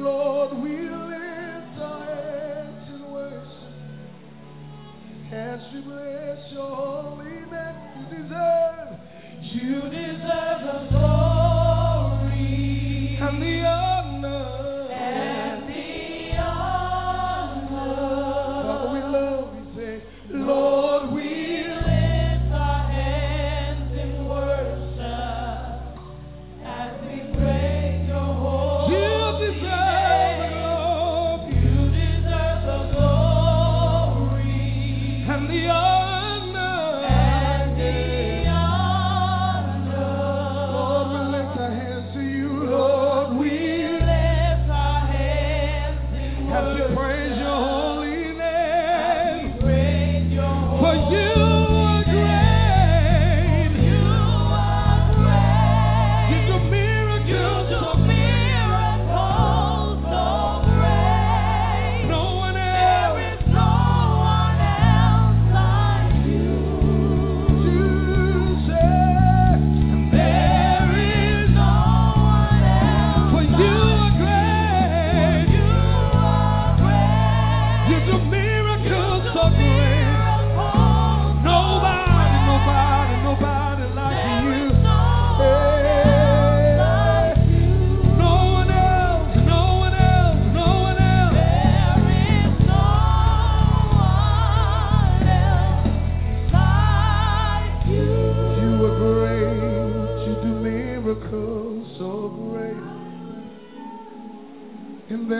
Lord, we lift our hands in worship as we bless your holy name. You deserve, you deserve the glory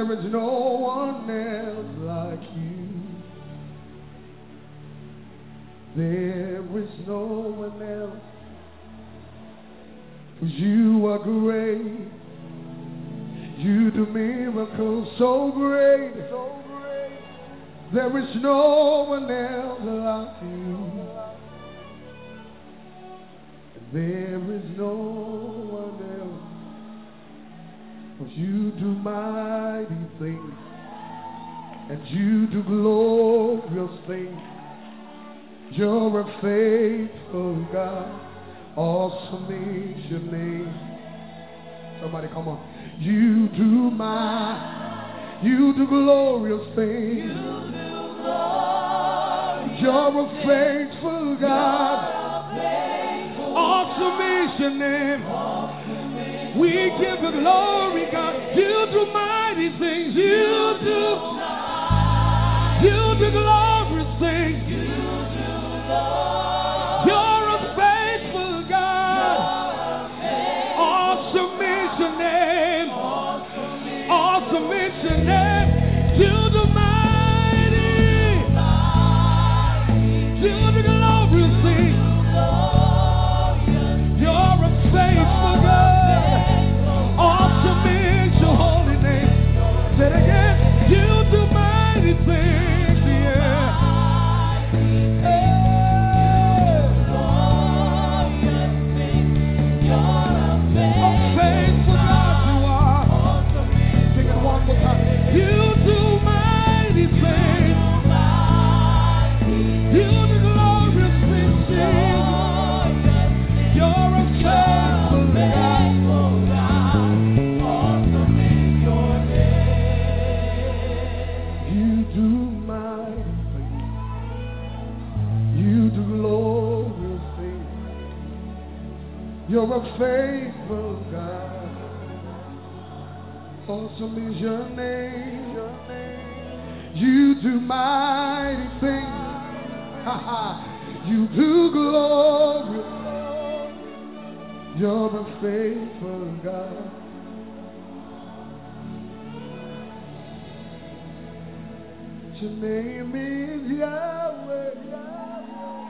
there is no one else like you. There is no one else. You are great. You do miracles so great. There is no one else like you. There is no. For you do mighty things. And you do glorious things. You're a faithful God. Awesome is your name. Somebody come on. You do my, you do glorious things. you do glorious things. You're a faithful God. Awesome is your name. We give you glory, God. You do mighty things. You do, you do glorious things. You're You're a faithful God. Awesome is your name. You do mighty things. You do glorious. You're a faithful God. Your name is Yahweh. Your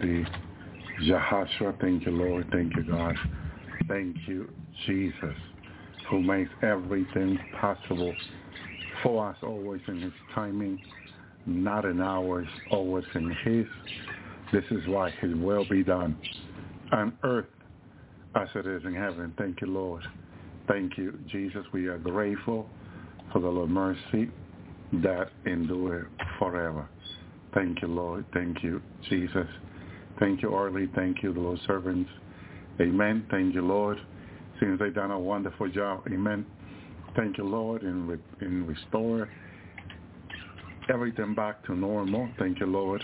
mighty Jehoshua. Thank you, Lord. Thank you, God. Thank you, Jesus, who makes everything possible for us always in his timing, not in ours, always in his. This is why his will be done on earth as it is in heaven. Thank you, Lord. Thank you, Jesus. We are grateful for the Lord mercy that endure forever. Thank you, Lord. Thank you, Jesus. Thank you, Arlie. Thank you, the Lord servants. Amen. Thank you, Lord. Seems they've done a wonderful job. Amen. Thank you, Lord, in, re- in restore everything back to normal. Thank you, Lord.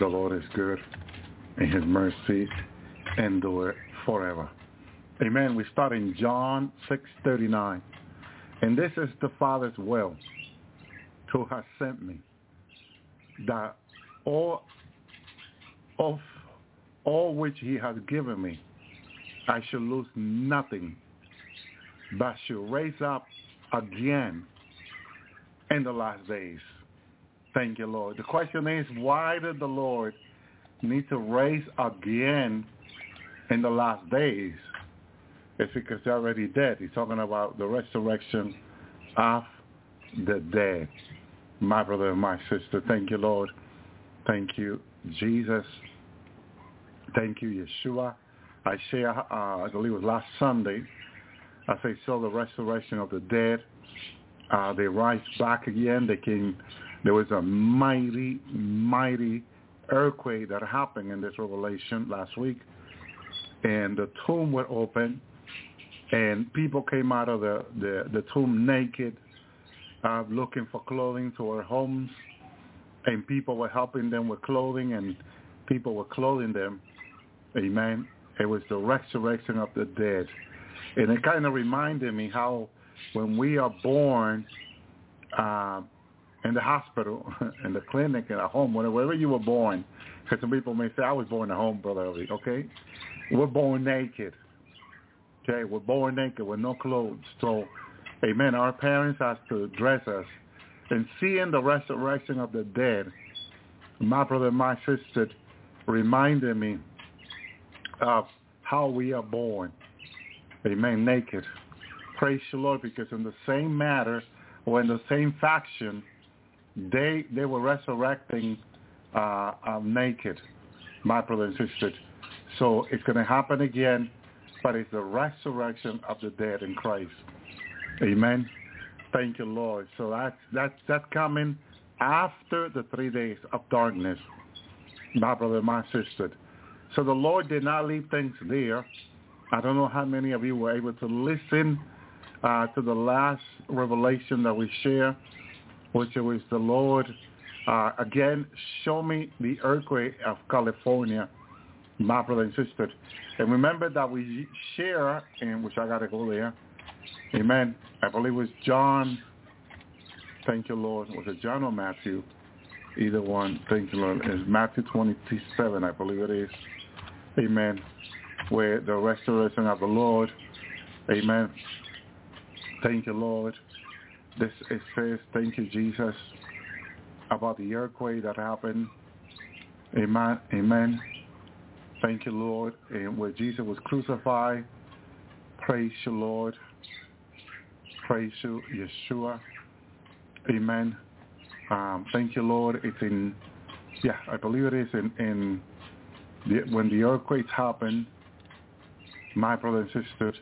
The Lord is good and his mercy endure forever. Amen. We start in John 6:39. And this is the Father's will who has sent me, that all of all which he has given me, I shall lose nothing, but shall raise up again in the last days. Thank you, Lord. The question is, why did the Lord need to raise again in the last days? It's because they're already dead. He's talking about the resurrection of the dead. My brother and my sister, thank you, Lord. Thank you, Jesus. Thank you, Yeshua. I share, uh, I believe it was last Sunday, as I saw the resurrection of the dead. Uh, they rise back again. They came, there was a mighty, mighty earthquake that happened in this revelation last week. And the tomb was open and people came out of the, the, the tomb naked, uh, looking for clothing to their homes, and people were helping them with clothing, and people were clothing them. Amen. It was the resurrection of the dead. And it kind of reminded me how when we are born uh, in the hospital, in the clinic, in a home, wherever you were born, because some people may say, I was born at home, Brother okay? We're born naked. Okay, we're born naked with no clothes. So, amen, our parents have to dress us. And seeing the resurrection of the dead, my brother and my sister reminded me of how we are born. Amen, naked. Praise the Lord, because in the same matter or in the same faction, they they were resurrecting uh, uh, naked, my brother and sister. So it's going to happen again but it's the resurrection of the dead in Christ. Amen. Thank you, Lord. So that's that's that's coming after the three days of darkness, my brother, my sister. So the Lord did not leave things there. I don't know how many of you were able to listen uh, to the last revelation that we share, which was the Lord uh, again show me the earthquake of California my brother and sister. And remember that we share, and which I got to go there. Amen. I believe it was John. Thank you, Lord. Was it John or Matthew? Either one. Thank you, Lord. It's Matthew 27, I believe it is. Amen. Where the restoration of the Lord. Amen. Thank you, Lord. This it says, thank you, Jesus, about the earthquake that happened. Amen. Amen. Thank you, Lord. And where Jesus was crucified, praise you, Lord. Praise you, Yeshua. Amen. Um, thank you, Lord. It's in, yeah, I believe it is in, in the, when the earthquakes happen, my brothers and sisters,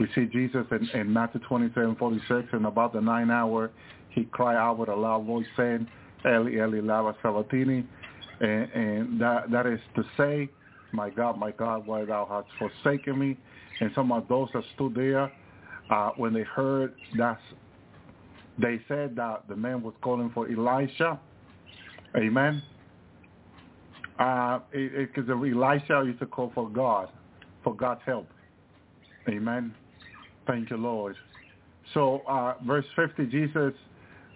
we see Jesus in, in Matthew 27, 46, and about the nine hour, he cried out with a loud voice saying, Eli, Eli, lama sabachthani. and, and that, that is to say, my God, my God, why thou hast forsaken me. And some of those that stood there, uh, when they heard that, they said that the man was calling for Elisha. Amen. Because uh, Elisha used to call for God, for God's help. Amen. Thank you, Lord. So uh, verse 50, Jesus,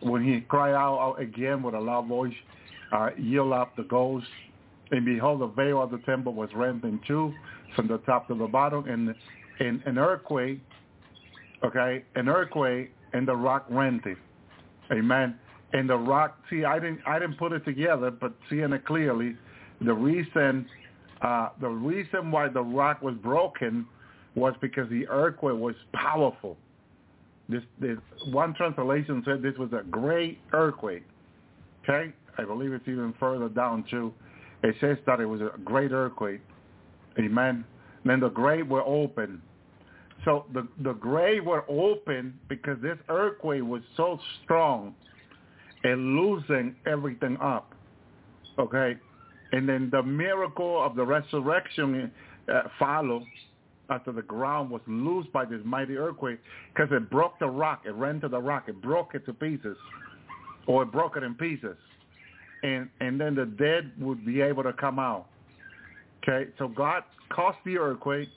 when he cried out again with a loud voice, uh, yield up the ghost and behold, the veil of the temple was rent in two from the top to the bottom. And an earthquake, okay, an earthquake, and the rock rented. Amen. And the rock, see, I didn't, I didn't put it together, but seeing it clearly, the reason, uh, the reason why the rock was broken was because the earthquake was powerful. This, this one translation said this was a great earthquake. Okay, I believe it's even further down too. It says that it was a great earthquake. Amen. And then the grave were open. So the, the grave were open because this earthquake was so strong and losing everything up. Okay. And then the miracle of the resurrection uh, followed after the ground was loosed by this mighty earthquake because it broke the rock. It ran to the rock. It broke it to pieces or it broke it in pieces and and then the dead would be able to come out. Okay, so God caused the earthquake,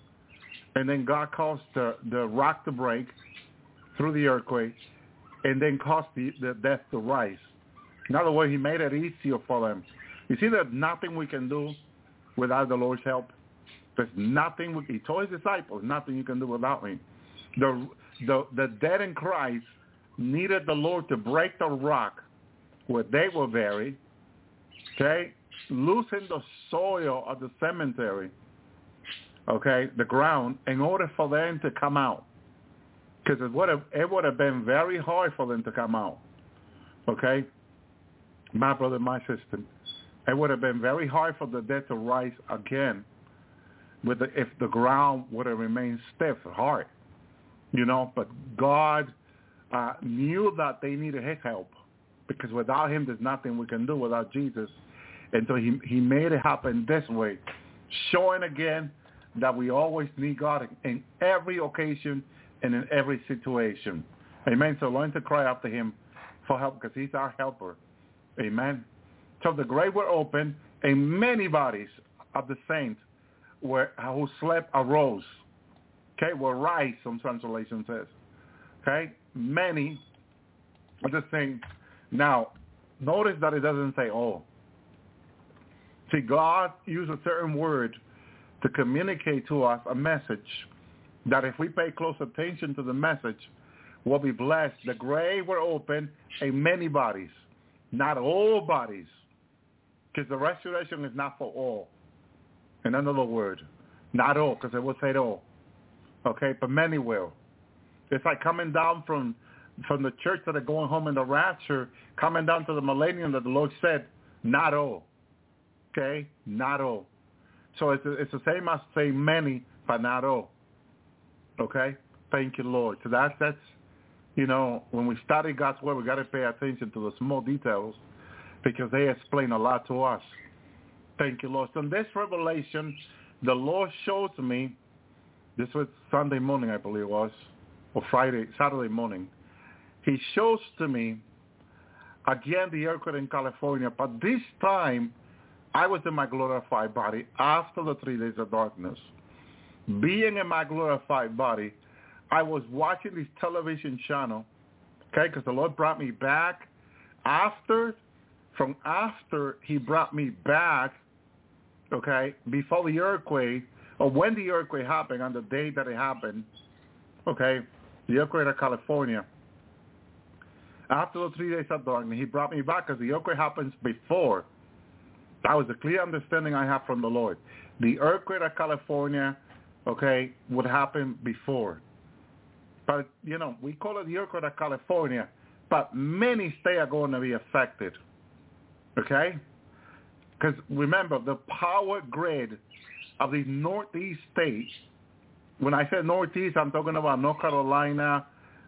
and then God caused the the rock to break through the earthquake, and then caused the, the death to rise. In other words, He made it easier for them. You see, there's nothing we can do without the Lord's help. There's nothing. We, he told His disciples, nothing you can do without me. The the the dead in Christ needed the Lord to break the rock where they were buried Okay? Loosen the soil of the cemetery, okay, the ground, in order for them to come out. Because it would have it would have been very hard for them to come out. Okay? My brother, my sister. It would have been very hard for the dead to rise again with the, if the ground would have remained stiff, hard, you know. But God uh, knew that they needed His help because without Him, there's nothing we can do without Jesus. And so He He made it happen this way, showing again that we always need God in every occasion and in every situation. Amen. So learn to cry after Him for help because He's our helper. Amen. So the grave were opened, and many bodies of the saints were who slept arose. Okay, will rise. Some translation says. Okay, many of the saints. Now, notice that it doesn't say all. See, God used a certain word to communicate to us a message that if we pay close attention to the message, we'll be blessed. The grave were open and many bodies, not all bodies, because the resurrection is not for all. In another word, not all, because it will say all. Okay, but many will. It's like coming down from from the church that are going home in the rapture, coming down to the millennium that the Lord said, not all. Okay, not all. So it's it's the same as saying many, but not all. Okay, thank you, Lord. So that's that's you know when we study God's word, we got to pay attention to the small details because they explain a lot to us. Thank you, Lord. So in this revelation, the Lord showed me, this was Sunday morning, I believe it was, or Friday, Saturday morning. He shows to me, again, the earthquake in California, but this time I was in my glorified body after the three days of darkness. Being in my glorified body, I was watching this television channel, okay, because the Lord brought me back after, from after he brought me back okay, before the earthquake, or when the earthquake happened, on the day that it happened, okay, the earthquake of California. After the three days of darkness, he brought me back because the earthquake happens before. That was a clear understanding I have from the Lord. The earthquake of California, okay, would happen before. But, you know, we call it the earthquake of California, but many states are going to be affected. Okay? Because remember, the power grid of these northeast states, when I say northeast, I'm talking about North Carolina,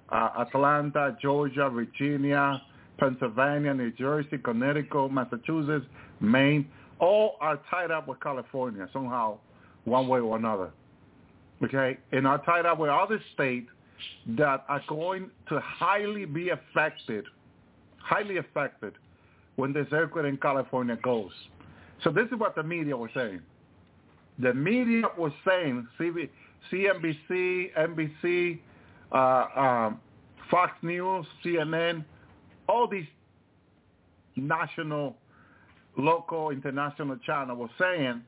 uh, Atlanta, Georgia, Virginia, Pennsylvania, New Jersey, Connecticut, Massachusetts, Maine, all are tied up with California somehow, one way or another. Okay? And are tied up with other states that are going to highly be affected, highly affected when this earthquake in California goes. So this is what the media was saying. The media was saying, CNBC, NBC, uh, um, Fox News, CNN, all these national, local, international channels were saying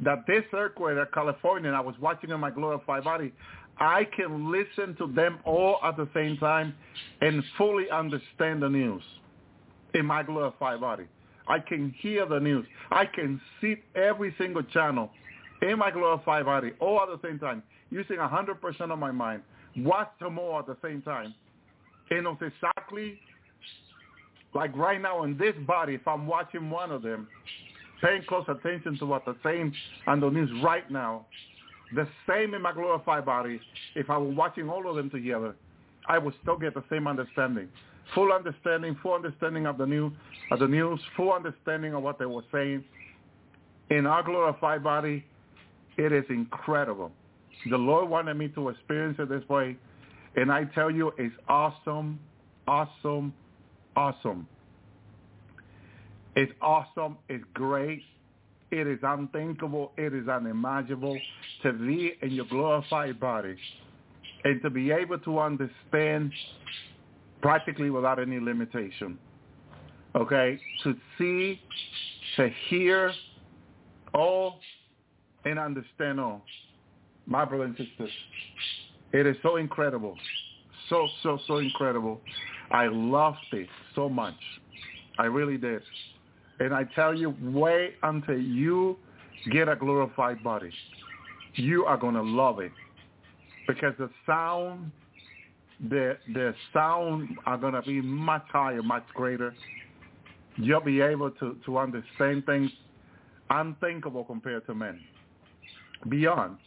that this earthquake in California, I was watching in my glorified body, I can listen to them all at the same time and fully understand the news in my glorified body. I can hear the news. I can see every single channel in my glorified body all at the same time, using 100% of my mind. Watch them all at the same time. And it's exactly like right now in this body, if I'm watching one of them, paying close attention to what the same on the news right now, the same in my glorified body, if I were watching all of them together, I would still get the same understanding full understanding, full understanding of the new of the news, full understanding of what they were saying. In our glorified body, it is incredible. The Lord wanted me to experience it this way, and I tell you, it's awesome, awesome, awesome. It's awesome. It's great. It is unthinkable. It is unimaginable to be in your glorified body and to be able to understand practically without any limitation. Okay? To see, to hear all, and understand all. My brothers and sisters, it is so incredible. So, so, so incredible. I loved it so much. I really did. And I tell you, wait until you get a glorified body. You are going to love it because the sound the the sound are to be much higher, much greater. You'll be able to, to understand things unthinkable compared to men. beyond.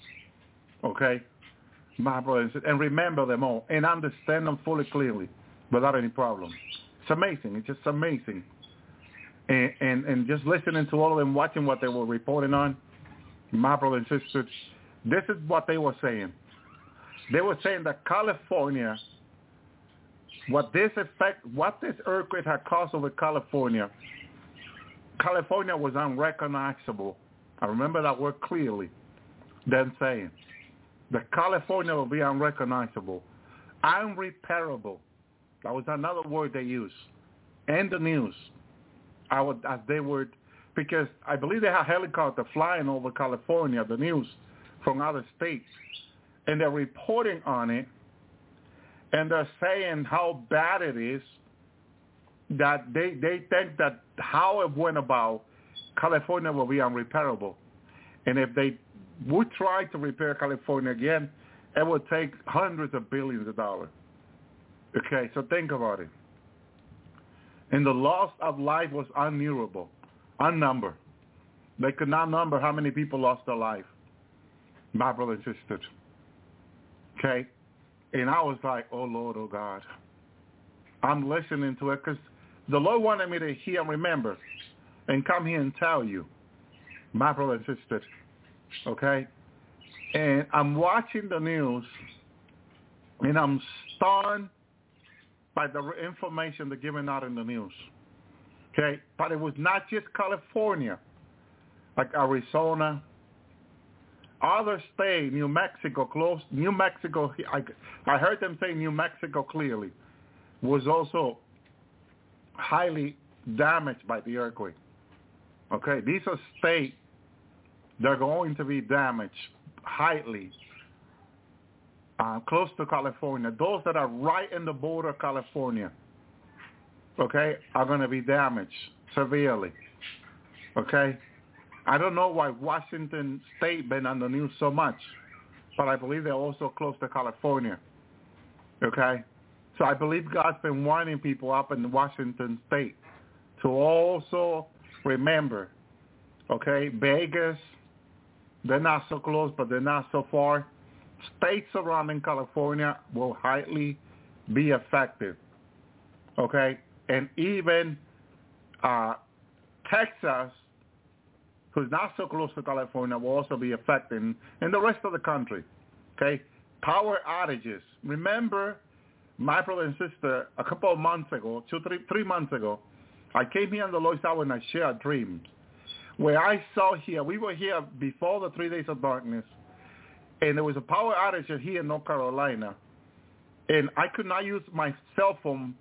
Okay? My brothers, and remember them all and understand them fully clearly without any problem. It's amazing. It's just amazing. And, and, and just listening to all of them, watching what they were reporting on, my brothers and sisters, this is what they were saying. They were saying that California, what this effect, what this earthquake had caused over California, California was unrecognizable. I remember that word clearly. Them saying that California will be unrecognizable, unrepairable. That was another word they used. And the news, I would, as they were, because I believe they have helicopter flying over California, the news from other states, and they're reporting on it, and they're saying how bad it is, that they, they think that how it went about, California will be unrepairable. And if they would try to repair California again, it would take hundreds of billions of dollars. Okay, so think about it. And the loss of life was unknowable, unnumbered. They could not number how many people lost their life, my brothers and sisters. Okay? And I was like, oh, Lord, oh, God. I'm listening to it because the Lord wanted me to hear and remember and come here and tell you, my brothers and sisters, okay? And I'm watching the news, and I'm stunned by the information they're giving out in the news. Okay, but it was not just California, like Arizona, other state, New Mexico, close. New Mexico, I, I heard them say New Mexico clearly, was also highly damaged by the earthquake. Okay, these are states they're going to be damaged highly uh, close to California. Those that are right in the border of California, okay, are going to be damaged severely. Okay, I don't know why Washington State been on the news so much, but I believe they're also close to California. Okay, so I believe God's been warning people up in Washington State to also remember. Okay, Vegas, they're not so close, but they're not so far. States surrounding California will highly be affected. Okay? And even uh, Texas, who's not so close to California, will also be affected. in the rest of the country. Okay? Power outages. Remember, my brother and sister, a couple of months ago, two, three, three months ago, I came here on the Lord's Hour and I shared dreams where I saw here, we were here before the three days of darkness, and there was a power outage here in North Carolina, and I could not use my cell phone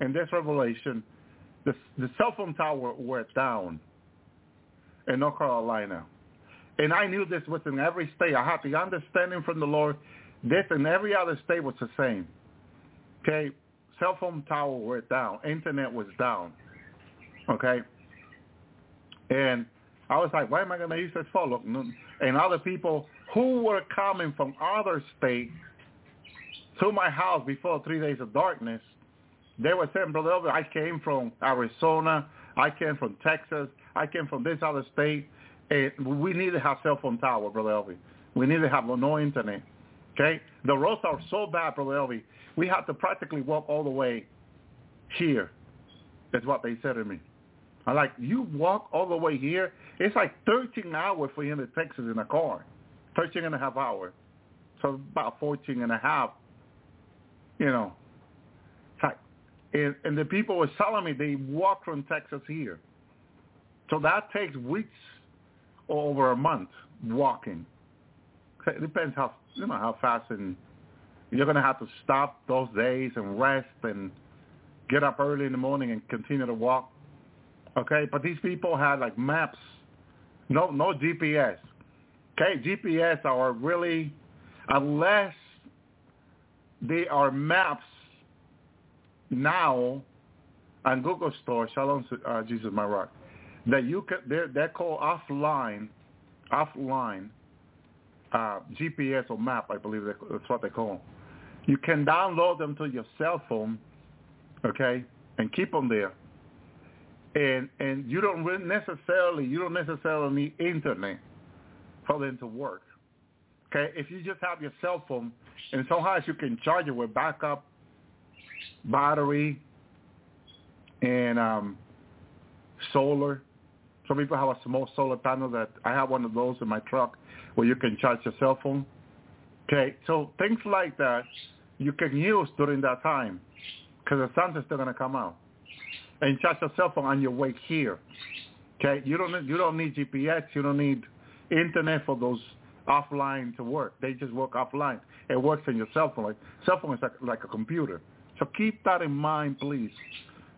in this revelation. The, the cell phone tower went down in North Carolina. And I knew this was in every state. I had the understanding from the Lord. This in every other state was the same. Okay? Cell phone tower went down. Internet was down. Okay? And I was like, why am I going to use this for? Look, and other people who were coming from other states to my house before three days of darkness, they were saying, Brother I came from Arizona, I came from Texas, I came from this other state, and we need to have cell phone tower, Brother Elvis. We need to have no internet. Okay? The roads are so bad, Brother Elvis. We have to practically walk all the way here. That's what they said to me. I'm like, you walk all the way here. It's like 13 hours for you in Texas in a car. 13 and a half hours. So about 14 and a half, you know. And, and the people were telling me they walk from Texas here. So that takes weeks or over a month walking. It depends how you know how fast and you're going to have to stop those days and rest and get up early in the morning and continue to walk. Okay, but these people had like maps, no no GPS. Okay, GPS are really, unless they are maps now on Google Store, Shalom uh, Jesus my rock, that you can they're they're called offline, offline uh, GPS or map, I believe that's what they call. You can download them to your cell phone, okay, and keep them there and and you don't necessarily you don't necessarily need internet for them to work. Okay, if you just have your cell phone and somehow you can charge it with backup battery and um, solar. Some people have a small solar panel that I have one of those in my truck where you can charge your cell phone. Okay, so things like that you can use during that time because the sun is still going to come out. And charge your cell phone on your way here. Okay, you don't need, you don't need GPS, you don't need internet for those offline to work. They just work offline. It works on your cell phone. Like, cell phone is like, like a computer. So keep that in mind, please.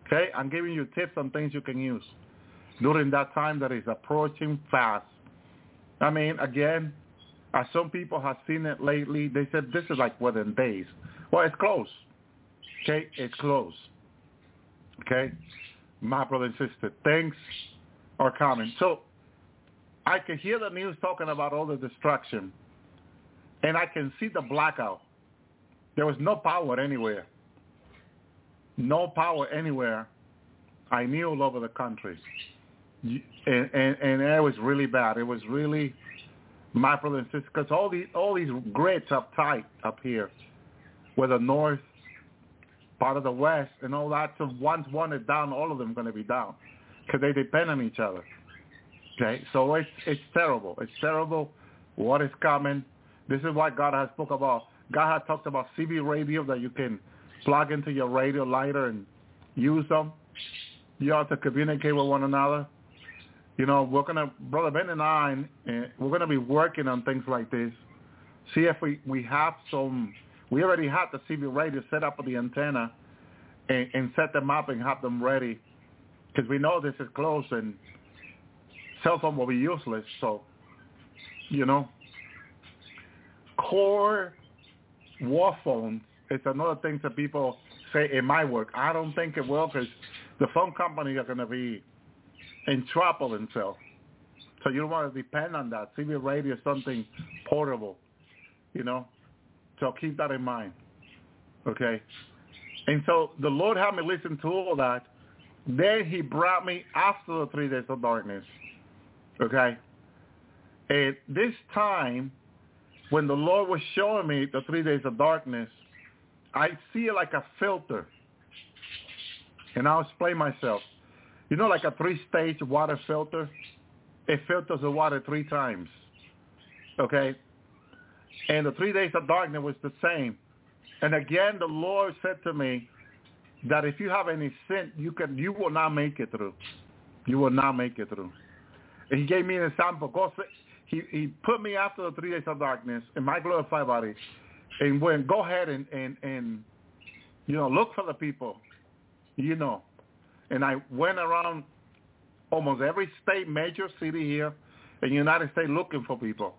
Okay, I'm giving you tips on things you can use during that time that is approaching fast. I mean, again, as some people have seen it lately, they said this is like within days. Well, it's close. Okay, it's close. Okay, my brother and sister, things are coming. So I can hear the news talking about all the destruction, and I can see the blackout. There was no power anywhere. No power anywhere. I knew all over the country. And, and, and it was really bad. It was really my brother and sister, because all these all these grids up tight up here, where the north part of the west and all that. So once one is down, all of them going to be down because they depend on each other. Okay, so it's it's terrible. It's terrible. What is coming? This is what God has spoke about. God has talked about CB radio that you can plug into your radio lighter and use them. You have to communicate with one another. You know, we're gonna, brother Ben and I, uh, we're gonna be working on things like this. See if we we have some. We already have the CB radio set up with the antenna, and, and set them up and have them ready, because we know this is close and cell phone will be useless. So, you know, core war phones is another thing that people say it might work. I don't think it will because the phone companies are going to be in trouble themselves. So you don't want to depend on that. CB radio is something portable, you know. So keep that in mind, okay? And so the Lord had me listen to all that. Then he brought me after the three days of darkness. Okay? And this time, when the Lord was showing me the three days of darkness, I see it like a filter. And I'll explain myself. You know, like a three-stage water filter? It filters the water three times. Okay? And the three days of darkness was the same. And again, the Lord said to me that if you have any sin, you can, you will not make it through. You will not make it through. And he gave me an example. He, he put me after the three days of darkness in my glorified body and went, go ahead and, and, and, you know, look for the people, you know. And I went around almost every state, major city here in the United States looking for people.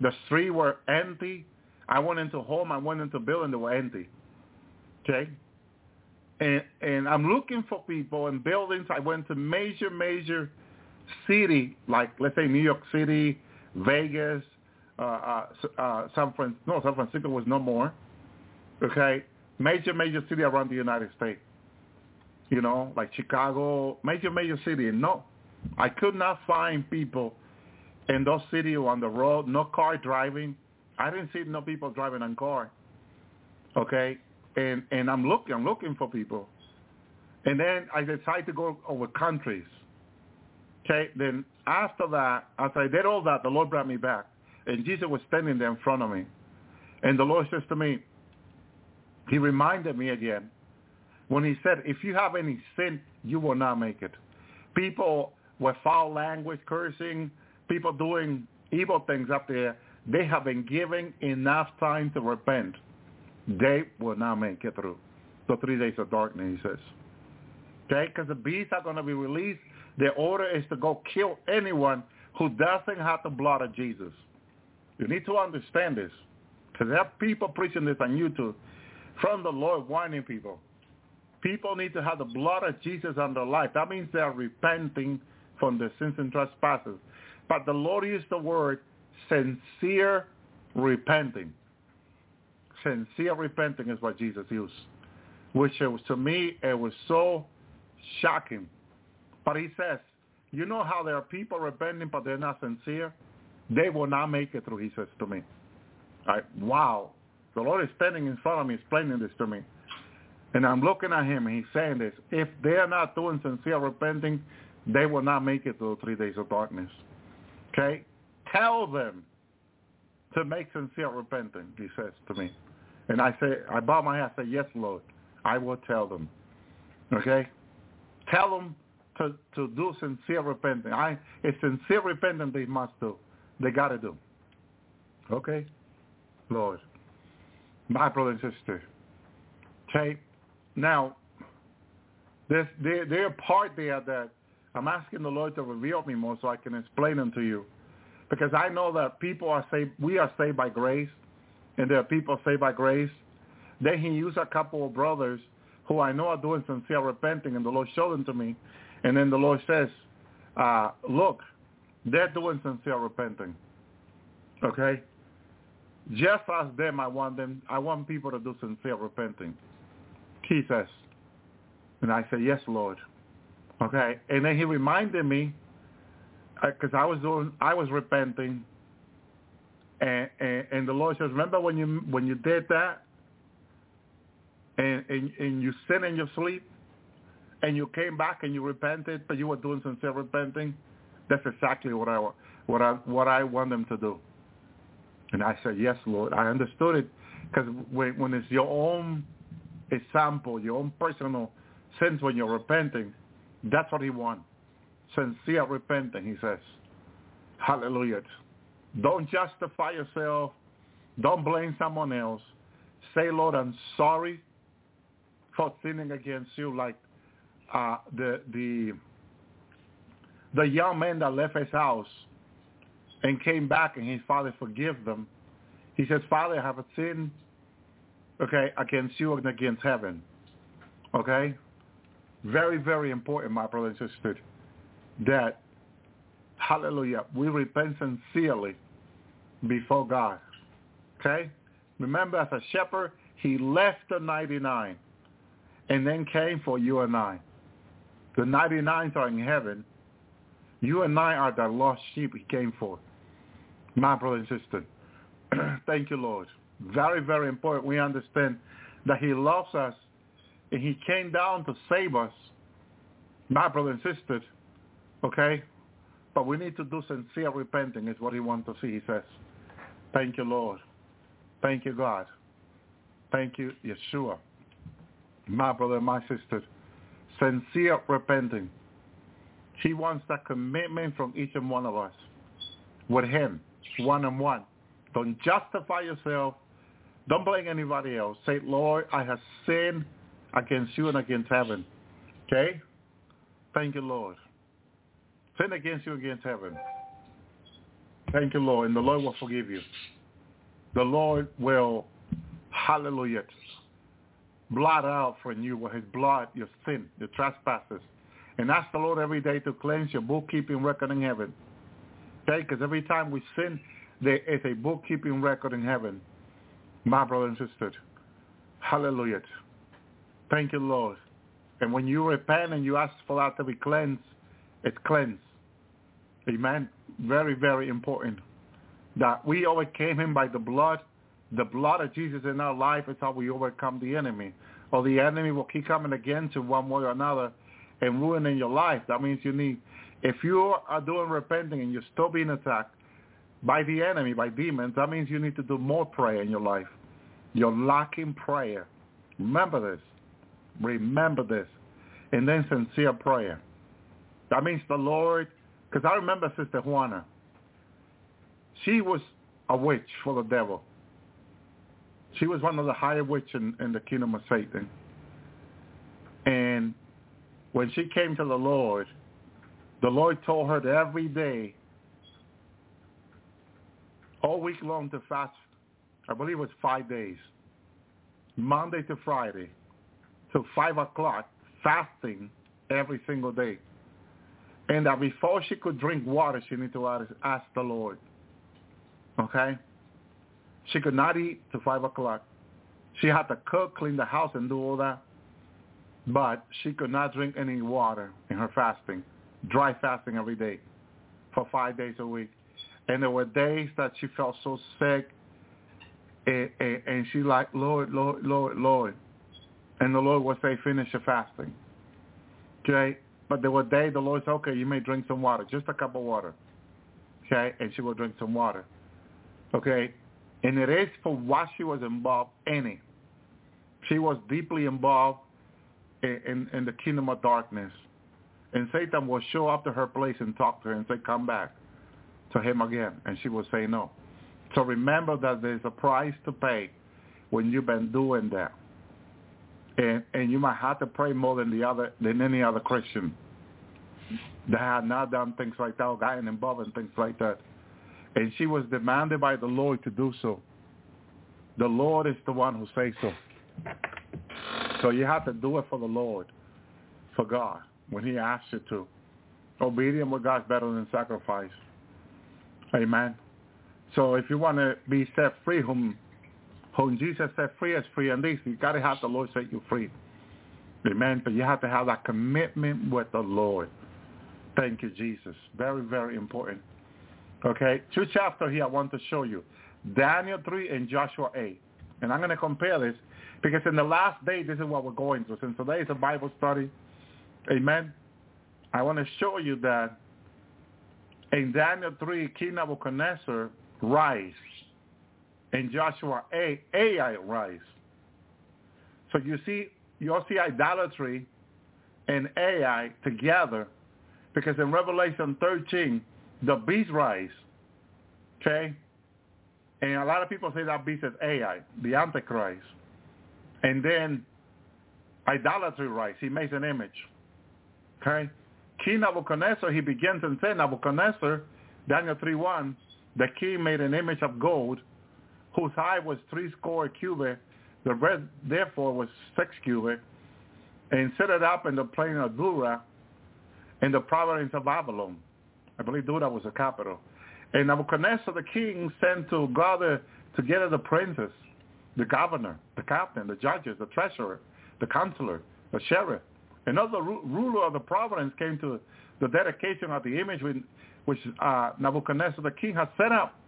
The streets were empty. I went into home. I went into building. They were empty. Okay? And, and I'm looking for people in buildings. I went to major, major city, like let's say New York City, Vegas, uh, uh, uh, San Francisco. No, San Francisco was no more. Okay, major major city around the United States. You know, like Chicago, major major city. No, I could not find people in those cities on the road. No car driving. I didn't see no people driving on car. Okay, and and I'm looking, I'm looking for people. And then I decided to go over countries. Okay, then after that, after I did all that, the Lord brought me back. And Jesus was standing there in front of me. And the Lord says to me, he reminded me again when he said, if you have any sin, you will not make it. People with foul language, cursing, people doing evil things up there, they have been given enough time to repent. They will not make it through the three days of darkness, he says. Okay, because the beasts are going to be released Their order is to go kill anyone who doesn't have the blood of Jesus. You need to understand this. Because there are people preaching this on YouTube from the Lord warning people. People need to have the blood of Jesus on their life. That means they are repenting from their sins and trespasses. But the Lord used the word sincere repenting. Sincere repenting is what Jesus used. Which was, to me, it was so shocking but he says, you know how there are people repenting, but they're not sincere? they will not make it through, he says to me. Wow. The Lord is standing in front of me explaining this to me. And I'm looking at him and he's saying this. If they are not doing sincere repenting, they will not make it through three days of darkness. Okay? Tell them to make sincere repenting, he says to me. And I say, I bow my head, I say, yes, Lord, I will tell them. Okay? Tell them to, to do sincere repenting. I, it's sincere repenting they must do. They got to do. Okay? Lord. My brother and sister. Okay? Now, there's, there, there are part there that I'm asking the Lord to reveal me more so I can explain them to you. Because I know that people are saved, we are saved by grace, and there are people saved by grace. Then he used a couple of brothers who I know are doing sincere repenting, and the Lord showed them to me. And then the Lord says, uh, look, they're doing sincere repenting. Okay? Just as them, I want them, I want people to do sincere repenting. He says. And I said, yes, Lord. Okay? And then he reminded me, because uh, I was doing, I was repenting, and, and, and the Lord says, remember when you when you did that, and, and and you sin in your sleep, and you came back and you repented, but you were doing sincere repenting. That's exactly what I what I what I want them to do. And I said, yes, Lord. I understood it because when when it's your own example, your own personal sins when you're repenting, that's what He wants. Sincere repenting, He says. Hallelujah. Don't justify yourself. Don't blame someone else. Say, Lord, I'm sorry for sinning against you like uh, the the the young man that left his house and came back and his father forgive them. He says, Father, I have a sin, okay, against you and against heaven. Okay? Very, very important, my brother and sister, that, hallelujah, we repent sincerely before God. Okay? Remember, as a shepherd, he left the 99 and then came for you and I. The 99s are in heaven. You and I are the lost sheep he came for. My brother and sister. Thank you, Lord. Very, very important. We understand that he loves us and he came down to save us. My brother and sister. Okay? But we need to do sincere repenting is what he wants to see, he says. Thank you, Lord. Thank you, God. Thank you, Yeshua. My brother, and my sister sincere repenting. He wants that commitment from each and one of us with him, one on one. Don't justify yourself. Don't blame anybody else. Say, Lord, I have sinned against you and against heaven. Okay? Thank you, Lord. Sin against you against heaven. Thank you, Lord. And the Lord will forgive you. The Lord will, hallelujah, blot out from you with his blood your sin, your trespasses. And ask the Lord every day to cleanse your bookkeeping record in heaven. Okay? Because every time we sin, there is a bookkeeping record in heaven. My brother and sister. Hallelujah. Thank you, Lord. And when you repent and you ask for that to be cleansed, it's cleansed. Amen. Very, very important. That we overcame him by the blood the blood of Jesus in our life is how we overcome the enemy. Or the enemy will keep coming again to one way or another and ruining your life. That means you need, if you are doing repenting and you're still being attacked by the enemy, by demons, that means you need to do more prayer in your life. You're lacking prayer. Remember this. Remember this. And then sincere prayer. That means the Lord, because I remember Sister Juana. She was a witch for the devil. She was one of the higher witches in, in the kingdom of Satan. And when she came to the Lord, the Lord told her that every day, all week long to fast, I believe it was five days, Monday to Friday, to 5 o'clock, fasting every single day. And that before she could drink water, she needed to ask the Lord. Okay? She could not eat till 5 o'clock. She had to cook, clean the house, and do all that. But she could not drink any water in her fasting, dry fasting every day for five days a week. And there were days that she felt so sick, and, and, and she like, Lord, Lord, Lord, Lord. And the Lord would say, finish your fasting. Okay? But there were days the Lord said, okay, you may drink some water, just a cup of water. Okay? And she will drink some water. Okay? And it is for what she was involved in it. She was deeply involved in, in, in the kingdom of darkness. And Satan will show up to her place and talk to her and say, come back to him again. And she will say no. So remember that there's a price to pay when you've been doing that. And, and you might have to pray more than the other than any other Christian that had not done things like that gotten involved in things like that. And she was demanded by the Lord to do so. The Lord is the one who says so. So you have to do it for the Lord, for God, when he asks you to. Obedience with God is better than sacrifice. Amen. So if you want to be set free, whom, whom Jesus set free is free indeed, you got to have the Lord set you free. Amen. But you have to have that commitment with the Lord. Thank you, Jesus. Very, very important. Okay, two chapters here I want to show you. Daniel 3 and Joshua 8. And I'm going to compare this because in the last day, this is what we're going through. Since today is a Bible study, amen, I want to show you that in Daniel 3, King Nebuchadnezzar rise. In Joshua 8, Ai rise. So you see, you'll see idolatry and Ai together because in Revelation 13, the beast rise. Okay? And a lot of people say that beast is Ai, the Antichrist. And then idolatry rise. He makes an image. Okay? King Nebuchadnezzar, he begins and says, Nebuchadnezzar, Daniel 3.1, the king made an image of gold whose height was three score cubit, the breadth therefore was six cubit, and set it up in the plain of Dura in the province of Babylon. I believe Dura was the capital. And Nebuchadnezzar the king sent to gather together the princes, the governor, the captain, the judges, the treasurer, the counselor, the sheriff, and other ru- ruler of the province came to the dedication of the image which uh, Nebuchadnezzar the king had set up.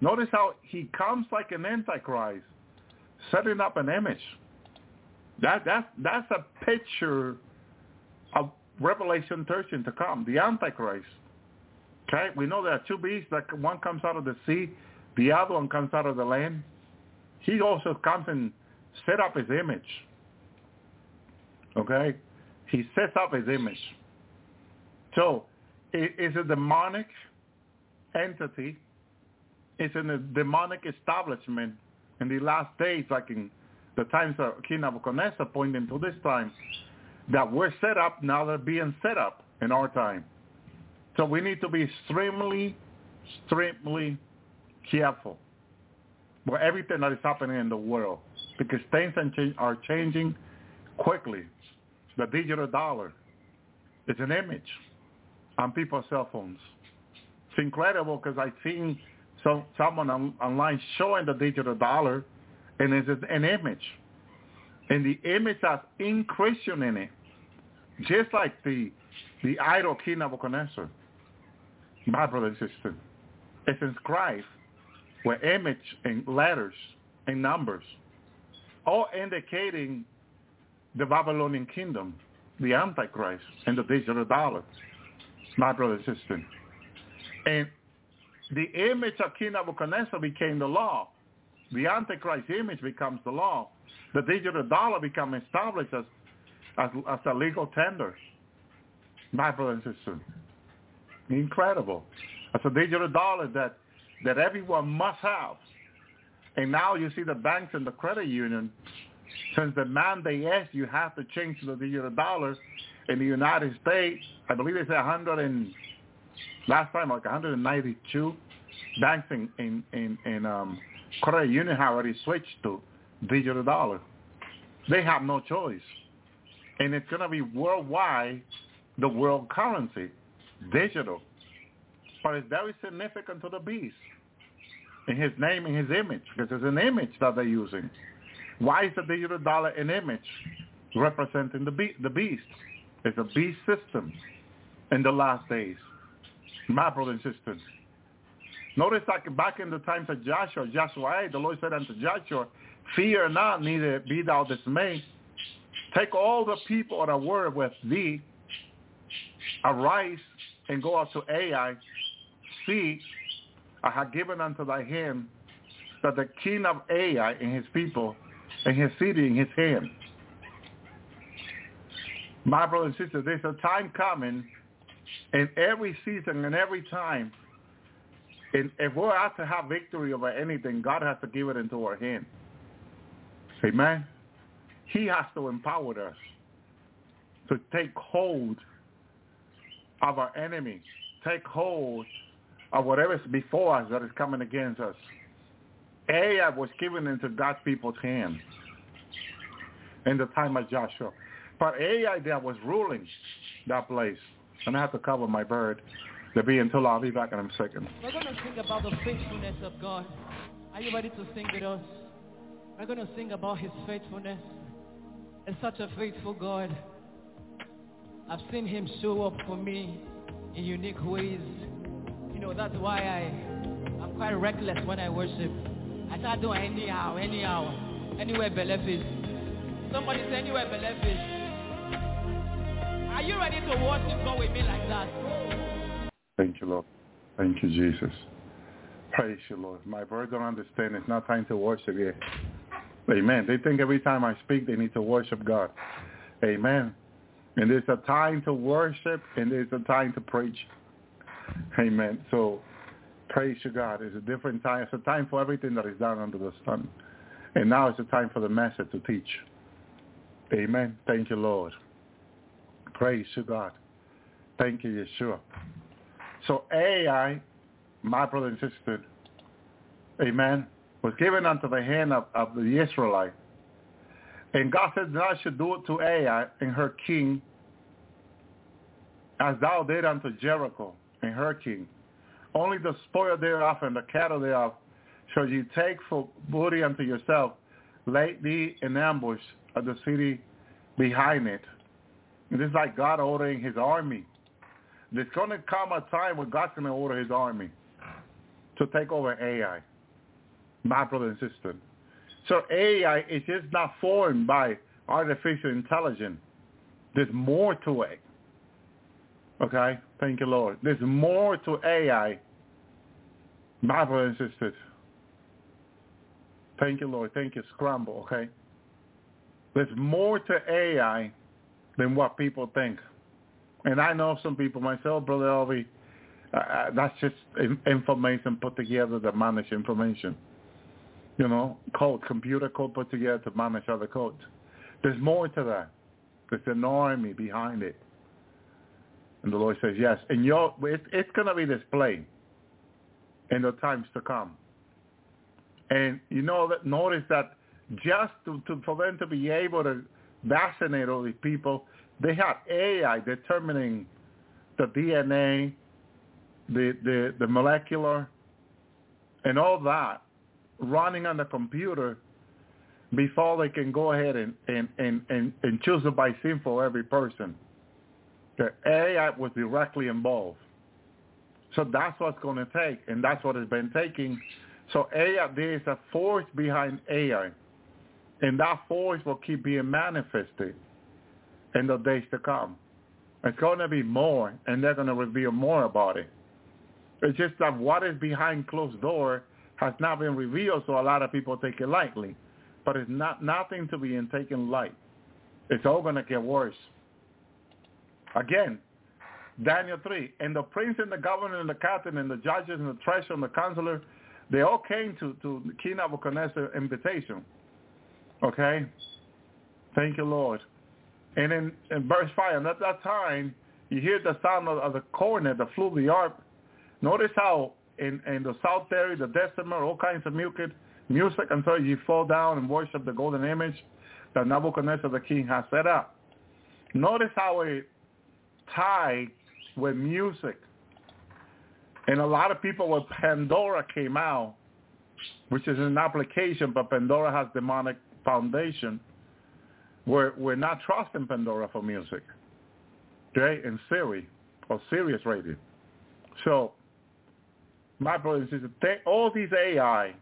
Notice how he comes like an antichrist, setting up an image. That that's that's a picture of Revelation 13 to come, the antichrist. Okay, we know there are two beasts. That one comes out of the sea, the other one comes out of the land. He also comes and set up his image. Okay, he sets up his image. So it is a demonic entity. It's in a demonic establishment in the last days, like in the times of King Nebuchadnezzar, pointing to this time, that we're set up, now they're being set up in our time. So we need to be extremely, extremely careful with everything that is happening in the world because things are changing quickly. The digital dollar is an image on people's cell phones. It's incredible because I've seen some, someone on, online showing the digital dollar and it's an image. And the image has inscription in it, just like the the idol King Nebuchadnezzar. My brother and sister, it's inscribed with image and letters and numbers, all indicating the Babylonian kingdom, the Antichrist, and the digital dollar. My brother and sister. And the image of King Nebuchadnezzar became the law. The Antichrist image becomes the law. The digital dollar becomes established as, as, as a legal tender. My brother and sister. Incredible. As a digital dollar that, that everyone must have. And now you see the banks and the credit union, since the mandate yes, you have to change to the digital dollar in the United States, I believe it's 100 and last time like 192 banks in in in, in um, credit union have already switched to digital dollar. They have no choice, and it's going to be worldwide the world currency, digital. But it's very significant to the beast in his name and his image because it's an image that they're using. Why is the digital dollar an image representing the, be- the beast? It's a beast system in the last days. My brothers and sisters, Notice like back in the times of Joshua, Joshua, the Lord said unto Joshua, fear not, neither be thou dismayed. Take all the people that were with thee, arise and go out to Ai. See, I have given unto thy hand that the king of Ai and his people and his city in his hand. My brother and sister, there's a time coming in every season and every time. And if we're out to have victory over anything, God has to give it into our hand. Amen. He has to empower us to take hold of our enemy, take hold of whatever is before us that is coming against us. Ai was given into God's people's hands in the time of Joshua. But Ai that was ruling that place. And I have to cover my bird. To be until I'll be back in a second. We're going to sing about the faithfulness of God. Are you ready to sing with us? We're going to sing about his faithfulness. It's such a faithful God. I've seen him show up for me in unique ways. You know, that's why I, I'm quite reckless when I worship. I start doing anyhow, anyhow, anywhere belief is. Somebody say anywhere belief is. Are you ready to worship God with me like that? Thank you, Lord. Thank you, Jesus. Praise you, Lord. My birds don't understand. It's not time to worship yet. Amen. They think every time I speak, they need to worship God. Amen. And there's a time to worship and there's a time to preach. Amen. So praise you, God. It's a different time. It's a time for everything that is done under the sun. And now it's a time for the message to teach. Amen. Thank you, Lord. Praise you, God. Thank you, Yeshua. So Ai, my brother and sister, amen, was given unto the hand of, of the Israelite. And God said, thou should do it to Ai and her king as thou did unto Jericho and her king. Only the spoil thereof and the cattle thereof shall ye take for booty unto yourself. Lay thee in ambush of the city behind it. It is like God ordering his army. There's going to come a time when God's going to order his army to take over Ai, my brother and sister. So Ai is just not formed by artificial intelligence. There's more to it. Okay? Thank you, Lord. There's more to Ai, my brother and sisters. Thank you, Lord. Thank you, Scramble, okay? There's more to Ai than what people think. And I know some people myself, Brother Elvi, uh, that's just information put together to manage information. You know, code, computer code put together to manage other codes. There's more to that. There's an army behind it. And the Lord says, yes. And your, it's, it's going to be displayed in the times to come. And you know that notice that just to, to, for them to be able to vaccinate all these people, they have AI determining the DNA, the, the, the molecular, and all that running on the computer before they can go ahead and, and, and, and, and choose a vaccine for every person. The AI was directly involved. So that's what's going to take, and that's what has been taking. So AI, there is a force behind AI, and that force will keep being manifested in the days to come. It's going to be more, and they're going to reveal more about it. It's just that what is behind closed door has not been revealed, so a lot of people take it lightly. But it's not nothing to be taken light. It's all going to get worse. Again, Daniel 3, and the prince and the governor and the captain and the judges and the treasurer and the counselor, they all came to, to King Nebuchadnezzar's invitation. Okay? Thank you, Lord. And in, in verse 5, and at that time, you hear the sound of, of the cornet, the flute, the harp. Notice how in, in the psaltery, the dulcimer, all kinds of music, music until you fall down and worship the golden image that Nebuchadnezzar the king has set up. Notice how it tied with music. And a lot of people when Pandora came out, which is an application, but Pandora has demonic foundation we're, we're not trusting Pandora for music, okay, and Siri or Sirius Radio. So My brothers and sisters, they, all these AI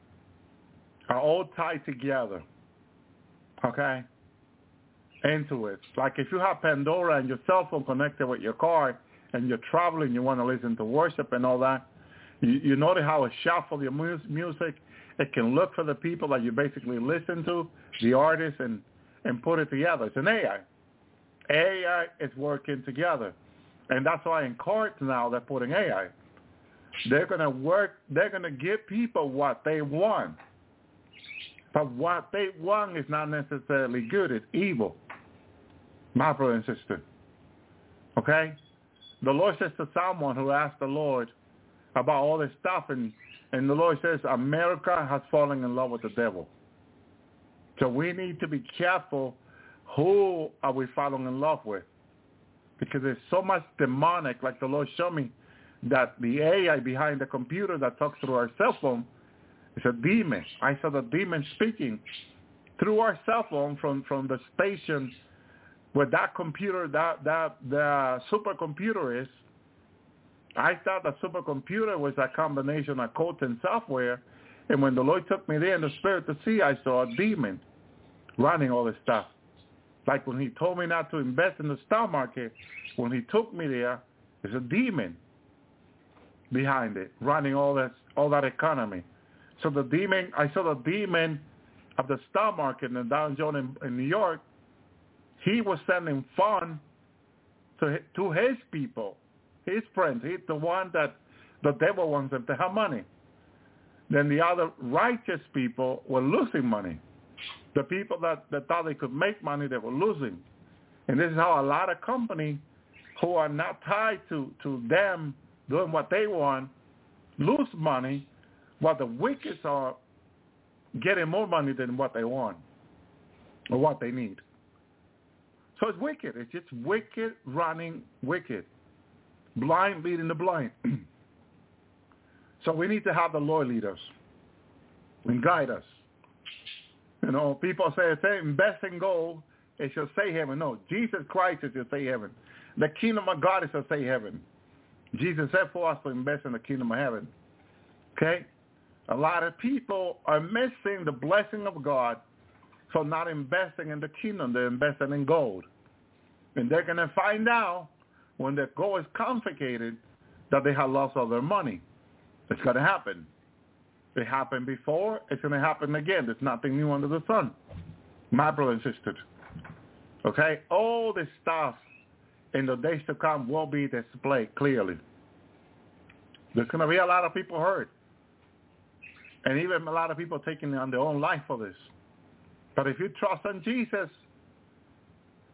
are all tied together. Okay? Into it. Like if you have Pandora and your cell phone connected with your car and you're traveling, you want to listen to worship and all that, you, you notice how it shuffles your mu- music. It can look for the people that you basically listen to, the artists, and, and put it together. It's an AI. AI is working together. And that's why in courts now they're putting AI. They're going to work, they're going to give people what they want. But what they want is not necessarily good. It's evil. My brother and sister. Okay? The Lord says to someone who asked the Lord about all this stuff, and, and the Lord says, America has fallen in love with the devil. So we need to be careful who are we falling in love with. Because there's so much demonic, like the Lord showed me, that the AI behind the computer that talks through our cell phone is a demon. I saw the demon speaking through our cell phone from, from the station where that computer, that, that the supercomputer is. I thought the supercomputer was a combination of code and software. And when the Lord took me there in the spirit to see, I saw a demon running all this stuff. Like when he told me not to invest in the stock market, when he took me there, there's a demon behind it, running all that all that economy. So the demon, I saw the demon of the stock market in the Dow Jones in, in New York. He was sending fun to to his people, his friends. He's the one that the devil wants them to have money. Then the other righteous people were losing money. The people that, that thought they could make money, they were losing. And this is how a lot of companies who are not tied to, to them doing what they want lose money while the wicked are getting more money than what they want or what they need. So it's wicked. It's just wicked running wicked. Blind leading the blind. so we need to have the Lord lead us and guide us. You know, people say, invest in gold, it shall say heaven. No, Jesus Christ is to say heaven. The kingdom of God is to say heaven. Jesus said for us to invest in the kingdom of heaven. Okay? A lot of people are missing the blessing of God for not investing in the kingdom. They're investing in gold. And they're going to find out when their gold is confiscated that they have lost all their money. It's going to happen. It happened before. It's going to happen again. There's nothing new under the sun. My brother insisted. Okay? All this stuff in the days to come will be displayed clearly. There's going to be a lot of people hurt. And even a lot of people taking on their own life for this. But if you trust in Jesus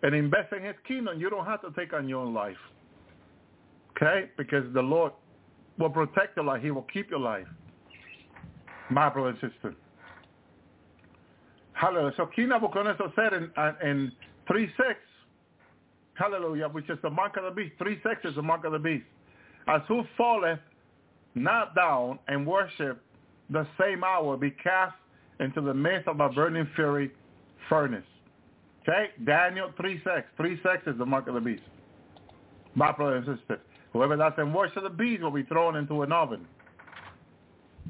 and invest in his kingdom, you don't have to take on your own life. Okay? Because the Lord will protect your life. He will keep your life my brother and sister. Hallelujah. So King Nebuchadnezzar said in, uh, in 3-6, hallelujah, which is the mark of the beast. 3-6 is the mark of the beast. As who falleth not down and worship the same hour be cast into the midst of a burning fury furnace. Okay? Daniel 3-6. 3-6 is the mark of the beast. My brother and sister. Whoever doesn't worship the beast will be thrown into an oven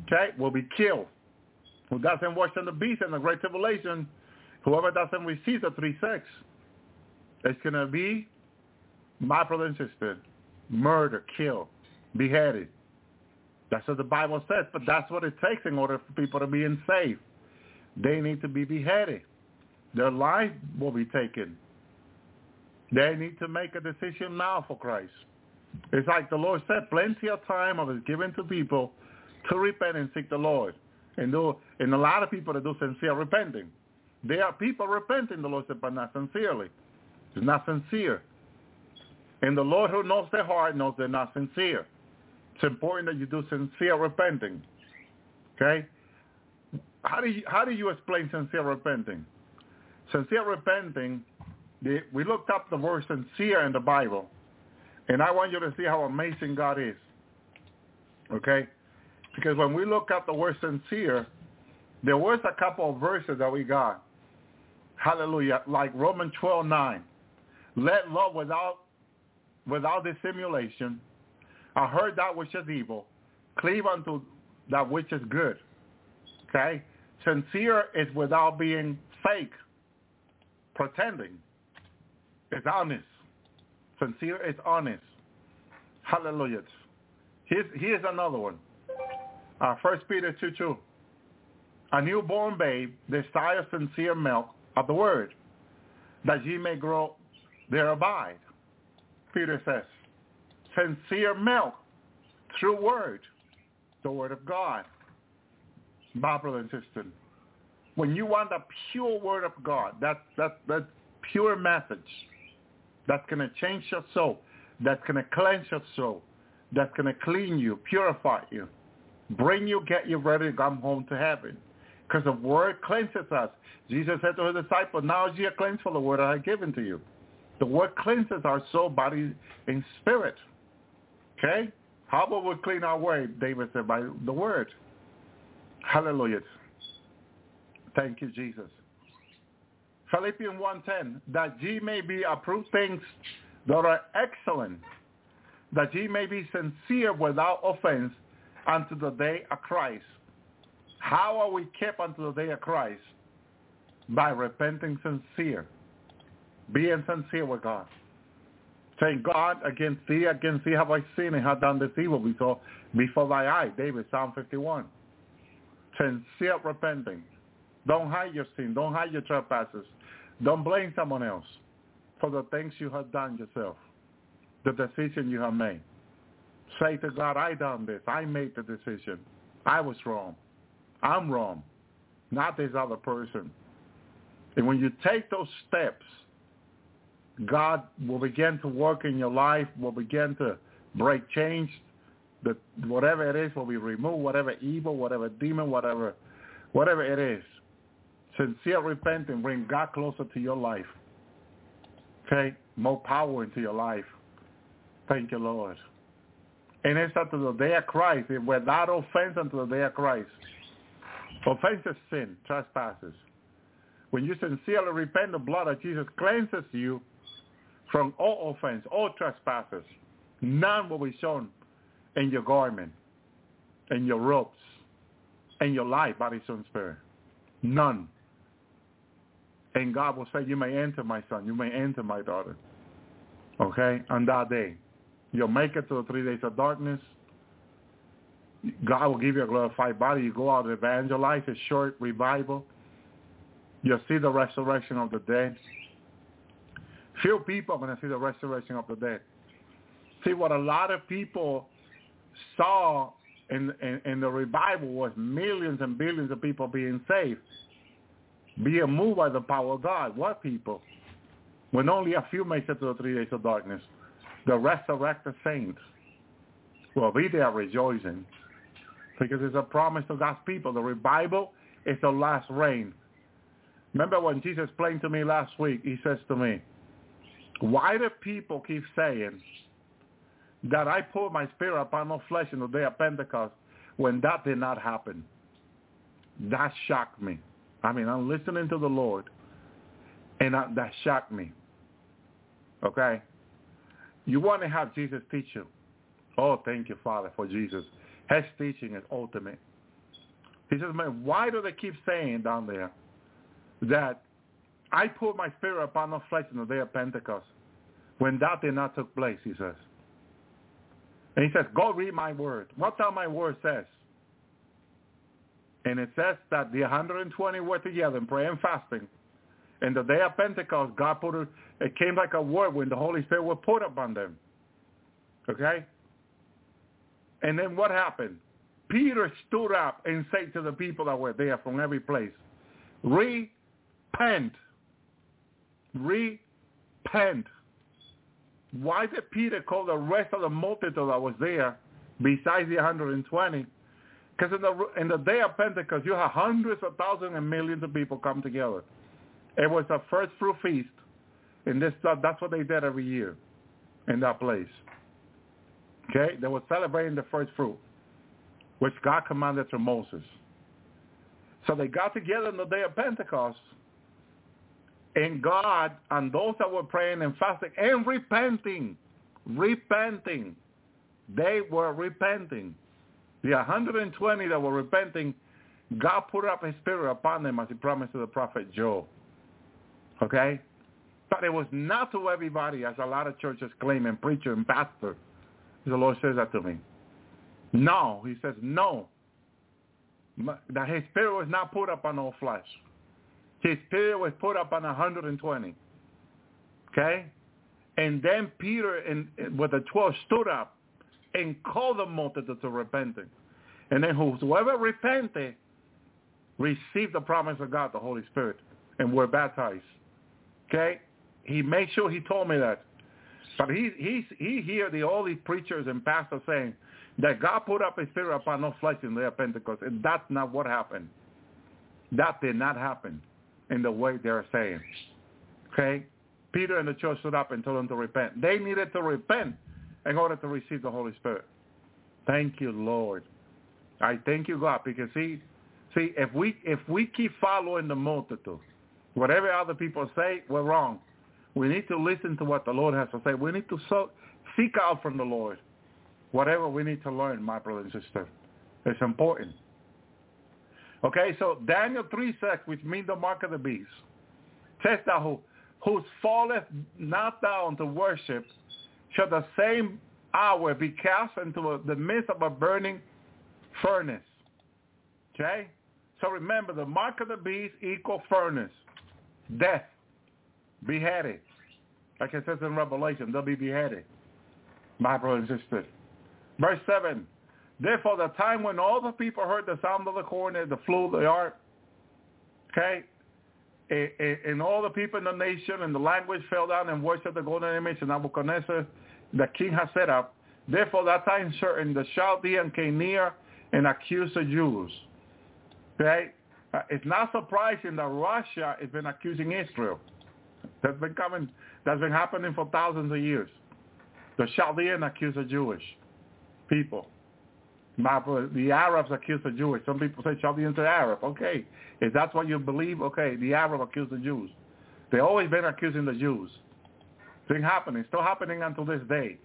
okay, will be killed. Who doesn't worship the beast in the great tribulation, whoever doesn't receive the three sex, it's going to be, my brother and sister, murder, kill, beheaded. That's what the Bible says, but that's what it takes in order for people to be saved. They need to be beheaded. Their life will be taken. They need to make a decision now for Christ. It's like the Lord said, plenty of time is given to people to repent and seek the Lord. And, do, and a lot of people that do sincere repenting. There are people repenting, the Lord said, but not sincerely. It's not sincere. And the Lord who knows their heart knows they're not sincere. It's important that you do sincere repenting. Okay? How do you, how do you explain sincere repenting? Sincere repenting, the, we looked up the word sincere in the Bible. And I want you to see how amazing God is. Okay? Because when we look up the word sincere, there was a couple of verses that we got. Hallelujah. Like Romans 12, 9. Let love without, without dissimulation. I heard that which is evil. cleave unto that which is good. Okay? Sincere is without being fake, pretending. It's honest. Sincere is honest. Hallelujah. Here's, here's another one. Uh, 1 Peter 2, 2. A newborn babe desires sincere milk of the word, that ye may grow thereby. Peter says, sincere milk, true word, the word of God. My brother and sister, when you want a pure word of God, that, that, that pure message that's going to change your soul, that's going to cleanse your soul, that's going to clean you, purify you, bring you, get you ready to come home to heaven. Because the word cleanses us. Jesus said to his disciples, now is ye cleansed for the word I have given to you. The word cleanses our soul, body, and spirit. Okay? How about we clean our way? David said, by the word. Hallelujah. Thank you, Jesus. Philippians 1.10, that ye may be approved things that are excellent, that ye may be sincere without offense unto the day of Christ. How are we kept unto the day of Christ? By repenting sincere, being sincere with God. Saying, God, against thee, against thee have I sinned and have done this evil before, before thy eye. David, Psalm 51. Sincere repenting. Don't hide your sin. Don't hide your trespasses. Don't blame someone else for the things you have done yourself, the decision you have made. Say to God, I done this. I made the decision. I was wrong. I'm wrong, not this other person. And when you take those steps, God will begin to work in your life, will begin to break change. The, whatever it is will be removed, whatever evil, whatever demon, whatever, whatever it is. Sincere repentance bring God closer to your life. Okay? More power into your life. Thank you, Lord. And it's unto the day of Christ, without offense unto the day of Christ. Offense is sin, trespasses. When you sincerely repent, the blood of Jesus cleanses you from all offense, all trespasses. None will be shown in your garment, in your robes, in your life, body, soul, and spirit. None. And God will say, you may enter, my son. You may enter, my daughter. Okay? On that day. You'll make it to the three days of darkness. God will give you a glorified body. You go out and evangelize, a short revival. You'll see the resurrection of the dead. Few people are going to see the resurrection of the dead. See, what a lot of people saw in, in, in the revival was millions and billions of people being saved, being moved by the power of God. What people? When only a few make it to the three days of darkness. The resurrected saints will be there rejoicing because it's a promise to God's people. The revival is the last rain. Remember when Jesus explained to me last week, he says to me, why do people keep saying that I pour my spirit upon no flesh in the day of Pentecost when that did not happen? That shocked me. I mean, I'm listening to the Lord, and I, that shocked me. Okay? You want to have Jesus teach you. Oh, thank you, Father, for Jesus. His teaching is ultimate. He says, man, why do they keep saying down there that I put my spirit upon the flesh in the day of Pentecost when that did not take place, he says. And he says, go read my word. What that my word says? And it says that the 120 were together in prayer and fasting. And the day of Pentecost, God put it, it came like a word when the Holy Spirit was put upon them. Okay? And then what happened? Peter stood up and said to the people that were there from every place, repent. Repent. Why did Peter call the rest of the multitude that was there besides the 120? Because in the, in the day of Pentecost, you have hundreds of thousands and millions of people come together. It was the first fruit feast. And this, that's what they did every year in that place. Okay? They were celebrating the first fruit, which God commanded to Moses. So they got together on the day of Pentecost, and God and those that were praying and fasting and repenting, repenting, they were repenting. The 120 that were repenting, God put up his spirit upon them as he promised to the prophet Joel. Okay? But it was not to everybody, as a lot of churches claim, and preacher and pastor. The Lord says that to me. No, he says no. That his spirit was not put up on all flesh. His spirit was put up on 120. Okay? And then Peter and with the 12 stood up and called the multitude to repentance. And then whosoever repented received the promise of God, the Holy Spirit, and were baptized. Okay? He made sure he told me that. But he he he hear the all these preachers and pastors saying that God put up his spirit upon no flesh in their Pentecost. And that's not what happened. That did not happen in the way they're saying. Okay? Peter and the church stood up and told them to repent. They needed to repent in order to receive the Holy Spirit. Thank you, Lord. I thank you, God, because see, see, if we if we keep following the multitude, whatever other people say, we're wrong. We need to listen to what the Lord has to say. We need to so, seek out from the Lord whatever we need to learn, my brother and sister. It's important. Okay, so Daniel 3 6, which means the mark of the beast, says that who, who falleth not down to worship shall the same hour be cast into the midst of a burning furnace. Okay? So remember, the mark of the beast equal furnace, death, beheaded. Like it says in Revelation, they'll be beheaded. My brother and sister. Verse 7. Therefore, the time when all the people heard the sound of the cornet, the flute, of the harp, okay, and all the people in the nation and the language fell down and worshipped the golden image and Nebuchadnezzar, the king has set up. Therefore, that time certain, the Chaldean came near and accused the Jews. Okay? Uh, it's not surprising that Russia has been accusing Israel. That's been coming, that's been happening for thousands of years. The Chaldean accused the Jewish people. The Arabs accuse the Jewish. Some people say Chaldeans are Arab. Okay. If that's what you believe, okay, the Arab accuse the Jews. They've always been accusing the Jews. It's happening. Still happening until this day.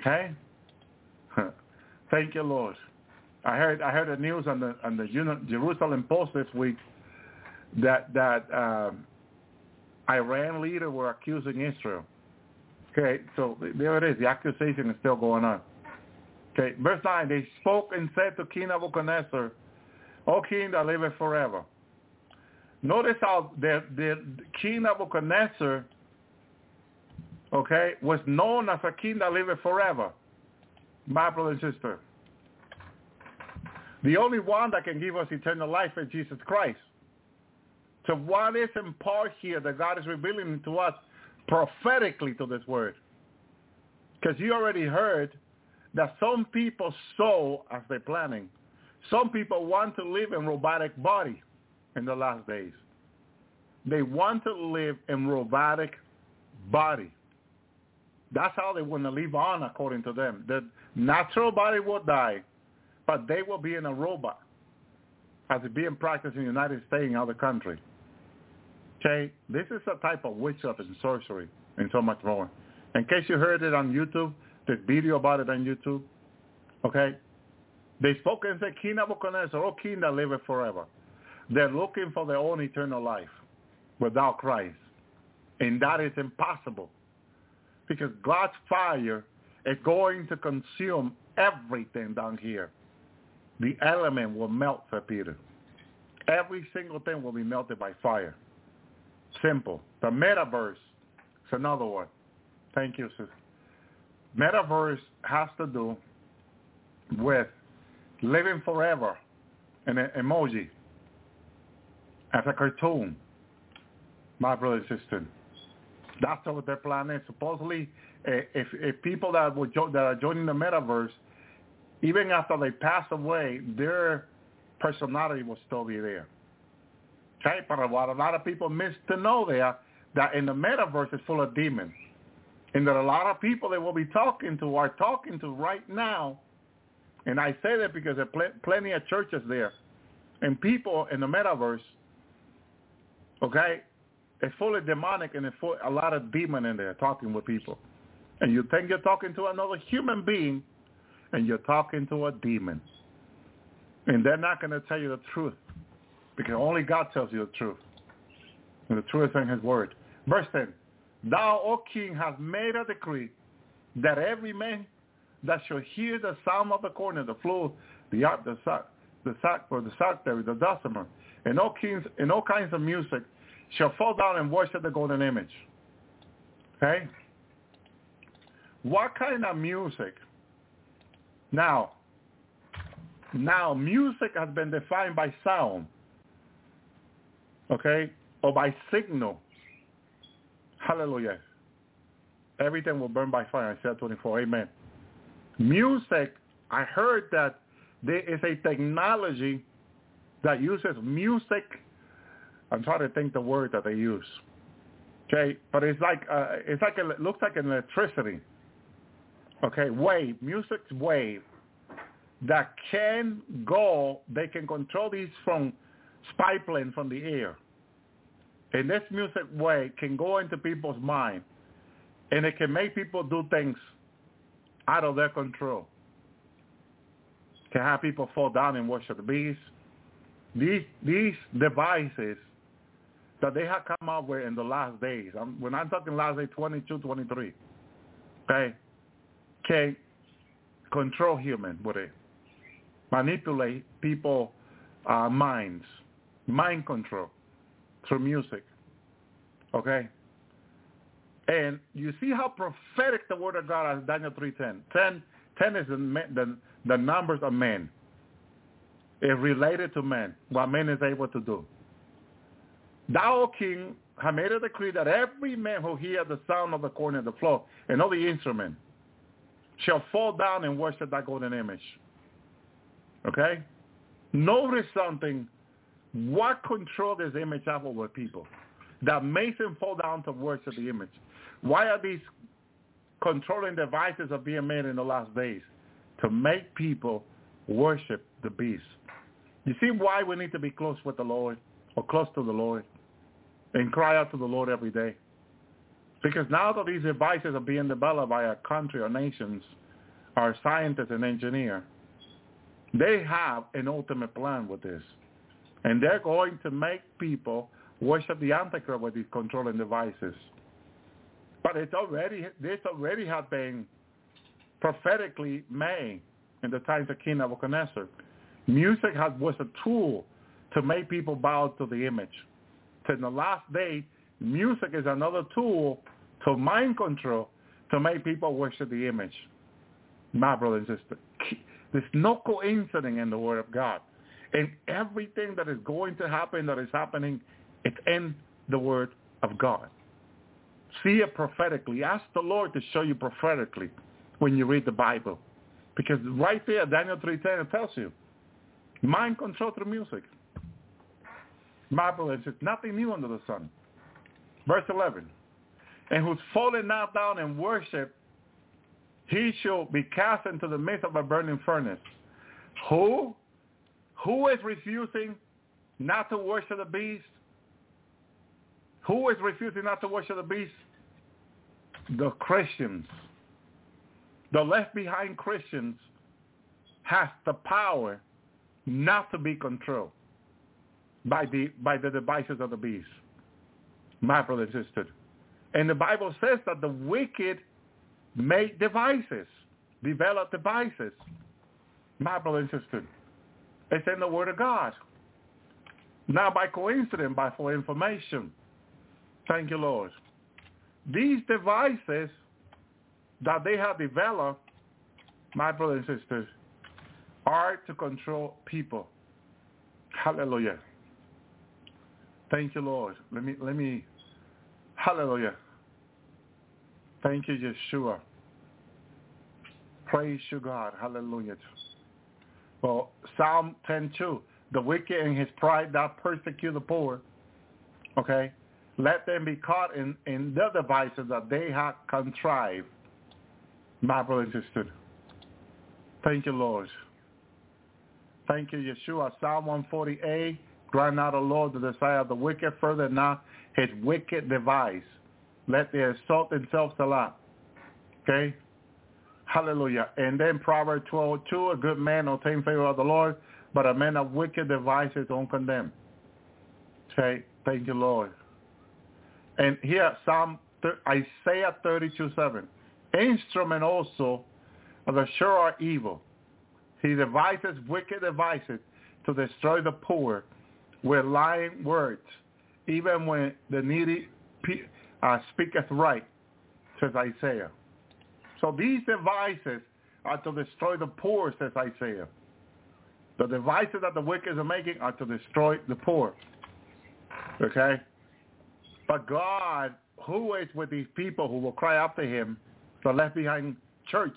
Okay? Thank you, Lord. I heard I heard the news on the on the Jerusalem Post this week that that um, Iran leader were accusing Israel. Okay, so there it is. The accusation is still going on. Okay, verse 9, they spoke and said to King Nebuchadnezzar, O king that liveth forever. Notice how the, the King Nebuchadnezzar, okay, was known as a king that liveth forever. My brother and sister. The only one that can give us eternal life is Jesus Christ. So what is in part here that God is revealing to us prophetically to this word? Because you already heard that some people sow as they're planning. Some people want to live in robotic body in the last days. They want to live in robotic body. That's how they want to live on according to them. The natural body will die, but they will be in a robot as it being practiced in the United States and other countries. Okay, this is a type of witchcraft and sorcery and so much more. In case you heard it on YouTube, there's video about it on YouTube. Okay? They spoke and said, King Nebuchadnezzar, O king that liveth forever. They're looking for their own eternal life without Christ. And that is impossible. Because God's fire is going to consume everything down here. The element will melt, said Peter. Every single thing will be melted by fire. Simple. The metaverse is another one. Thank you, sister metaverse has to do with living forever in an emoji as a cartoon, my brother and sister. That's what their plan is. Supposedly, eh, if, if people that, would jo- that are joining the metaverse, even after they pass away, their personality will still be there. Okay, but what a lot of people miss to know there, that in the metaverse is full of demons and that a lot of people that we'll be talking to are talking to right now. And I say that because there are pl- plenty of churches there and people in the metaverse, okay, it's fully demonic and it's full, a lot of demon in there talking with people. And you think you're talking to another human being and you're talking to a demon. And they're not going to tell you the truth because only God tells you the truth. And the truth is in his word. Verse 10, Thou, O king, hast made a decree that every man that shall hear the sound of the cornet, the flute, the harp, the sack, the sack, or the psaltery, the dulcimer, and all kinds, and all kinds of music, shall fall down and worship the golden image. Okay? What kind of music? Now, now music has been defined by sound, okay, or by signal. Hallelujah. Everything will burn by fire. Isaiah 24. Amen. Music, I heard that there is a technology that uses music. I'm trying to think the word that they use. Okay, but it's like uh, it's like a, it looks like an electricity. Okay, wave, music's wave that can go. They can control these from spy plane from the air, and this music way can go into people's mind, and it can make people do things out of their control. Can have people fall down and worship the beast. These these devices that they have come up with in the last days. I'm, when I'm talking last day, 22, 23, okay, can control human with it, manipulate people' uh, minds, mind control through music, okay? And you see how prophetic the word of God is, Daniel 3.10. 10, 10 is the, the, the numbers of men. It's related to men, what man is able to do. Thou, king, have made a decree that every man who hear the sound of the corn cornet, the floor, and all the instrument shall fall down and worship that golden image. Okay? Notice something. What control does the image have over people that makes them fall down to worship the image? Why are these controlling devices are being made in the last days? To make people worship the beast. You see why we need to be close with the Lord or close to the Lord? and cry out to the Lord every day. Because now that these devices are being developed by our country, our nations, our scientists and engineers, they have an ultimate plan with this. And they're going to make people worship the Antichrist with these controlling devices. But it's already, this already has been prophetically made in the times of King Nebuchadnezzar. Music has, was a tool to make people bow to the image in the last day, music is another tool to mind control to make people worship the image. My brother and sister, there's no coincidence in the Word of God. And everything that is going to happen, that is happening, it's in the Word of God. See it prophetically. Ask the Lord to show you prophetically when you read the Bible. Because right there, Daniel 3.10, it tells you, mind control through music. Bible nothing new under the sun. Verse 11. And who's fallen not down and worship, he shall be cast into the midst of a burning furnace. Who? Who is refusing not to worship the beast? Who is refusing not to worship the beast? The Christians. The left behind Christians has the power not to be controlled by the by the devices of the beast. My brother and sister. And the Bible says that the wicked make devices, develop devices. My brother sister. It's in the Word of God. Not by coincidence, but for information. Thank you, Lord. These devices that they have developed, my brothers and sisters, are to control people. Hallelujah. Thank you, Lord. Let me, let me, hallelujah. Thank you, Yeshua. Praise you, God. Hallelujah. Well, Psalm 10.2, the wicked in his pride that persecute the poor. Okay? Let them be caught in, in the devices that they have contrived. My brother and sister. Thank you, Lord. Thank you, Yeshua. Psalm 148. Grant not, O Lord, the desire of the wicked, further not his wicked device. Let they exalt themselves a lot. Okay? Hallelujah. And then Proverbs 12, 2, a good man obtain favor of the Lord, but a man of wicked devices don't condemn. Say, thank you, Lord. And here, Psalm Isaiah 32, 7. Instrument also of the sure are evil. He devises wicked devices to destroy the poor with lying words, even when the needy uh, speaketh right, says Isaiah. So these devices are to destroy the poor, says Isaiah. The devices that the wicked are making are to destroy the poor. Okay? But God, who is with these people who will cry after him, the left behind church?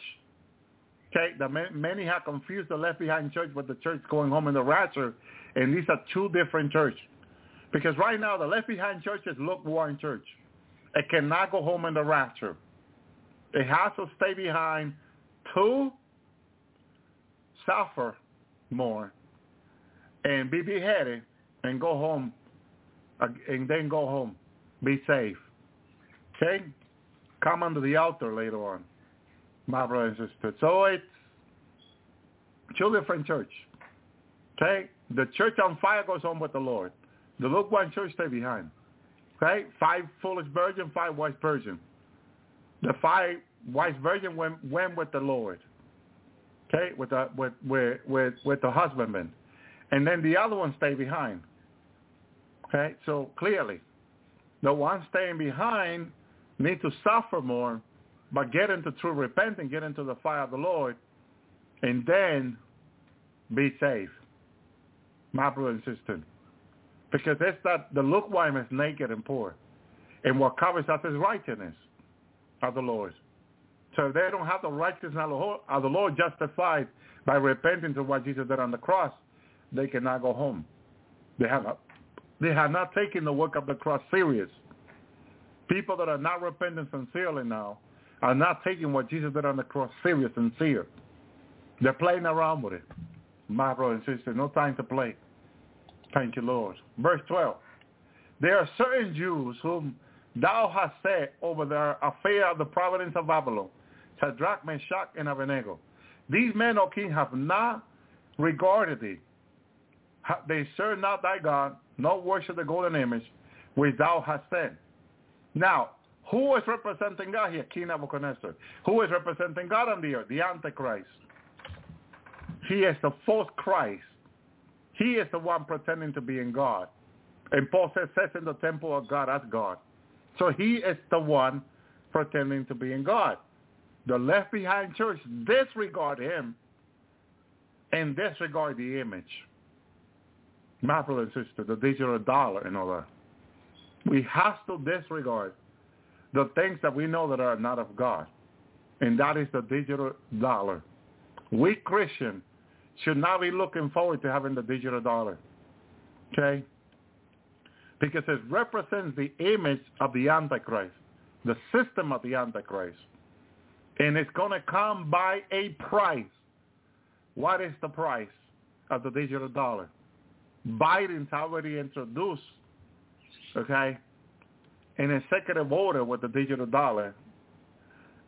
Okay, the many have confused the left behind church with the church going home in the rapture, and these are two different churches. Because right now the left behind church is lukewarm church. It cannot go home in the rapture. Has to stay behind to suffer more and be beheaded and go home and then go home. Be safe. Okay? Come under the altar later on, my brothers and sisters. So it's two different church. Okay? The church on fire goes home with the Lord. The lukewarm church stay behind. Okay? Five foolish virgin, five wise virgin. The five wise virgin went, went with the Lord. Okay? With the with with with, with the husbandman. And then the other one stay behind. Okay? So clearly, the one staying behind need to suffer more, but get into true repentance, get into the fire of the Lord, and then be saved. My brother and sister. Because it's that the lukewarm is naked and poor. And what covers up is righteousness of the Lord. So if they don't have the righteousness of the Lord justified by repenting to what Jesus did on the cross, they cannot go home. They have not, they have not taken the work of the cross serious. People that are not repenting sincerely now are not taking what Jesus did on the cross serious, sincere. They're playing around with it. My brother and sister, no time to play. Thank you, Lord. Verse 12. There are certain Jews whom thou hast said over the affair of the providence of Babylon, Shadrach, Meshach, and Abednego. These men, O king, have not regarded thee. They serve not thy God, nor worship the golden image which thou hast set. Now, who is representing God here? King Nebuchadnezzar. Who is representing God on the earth? The Antichrist. He is the false Christ. He is the one pretending to be in God. And Paul says, says in the temple of God as God. So he is the one pretending to be in God. The left behind church disregard him and disregard the image. My brother and sister, the digital dollar and all that. We have to disregard the things that we know that are not of God. And that is the digital dollar. We Christians should not be looking forward to having the digital dollar. Okay? Because it represents the image of the Antichrist, the system of the Antichrist. And it's going to come by a price. What is the price of the digital dollar? Biden's already introduced, okay, in executive order with the digital dollar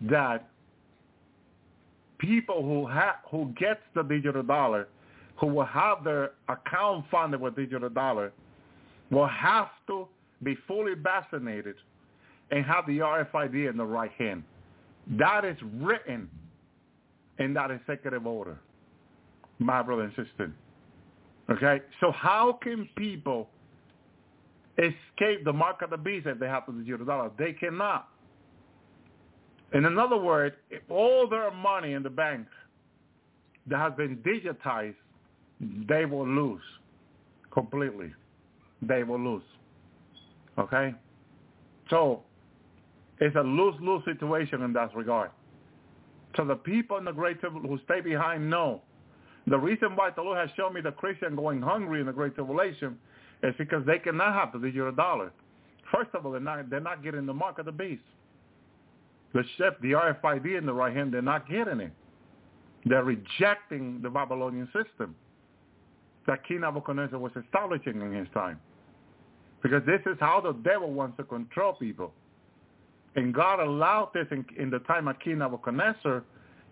that people who have who gets the digital dollar, who will have their account funded with digital dollar, will have to be fully vaccinated and have the RFID in the right hand. That is written in that executive order, my brother and sister. Okay? So how can people escape the mark of the beast if they have the digital dollar? They cannot. In another word, if all their money in the bank that has been digitized, they will lose completely. They will lose. Okay? So it's a lose-lose situation in that regard. So the people in the great tribulation who stay behind know. The reason why the Lord has shown me the Christian going hungry in the great tribulation is because they cannot have the digital dollar. First of all, they're not, they're not getting the mark of the beast the chip, the RFID in the right hand, they're not getting it. They're rejecting the Babylonian system that King Nebuchadnezzar was establishing in his time. Because this is how the devil wants to control people. And God allowed this in, in the time of King Nebuchadnezzar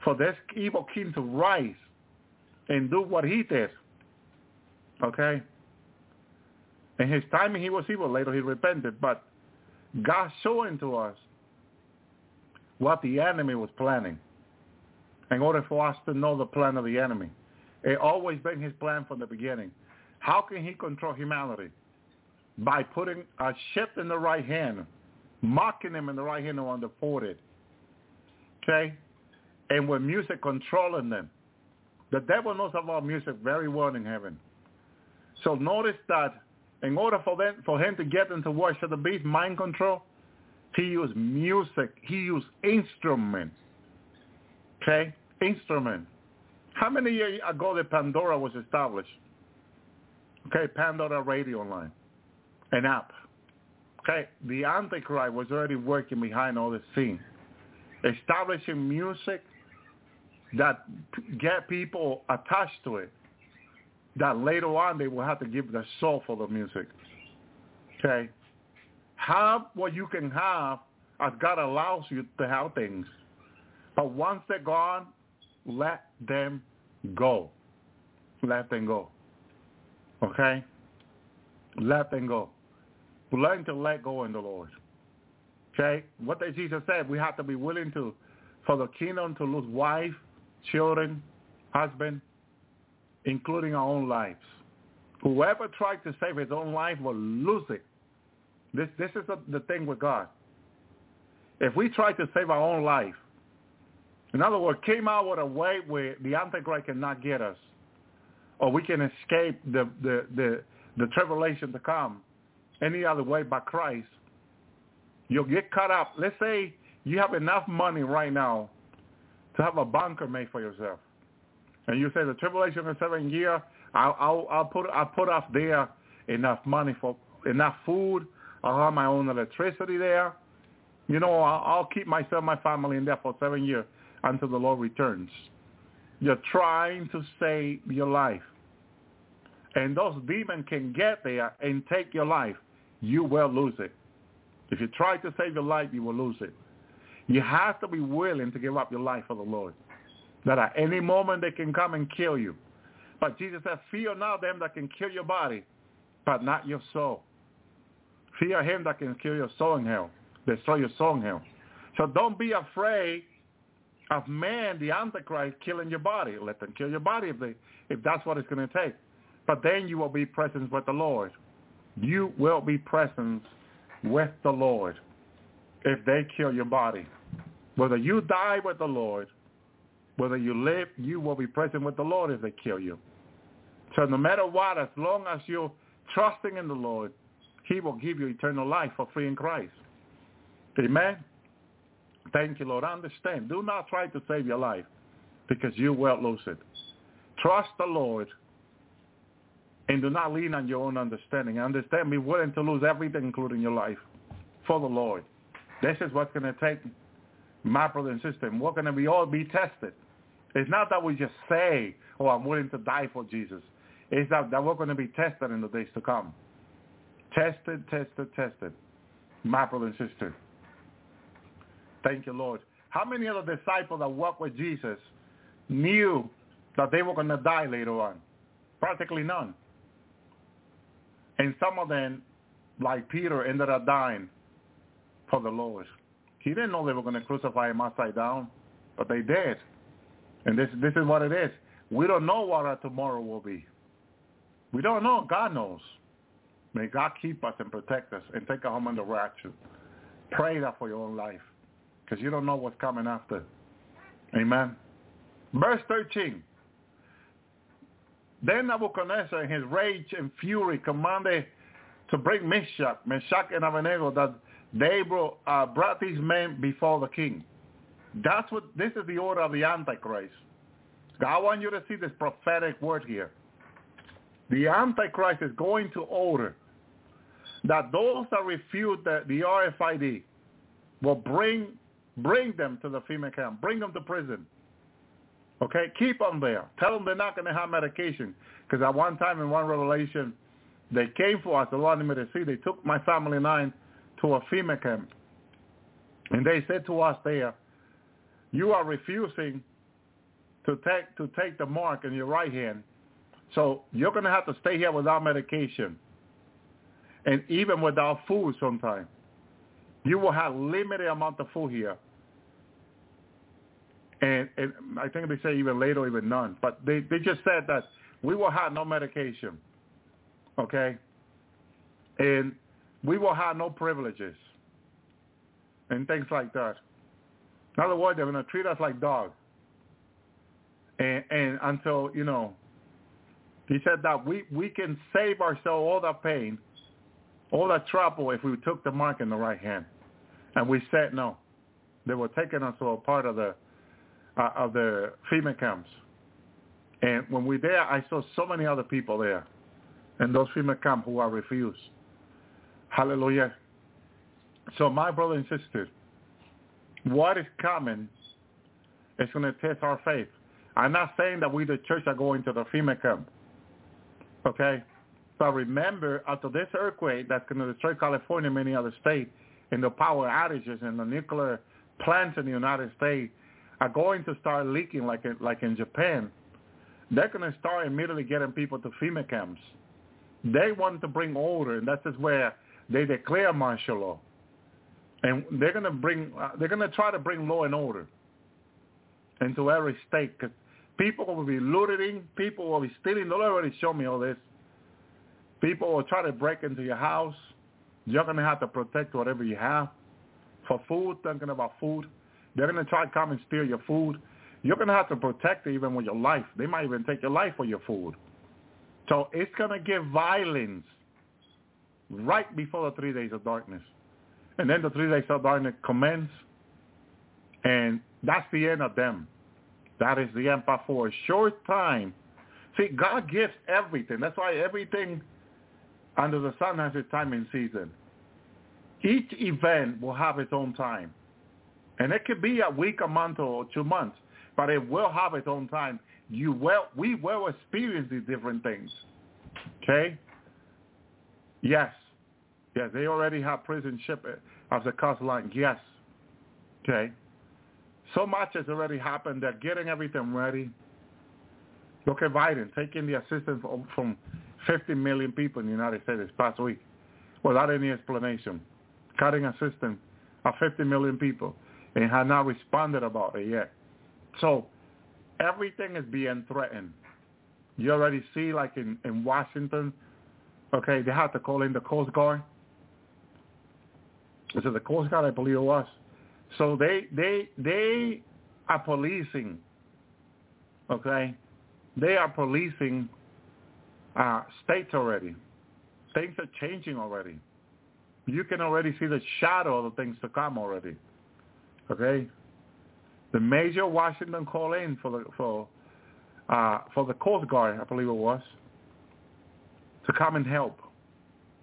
for this evil king to rise and do what he did. Okay? In his timing, he was evil. Later, he repented. But God showing to us what the enemy was planning in order for us to know the plan of the enemy. It always been his plan from the beginning. How can he control humanity? By putting a ship in the right hand, mocking him in the right hand on the forehead. Okay? And with music controlling them. The devil knows about music very well in heaven. So notice that in order for them for him to get into worship the beast, mind control, he used music. He used instruments. Okay? Instrument. How many years ago did Pandora was established? Okay, Pandora Radio Line. An app. Okay, the Antichrist was already working behind all this scene. Establishing music that get people attached to it. That later on they will have to give the soul for the music. Okay? Have what you can have as God allows you to have things. But once they're gone, let them go. Let them go. Okay? Let them go. Learn to let go in the Lord. Okay? What did Jesus said? We have to be willing to, for the kingdom to lose wife, children, husband, including our own lives. Whoever tries to save his own life will lose it. This, this is the, the thing with God. If we try to save our own life, in other words, came out with a way where the Antichrist cannot get us, or we can escape the, the, the, the tribulation to come any other way but Christ, you'll get caught up. Let's say you have enough money right now to have a bunker made for yourself. And you say the tribulation of seven year, I'll, I'll, I'll put I'll put off there enough money for enough food. I'll have my own electricity there. You know, I'll, I'll keep myself, my family in there for seven years until the Lord returns. You're trying to save your life. And those demons can get there and take your life. You will lose it. If you try to save your life, you will lose it. You have to be willing to give up your life for the Lord. That at any moment they can come and kill you. But Jesus said, fear not them that can kill your body, but not your soul. Fear him that can kill your soul in hell, destroy your soul in hell. So don't be afraid of man, the Antichrist, killing your body. Let them kill your body if they, if that's what it's going to take. But then you will be present with the Lord. You will be present with the Lord if they kill your body. Whether you die with the Lord, whether you live, you will be present with the Lord if they kill you. So no matter what, as long as you're trusting in the Lord, he will give you eternal life for free in Christ. Amen. Thank you, Lord. Understand. Do not try to save your life because you will lose it. Trust the Lord and do not lean on your own understanding. Understand, be willing to lose everything, including your life, for the Lord. This is what's going to take my brother and sister. We're going to be all be tested. It's not that we just say, oh, I'm willing to die for Jesus. It's that, that we're going to be tested in the days to come. Tested, tested, tested. My brother and sister. Thank you, Lord. How many of the disciples that walked with Jesus knew that they were going to die later on? Practically none. And some of them, like Peter, ended up dying for the Lord. He didn't know they were going to crucify him upside down, but they did. And this this is what it is. We don't know what our tomorrow will be. We don't know. God knows. May God keep us and protect us and take us home the rapture. Pray that for your own life because you don't know what's coming after. Amen. Verse 13. Then Nebuchadnezzar in his rage and fury commanded to bring Meshach, Meshach and Abednego that they brought, uh, brought these men before the king. That's what, this is the order of the Antichrist. I want you to see this prophetic word here. The Antichrist is going to order that those that refute the, the RFID will bring bring them to the FEMA camp, bring them to prison. Okay, keep them there. Tell them they're not going to have medication. Because at one time in one revelation, they came for us, the Lord me to see. They took my family and I to a FEMA camp. And they said to us there, you are refusing to take to take the mark in your right hand. So you're going to have to stay here without medication and even without food sometimes. You will have limited amount of food here. And, and I think they say even later, even none. But they, they just said that we will have no medication, okay? And we will have no privileges and things like that. In other words, they're going to treat us like dogs. And, and until, you know, he said that we, we can save ourselves all that pain, all that trouble if we took the mark in the right hand. And we said no. They were taking us to a part of the uh, of the FEMA camps. And when we there, I saw so many other people there in those FEMA camps who are refused. Hallelujah. So my brother and sister, what is coming is going to test our faith. I'm not saying that we, the church, are going to the FEMA camp. Okay? But remember, after this earthquake that's going to destroy California and many other states, and the power outages and the nuclear plants in the United States are going to start leaking like in, like in Japan, they're going to start immediately getting people to FEMA camps. They want to bring order, and that is just where they declare martial law, and they're going to bring uh, they're going to try to bring law and order into every state because people will be looting, people will be stealing. They already show me all this. People will try to break into your house. You're going to have to protect whatever you have. For food, thinking about food, they're going to try to come and steal your food. You're going to have to protect it even with your life. They might even take your life for your food. So it's going to give violence right before the three days of darkness. And then the three days of darkness commence, and that's the end of them. That is the. But for a short time, see, God gives everything. That's why everything under the sun has its time and season. Each event will have its own time. And it could be a week, a month, or two months, but it will have its own time. You will, we will experience these different things. Okay? Yes. Yes, they already have prison ship uh, as a coastline. Yes. Okay. So much has already happened. They're getting everything ready. Look at Biden taking the assistance from 50 million people in the United States this past week without any explanation. Cutting assistance of 50 million people and have not responded about it yet. So everything is being threatened. You already see like in, in Washington, okay, they have to call in the Coast Guard. Is it the Coast Guard? I believe it was. So they they they are policing. Okay, they are policing uh, states already. Things are changing already. You can already see the shadow of the things to come already. Okay, the major Washington call in for the for uh, for the Coast Guard, I believe it was, to come and help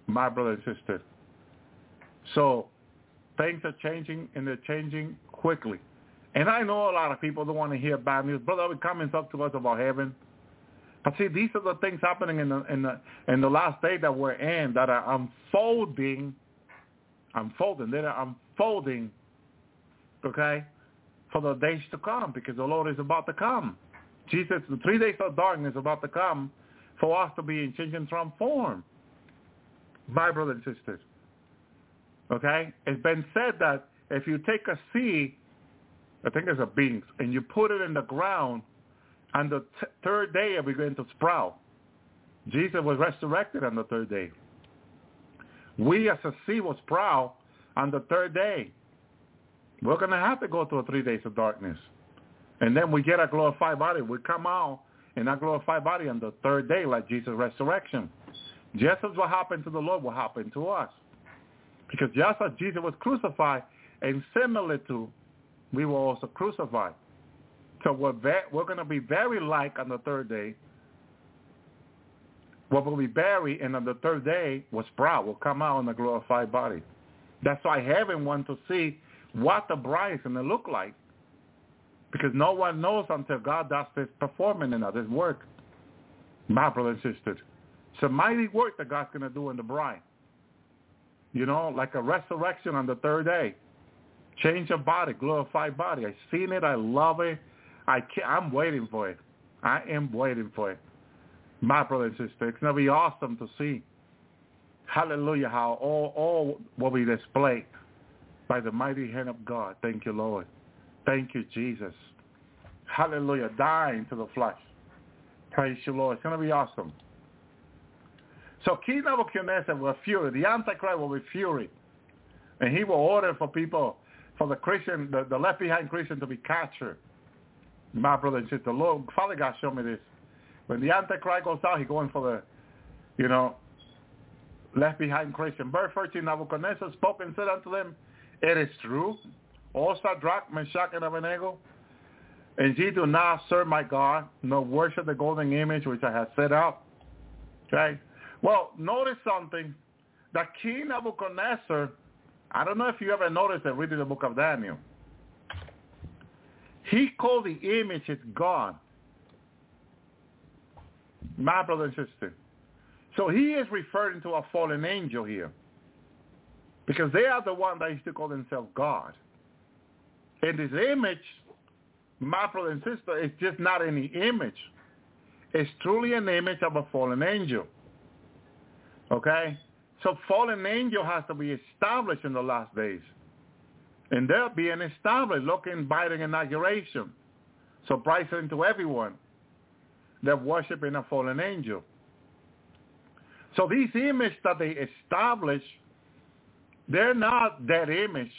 my brother and sister. So things are changing and they're changing quickly. And I know a lot of people don't want to hear bad news. Brother, we come and talk to us about heaven. But see, these are the things happening in the in the in the last day that we're in that are unfolding, unfolding. That are unfolding, okay, for the days to come because the Lord is about to come. Jesus, the three days of darkness about to come for us to be in change and transform. My brothers and sisters. Okay? It's been said that if you take a seed, I think it's a beans, and you put it in the ground, on the t- third day it will begin to sprout. Jesus was resurrected on the third day. We as a seed was sprout on the third day. We're going to have to go through three days of darkness. And then we get a glorified body. We come out in a glorified body on the third day like Jesus' resurrection. Just as what happened to the Lord will happen to us. Because just as Jesus was crucified, and similar to, we were also crucified. So we're, ve- we're going to be very like on the third day. What will be buried, and on the third day, will sprout, will come out in a glorified body. That's why heaven wants to see what the bride is going to look like. Because no one knows until God does this performing in this work. My brothers and sisters. It's a mighty work that God's going to do in the bride you know, like a resurrection on the third day. Change of body, glorified body. I've seen it. I love it. I can't, I'm waiting for it. I am waiting for it. My brother and sister, it's going to be awesome to see. Hallelujah, how all, all will be displayed by the mighty hand of God. Thank you, Lord. Thank you, Jesus. Hallelujah, dying to the flesh. Praise you, Lord. It's going to be awesome. So King Nebuchadnezzar will fury. The Antichrist will be fury. And he will order for people, for the Christian, the, the left behind Christian to be captured. My brother and sister, Lord, Father God showed me this. When the Antichrist goes out, he's going for the, you know, left behind Christian. Verse 13, Nebuchadnezzar spoke and said unto them, It is true, O Shadrach, Meshach, and Abednego, and ye do not serve my God, nor worship the golden image which I have set up. Okay? Well, notice something. The king Nebuchadnezzar, I don't know if you ever noticed it reading the book of Daniel. He called the image his God. My brother and sister. So he is referring to a fallen angel here. Because they are the one that used to call themselves God. And this image, my brother and sister, is just not any image. It's truly an image of a fallen angel. Okay? So fallen angel has to be established in the last days. And they're being established. Look in Biden inauguration. Surprising to everyone. They're worshiping a fallen angel. So these images that they establish, they're not that image.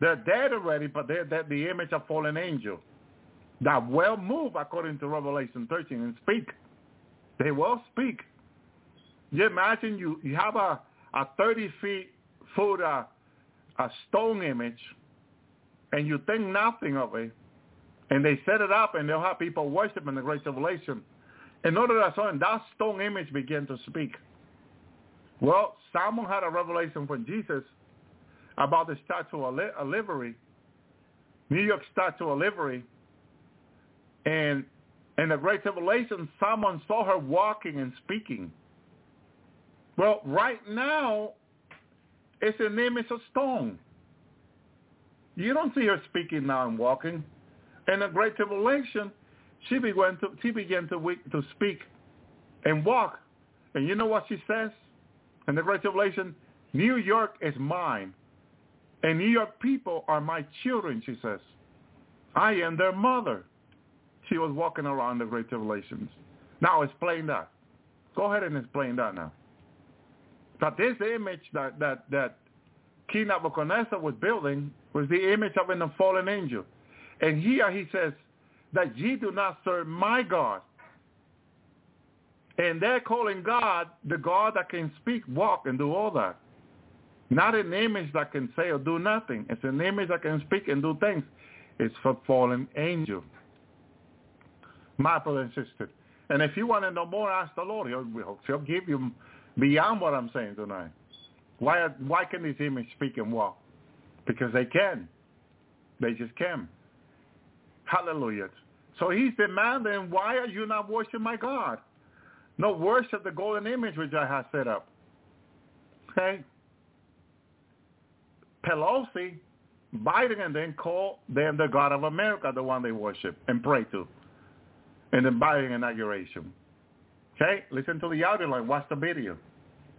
They're dead already, but they're, the image of fallen angel that will move according to Revelation 13 and speak. They will speak. You imagine you, you have a, a 30 feet foot uh, a stone image and you think nothing of it and they set it up and they'll have people worship in the Great Revelation. In order that sudden, that stone image began to speak. Well, someone had a revelation from Jesus about the Statue of Liberty, New York Statue of Liberty, and in the Great Revelation, someone saw her walking and speaking. Well, right now, it's an image of stone. You don't see her speaking now and walking. In the Great Tribulation, she began to she began to to speak and walk. And you know what she says? In the Great Tribulation, New York is mine. And New York people are my children, she says. I am their mother. She was walking around the Great Tribulations. Now explain that. Go ahead and explain that now. But this image that, that, that King Nebuchadnezzar was building was the image of a fallen angel. And here he says that ye do not serve my God. And they're calling God the God that can speak, walk, and do all that. Not an image that can say or do nothing. It's an image that can speak and do things. It's for fallen angel. My brother and sister. And if you want to know more, ask the Lord. He'll, he'll give you beyond what I'm saying tonight. Why why can these images speak and walk? Because they can. They just can. Hallelujah. So he's demanding, why are you not worshiping my God? No, worship the golden image which I have set up. Okay? Pelosi, Biden, and then call them the God of America, the one they worship and pray to in the Biden inauguration. Okay? Listen to the audio line. Watch the video.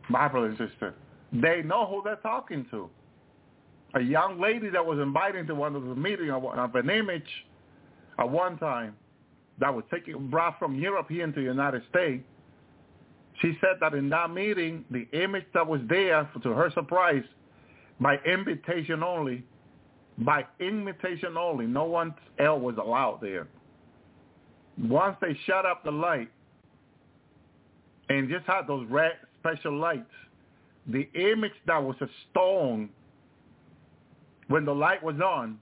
My brother and sister. They know who they're talking to. A young lady that was invited to one of the meetings of an image at one time that was taken brought from Europe here into the United States. She said that in that meeting, the image that was there, to her surprise, by invitation only, by invitation only, no one else was allowed there. Once they shut up the light, and just had those red special lights. The image that was a stone, when the light was on,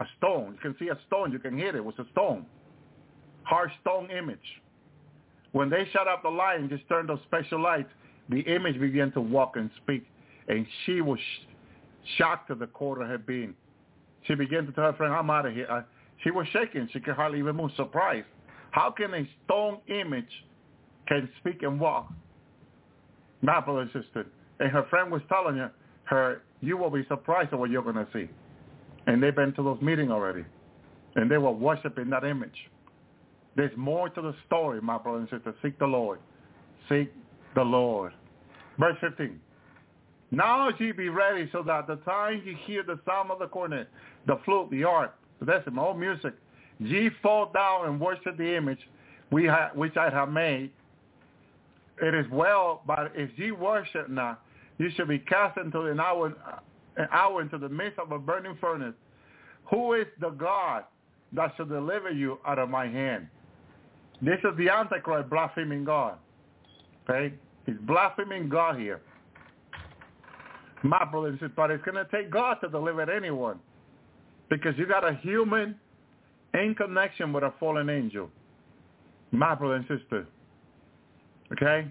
a stone. You can see a stone. You can hear it. It was a stone. Hard stone image. When they shut up the light and just turned those special lights, the image began to walk and speak. And she was shocked to the core of her being. She began to tell her friend, I'm out of here. She was shaking. She could hardly even move, surprised. How can a stone image can speak and walk. My brother sister. And her friend was telling her, her, you will be surprised at what you're going to see. And they've been to those meetings already. And they were worshiping that image. There's more to the story, my brother and sister. Seek the Lord. Seek the Lord. Verse 15. Now ye be ready so that the time ye hear the sound of the cornet, the flute, the harp, the dulcimer, all music, ye fall down and worship the image we ha- which I have made. It is well, but if ye worship not, you shall be cast into an hour, an hour into the midst of a burning furnace. Who is the God that shall deliver you out of my hand? This is the Antichrist blaspheming God. Okay? He's blaspheming God here. My brother and but it's going to take God to deliver anyone. Because you got a human in connection with a fallen angel. My brother and sister. Okay?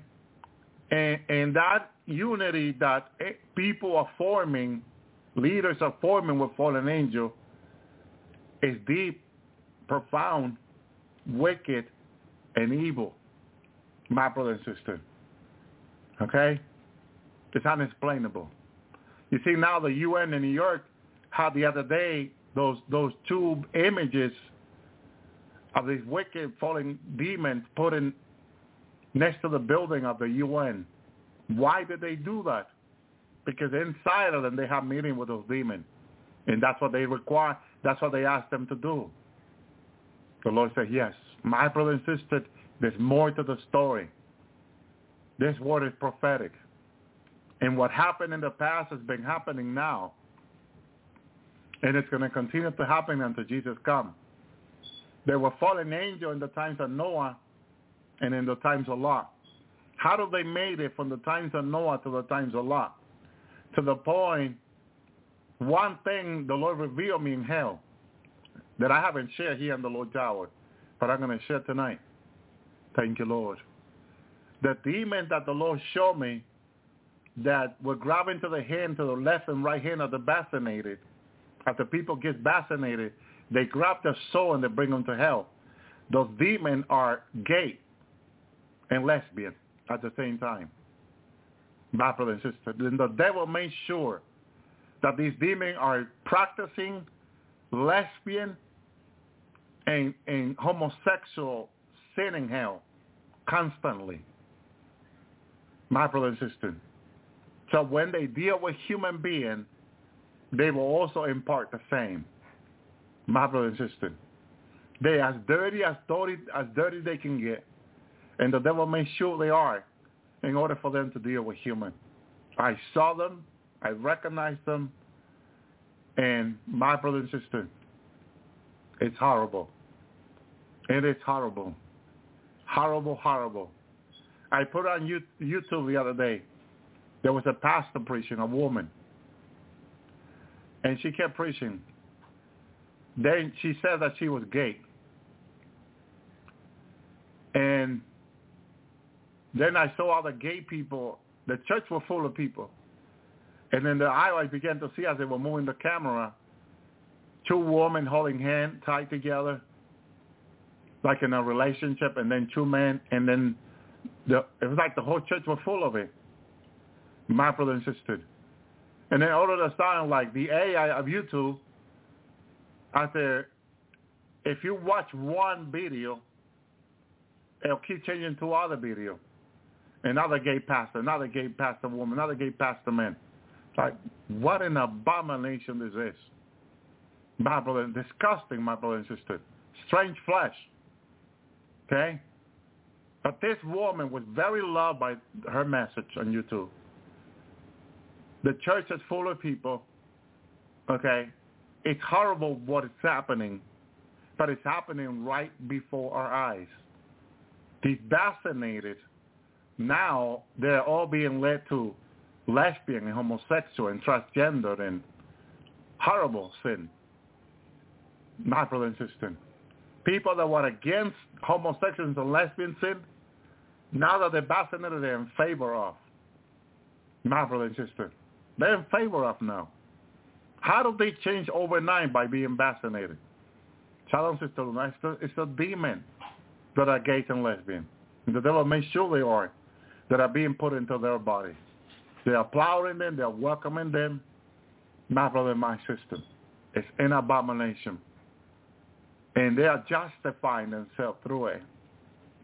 And, and that unity that eh, people are forming, leaders are forming with fallen angel, is deep, profound, wicked, and evil. My brother and sister. Okay? It's unexplainable. You see, now the UN in New York had the other day those those two images of these wicked falling demons put in next to the building of the UN. Why did they do that? Because inside of them they have meeting with those demons. And that's what they require. That's what they asked them to do. The Lord said, yes, my brother and sister, there's more to the story. This word is prophetic. And what happened in the past has been happening now. And it's going to continue to happen until Jesus comes. There were fallen angels in the times of Noah and in the times of Lot. How do they made it from the times of Noah to the times of Lot? To the point, one thing the Lord revealed me in hell that I haven't shared here in the Lord's Hour, but I'm going to share tonight. Thank you, Lord. The demons that the Lord showed me that were grabbing to the hand, to the left and right hand of the vaccinated. After people get vaccinated, they grab their soul and they bring them to hell. Those demons are gay and lesbian at the same time. My brother and sister. The devil made sure that these demons are practicing lesbian and, and homosexual sin in hell constantly. My brother and sister. So when they deal with human being, they will also impart the same. My brother and sister. They as dirty as dirty as dirty they can get. And the devil makes sure they are in order for them to deal with human. I saw them, I recognized them, and my brother and sister, it's horrible. It is horrible. Horrible, horrible. I put on YouTube the other day there was a pastor preaching, a woman. And she kept preaching. Then she said that she was gay. And then I saw all the gay people. The church was full of people. And then the aisle I began to see as they were moving the camera, two women holding hands tied together, like in a relationship, and then two men, and then the, it was like the whole church was full of it my brother and sister. And then all of a sudden, like the AI of YouTube, I said, if you watch one video, it'll keep changing to other video. Another gay pastor, another gay pastor woman, another gay pastor man. Like, what an abomination this is? My brother, disgusting, my brother and sister. Strange flesh. Okay? But this woman was very loved by her message on YouTube. The church is full of people. Okay? It's horrible what is happening, but it's happening right before our eyes. These vaccinated, now they're all being led to lesbian and homosexual and transgender and horrible sin. My brother and sister. People that were against homosexuals and lesbian sin, now that they're vaccinated, they're in favor of. My brother and sister. They're in favor of now. How do they change overnight by being vaccinated? Shalom, sister, it's the, it's the demon that are gays and lesbian. The devil makes sure they are, that are being put into their body. They are plowing them, they are welcoming them. My brother and my sister, it's an abomination. And they are justifying themselves through it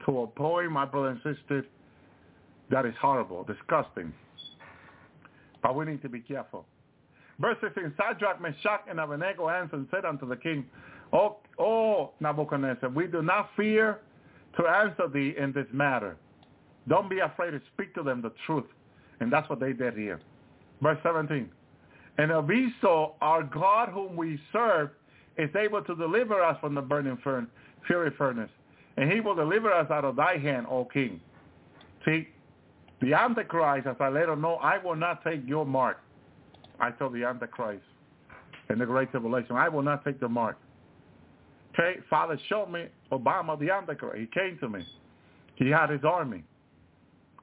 to a point, my brother and sister, that is horrible, disgusting. But we need to be careful. Verse 15, Shadrach, Meshach, and Abednego answered and said unto the king, O, o Nebuchadnezzar, we do not fear to answer thee in this matter. Don't be afraid to speak to them the truth. And that's what they did here. Verse 17, and so, our God whom we serve is able to deliver us from the burning furnace, fury furnace, and he will deliver us out of thy hand, O king. See, the Antichrist, as I let him know, I will not take your mark. I told the Antichrist in the Great Tribulation, I will not take the mark. Okay, Father showed me Obama, the Antichrist. He came to me. He had his army.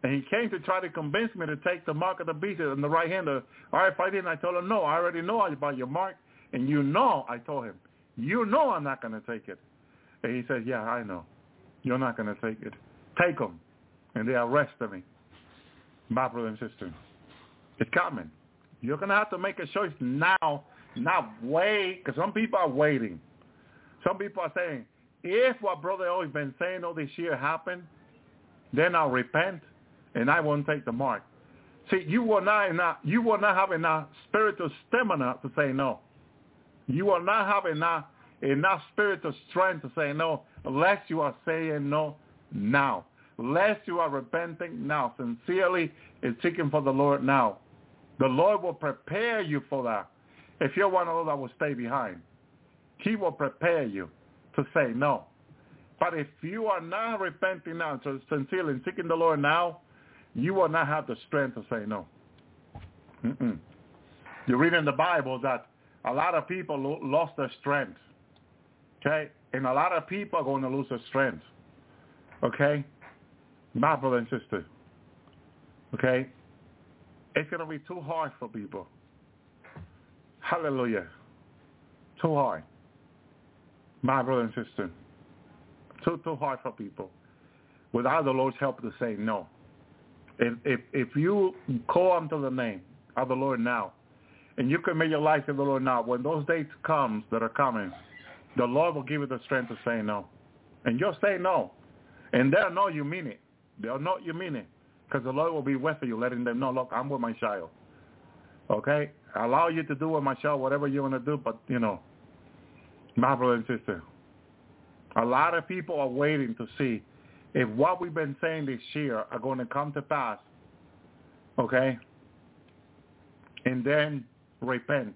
And he came to try to convince me to take the mark of the beast in the right hand. Of, All right, if I didn't, I told him, no, I already know about your mark. And you know, I told him, you know I'm not going to take it. And he said, yeah, I know. You're not going to take it. Take them. And they arrested me. My brother and sister. It's coming. You're going to have to make a choice now, not wait, because some people are waiting. Some people are saying, if what Brother always been saying all this year happened, then I'll repent and I won't take the mark. See, you will not you will not have enough spiritual stamina to say no. You will not have enough enough spiritual strength to say no unless you are saying no now. Unless you are repenting now, sincerely and seeking for the Lord now. The Lord will prepare you for that. If you're one of those that will stay behind, he will prepare you to say no. But if you are not repenting now, so sincerely and seeking the Lord now, you will not have the strength to say no. Mm-mm. You read in the Bible that a lot of people lo- lost their strength. Okay? And a lot of people are going to lose their strength. Okay? My brother and sister. Okay? It's going to be too hard for people. Hallelujah. Too hard. My brother and sister. Too, too hard for people. Without the Lord's help to say no. If, if, if you call unto the name of the Lord now, and you commit your life to the Lord now, when those days comes that are coming, the Lord will give you the strength to say no. And you'll say no. And they'll know you mean it. They'll know you mean it. Because the Lord will be with you, letting them know, look, I'm with my child. Okay? I allow you to do with my child whatever you want to do, but, you know, my brother and sister, a lot of people are waiting to see if what we've been saying this year are going to come to pass, okay? And then repent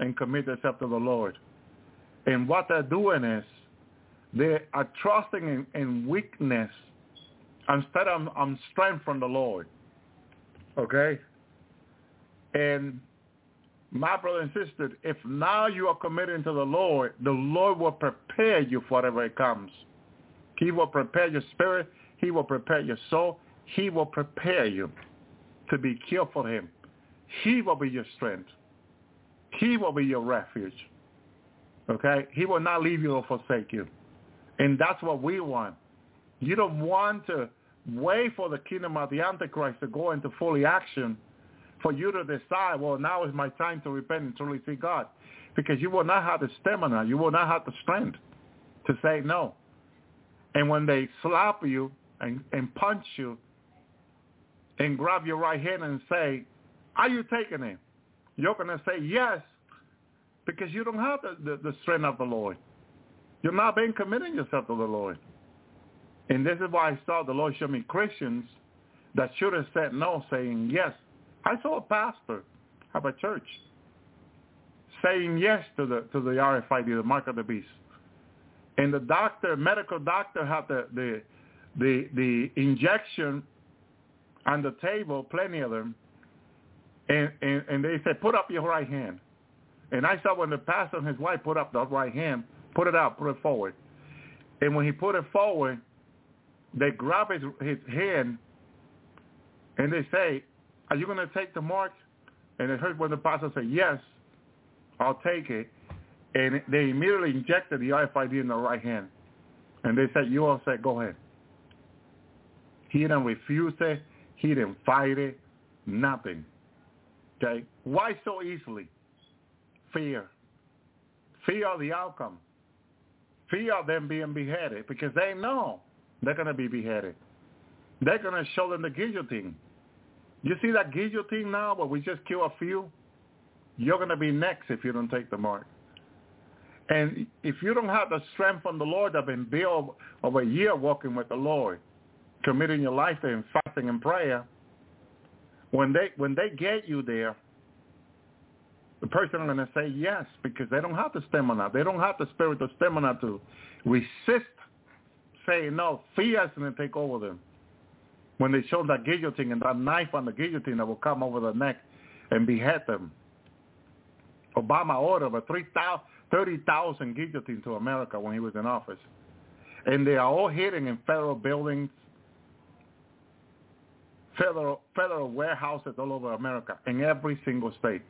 and commit themselves to the Lord. And what they're doing is they are trusting in, in weakness instead of um, strength from the Lord. Okay? And my brother and sister, if now you are committing to the Lord, the Lord will prepare you for whatever it comes. He will prepare your spirit. He will prepare your soul. He will prepare you to be killed for him. He will be your strength. He will be your refuge. Okay? He will not leave you or forsake you. And that's what we want. You don't want to wait for the kingdom of the Antichrist to go into fully action for you to decide, well, now is my time to repent and truly see God. Because you will not have the stamina. You will not have the strength to say no. And when they slap you and, and punch you and grab your right hand and say, are you taking it? You're going to say yes because you don't have the, the, the strength of the Lord. You're not being committing yourself to the Lord. And this is why I saw the Lord show me Christians that should have said no, saying yes. I saw a pastor of a church saying yes to the to the RFID, the mark of the beast. And the doctor, medical doctor, had the the the, the injection on the table, plenty of them, and, and and they said, put up your right hand. And I saw when the pastor and his wife put up the right hand, put it out, put it forward. And when he put it forward, they grab his, his hand and they say, are you going to take the mark? And it heard when the pastor said, yes, I'll take it. And they immediately injected the RFID in the right hand. And they said, you all said, go ahead. He didn't refuse it. He didn't fight it. Nothing. Okay? Why so easily? Fear. Fear of the outcome. fear of them being beheaded because they know they're going to be beheaded. They're going to show them the guillotine. You see that guillotine now where we just kill a few? You're going to be next if you don't take the mark. And if you don't have the strength from the Lord that been built over a year walking with the Lord, committing your life to Him, fasting and prayer, when they when they get you there, the person is going to say yes because they don't have the stamina. They don't have the spirit of stamina to resist saying no. Fear is going to take over them. When they show that guillotine and that knife on the guillotine that will come over the neck and behead them. Obama ordered a 30,000 guillotines to America when he was in office. And they are all hidden in federal buildings, federal, federal warehouses all over America, in every single state.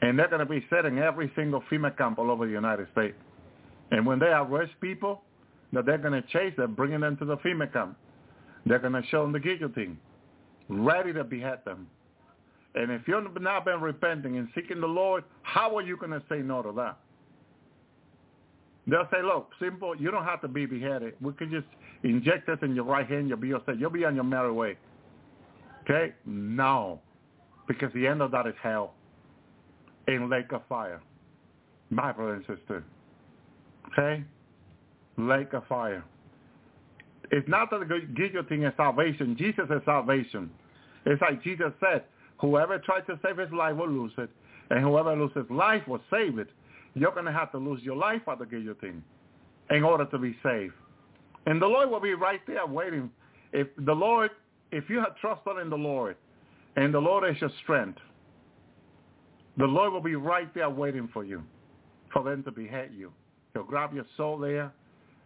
And they're going to be set in every single FEMA camp all over the United States. And when they arrest people that they're going to chase, they're bringing them to the FEMA camp. They're going to show them the guillotine, ready to behead them. And if you've not been repenting and seeking the Lord, how are you going to say no to that? They'll say, look, simple, you don't have to be beheaded. We can just inject this in your right hand, you'll be all. You'll be on your merry way. Okay? No. Because the end of that is hell. In lake of fire. My brother and sister. Okay? Lake of fire. It's not that the guillotine is salvation. Jesus is salvation. It's like Jesus said, Whoever tries to save his life will lose it, and whoever loses life will save it. You're going to have to lose your life at the guillotine in order to be saved. And the Lord will be right there waiting. If the Lord, if you have trusted in the Lord, and the Lord is your strength, the Lord will be right there waiting for you, for them to behead you. He'll grab your soul there.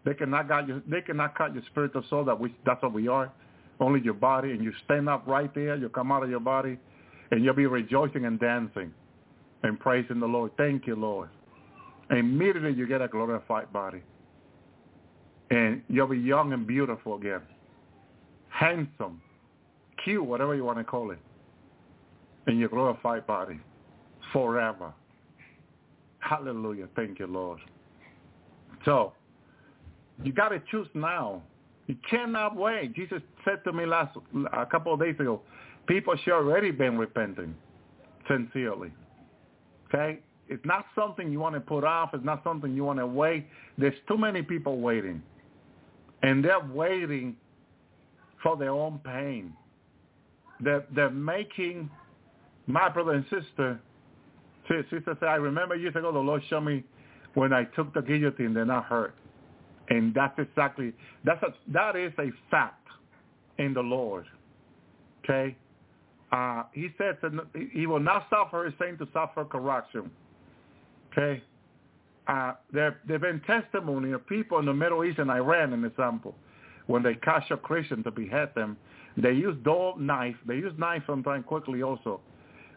They cannot cut your, they cannot cut your spiritual soul. That we, that's what we are. Only your body, and you stand up right there. You come out of your body, and you'll be rejoicing and dancing and praising the Lord. Thank you, Lord. Immediately you get a glorified body. And you'll be young and beautiful again. Handsome. Cute, whatever you want to call it. In your glorified body. Forever. Hallelujah. Thank you, Lord. So, you got to choose now. You cannot wait. Jesus said to me last a couple of days ago, People should already been repenting sincerely. Okay? It's not something you want to put off. It's not something you want to wait. There's too many people waiting. And they're waiting for their own pain. They're, they're making my brother and sister, sister said, I remember years ago the Lord showed me when I took the guillotine, they're not hurt. And that's exactly, that's a, that is a fact in the Lord. Okay? uh, he said that he will not suffer his saint to suffer corruption. Okay? Uh, there there have been testimony of people in the Middle East and Iran, an example, when they catch a Christian to behead them, they use dull knife. They use knife sometimes quickly also,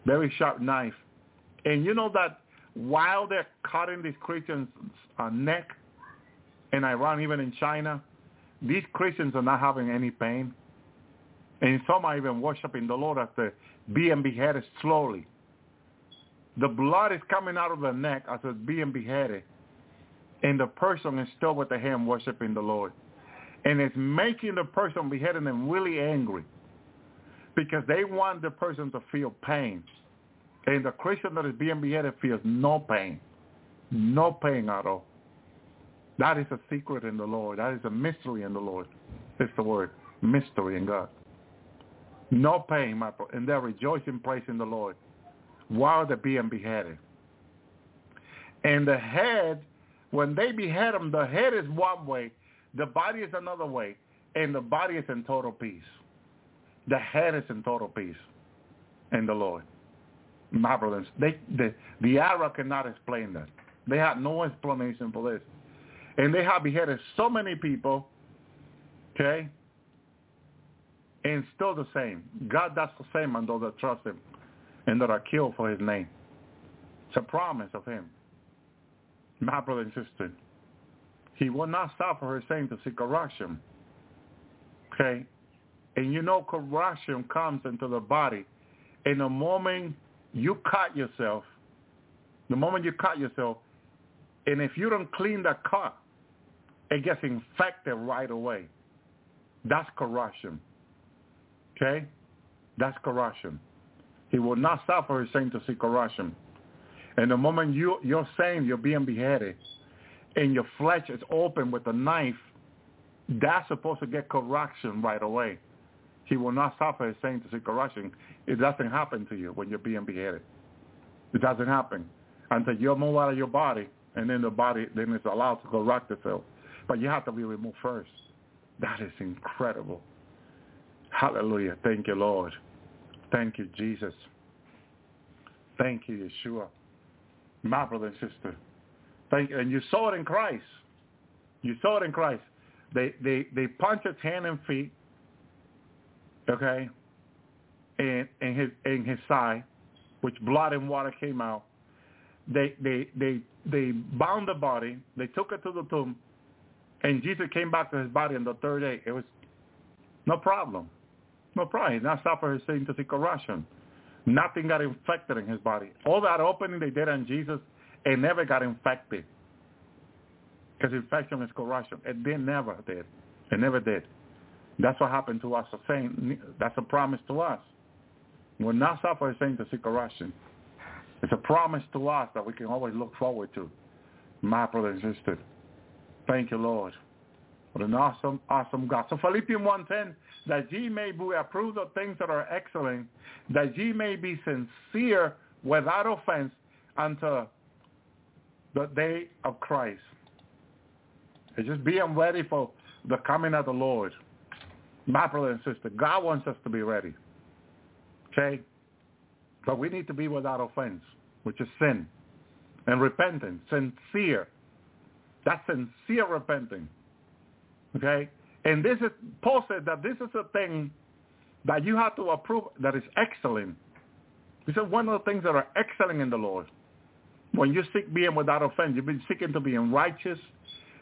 very sharp knife. And you know that while they're cutting these Christians' uh, neck in Iran, even in China, these Christians are not having any pain. And some are even worshiping the Lord after being beheaded slowly. The blood is coming out of the neck as it's being beheaded. And the person is still with the hand worshiping the Lord. And it's making the person beheaded them really angry because they want the person to feel pain. And the Christian that is being beheaded feels no pain. No pain at all. That is a secret in the Lord. That is a mystery in the Lord. It's the word. Mystery in God. No pain, my bro- and they're rejoicing, praising the Lord while they're being beheaded. And the head, when they behead them, the head is one way, the body is another way, and the body is in total peace. The head is in total peace in the Lord. My brothers, they, the, the Arab cannot explain that. They have no explanation for this. And they have beheaded so many people, okay, and still the same. God does the same on those that trust him and that are killed for his name. It's a promise of him. My brother and sister, he will not suffer his saying to see corruption. Okay? And you know corruption comes into the body. In the moment you cut yourself, the moment you cut yourself, and if you don't clean that cut, it gets infected right away. That's corruption. Okay? That's corruption. He will not suffer his saint to see corruption. And the moment you, you're saying you're being beheaded and your flesh is open with a knife, that's supposed to get corruption right away. He will not suffer his saint to see corruption. It doesn't happen to you when you're being beheaded. It doesn't happen until you move out of your body, and then the body then is allowed to correct itself. But you have to be removed first. That is incredible. Hallelujah. Thank you, Lord. Thank you, Jesus. Thank you, Yeshua. My brother and sister. Thank you. And you saw it in Christ. You saw it in Christ. They they they punched his hand and feet. Okay. And in his in his side, which blood and water came out. They they they they bound the body. They took it to the tomb, and Jesus came back to his body on the third day. It was no problem. No problem. He not suffer his sin to see corruption. Nothing got infected in his body. All that opening they did on Jesus, it never got infected. Because infection is corruption. It did never did. It never did. That's what happened to us. Saying that's a promise to us. We're not suffer sin to see corruption. It's a promise to us that we can always look forward to. My brother and sister. Thank you, Lord. What an awesome, awesome God. So Philippians 1.10, that ye may be approved of things that are excellent, that ye may be sincere without offense unto the day of Christ. It's just being ready for the coming of the Lord. My brother and sister, God wants us to be ready. Okay? But we need to be without offense, which is sin. And repentance, sincere. That's sincere repenting. Okay? And this is, Paul said that this is a thing that you have to approve that is excellent. This is one of the things that are excellent in the Lord. When you seek being without offense, you've been seeking to being righteous.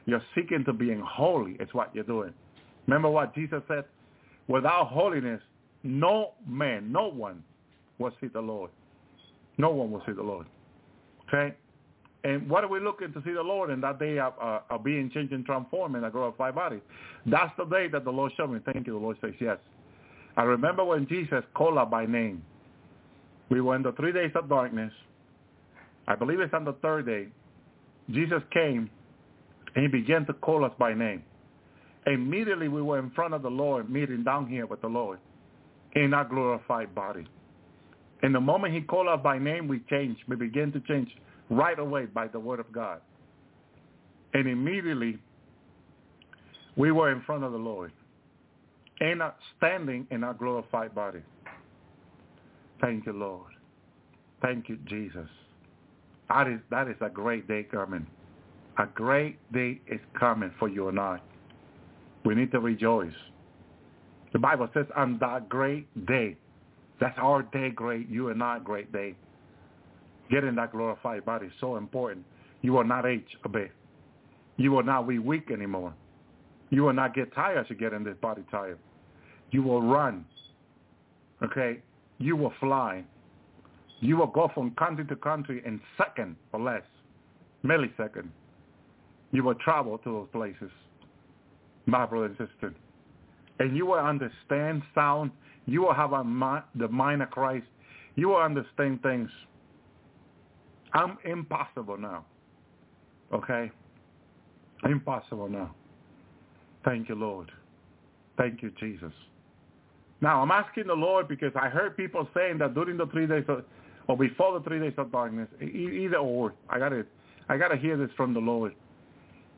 You're seeking to being holy. It's what you're doing. Remember what Jesus said? Without holiness, no man, no one will see the Lord. No one will see the Lord. Okay? And what are we looking to see the Lord in that day of, uh, of being changed and transformed in a glorified body? That's the day that the Lord showed me. Thank you. The Lord says yes. I remember when Jesus called us by name. We were in the three days of darkness. I believe it's on the third day. Jesus came and he began to call us by name. Immediately we were in front of the Lord, meeting down here with the Lord in our glorified body. And the moment he called us by name, we changed. We began to change right away by the word of God. And immediately we were in front of the Lord and standing in our glorified body. Thank you, Lord. Thank you, Jesus. That is, that is a great day coming. A great day is coming for you and I. We need to rejoice. The Bible says on that great day, that's our day great, you and I great day. Getting that glorified body is so important. You will not age a bit. You will not be weak anymore. You will not get tired as you get in this body tired. You will run. Okay? You will fly. You will go from country to country in second or less, millisecond. You will travel to those places, my brother and sister. And you will understand sound. You will have a the mind of Christ. You will understand things. I'm impossible now. Okay? Impossible now. Thank you, Lord. Thank you, Jesus. Now, I'm asking the Lord because I heard people saying that during the three days or before the three days of darkness, either or, I gotta, I gotta hear this from the Lord.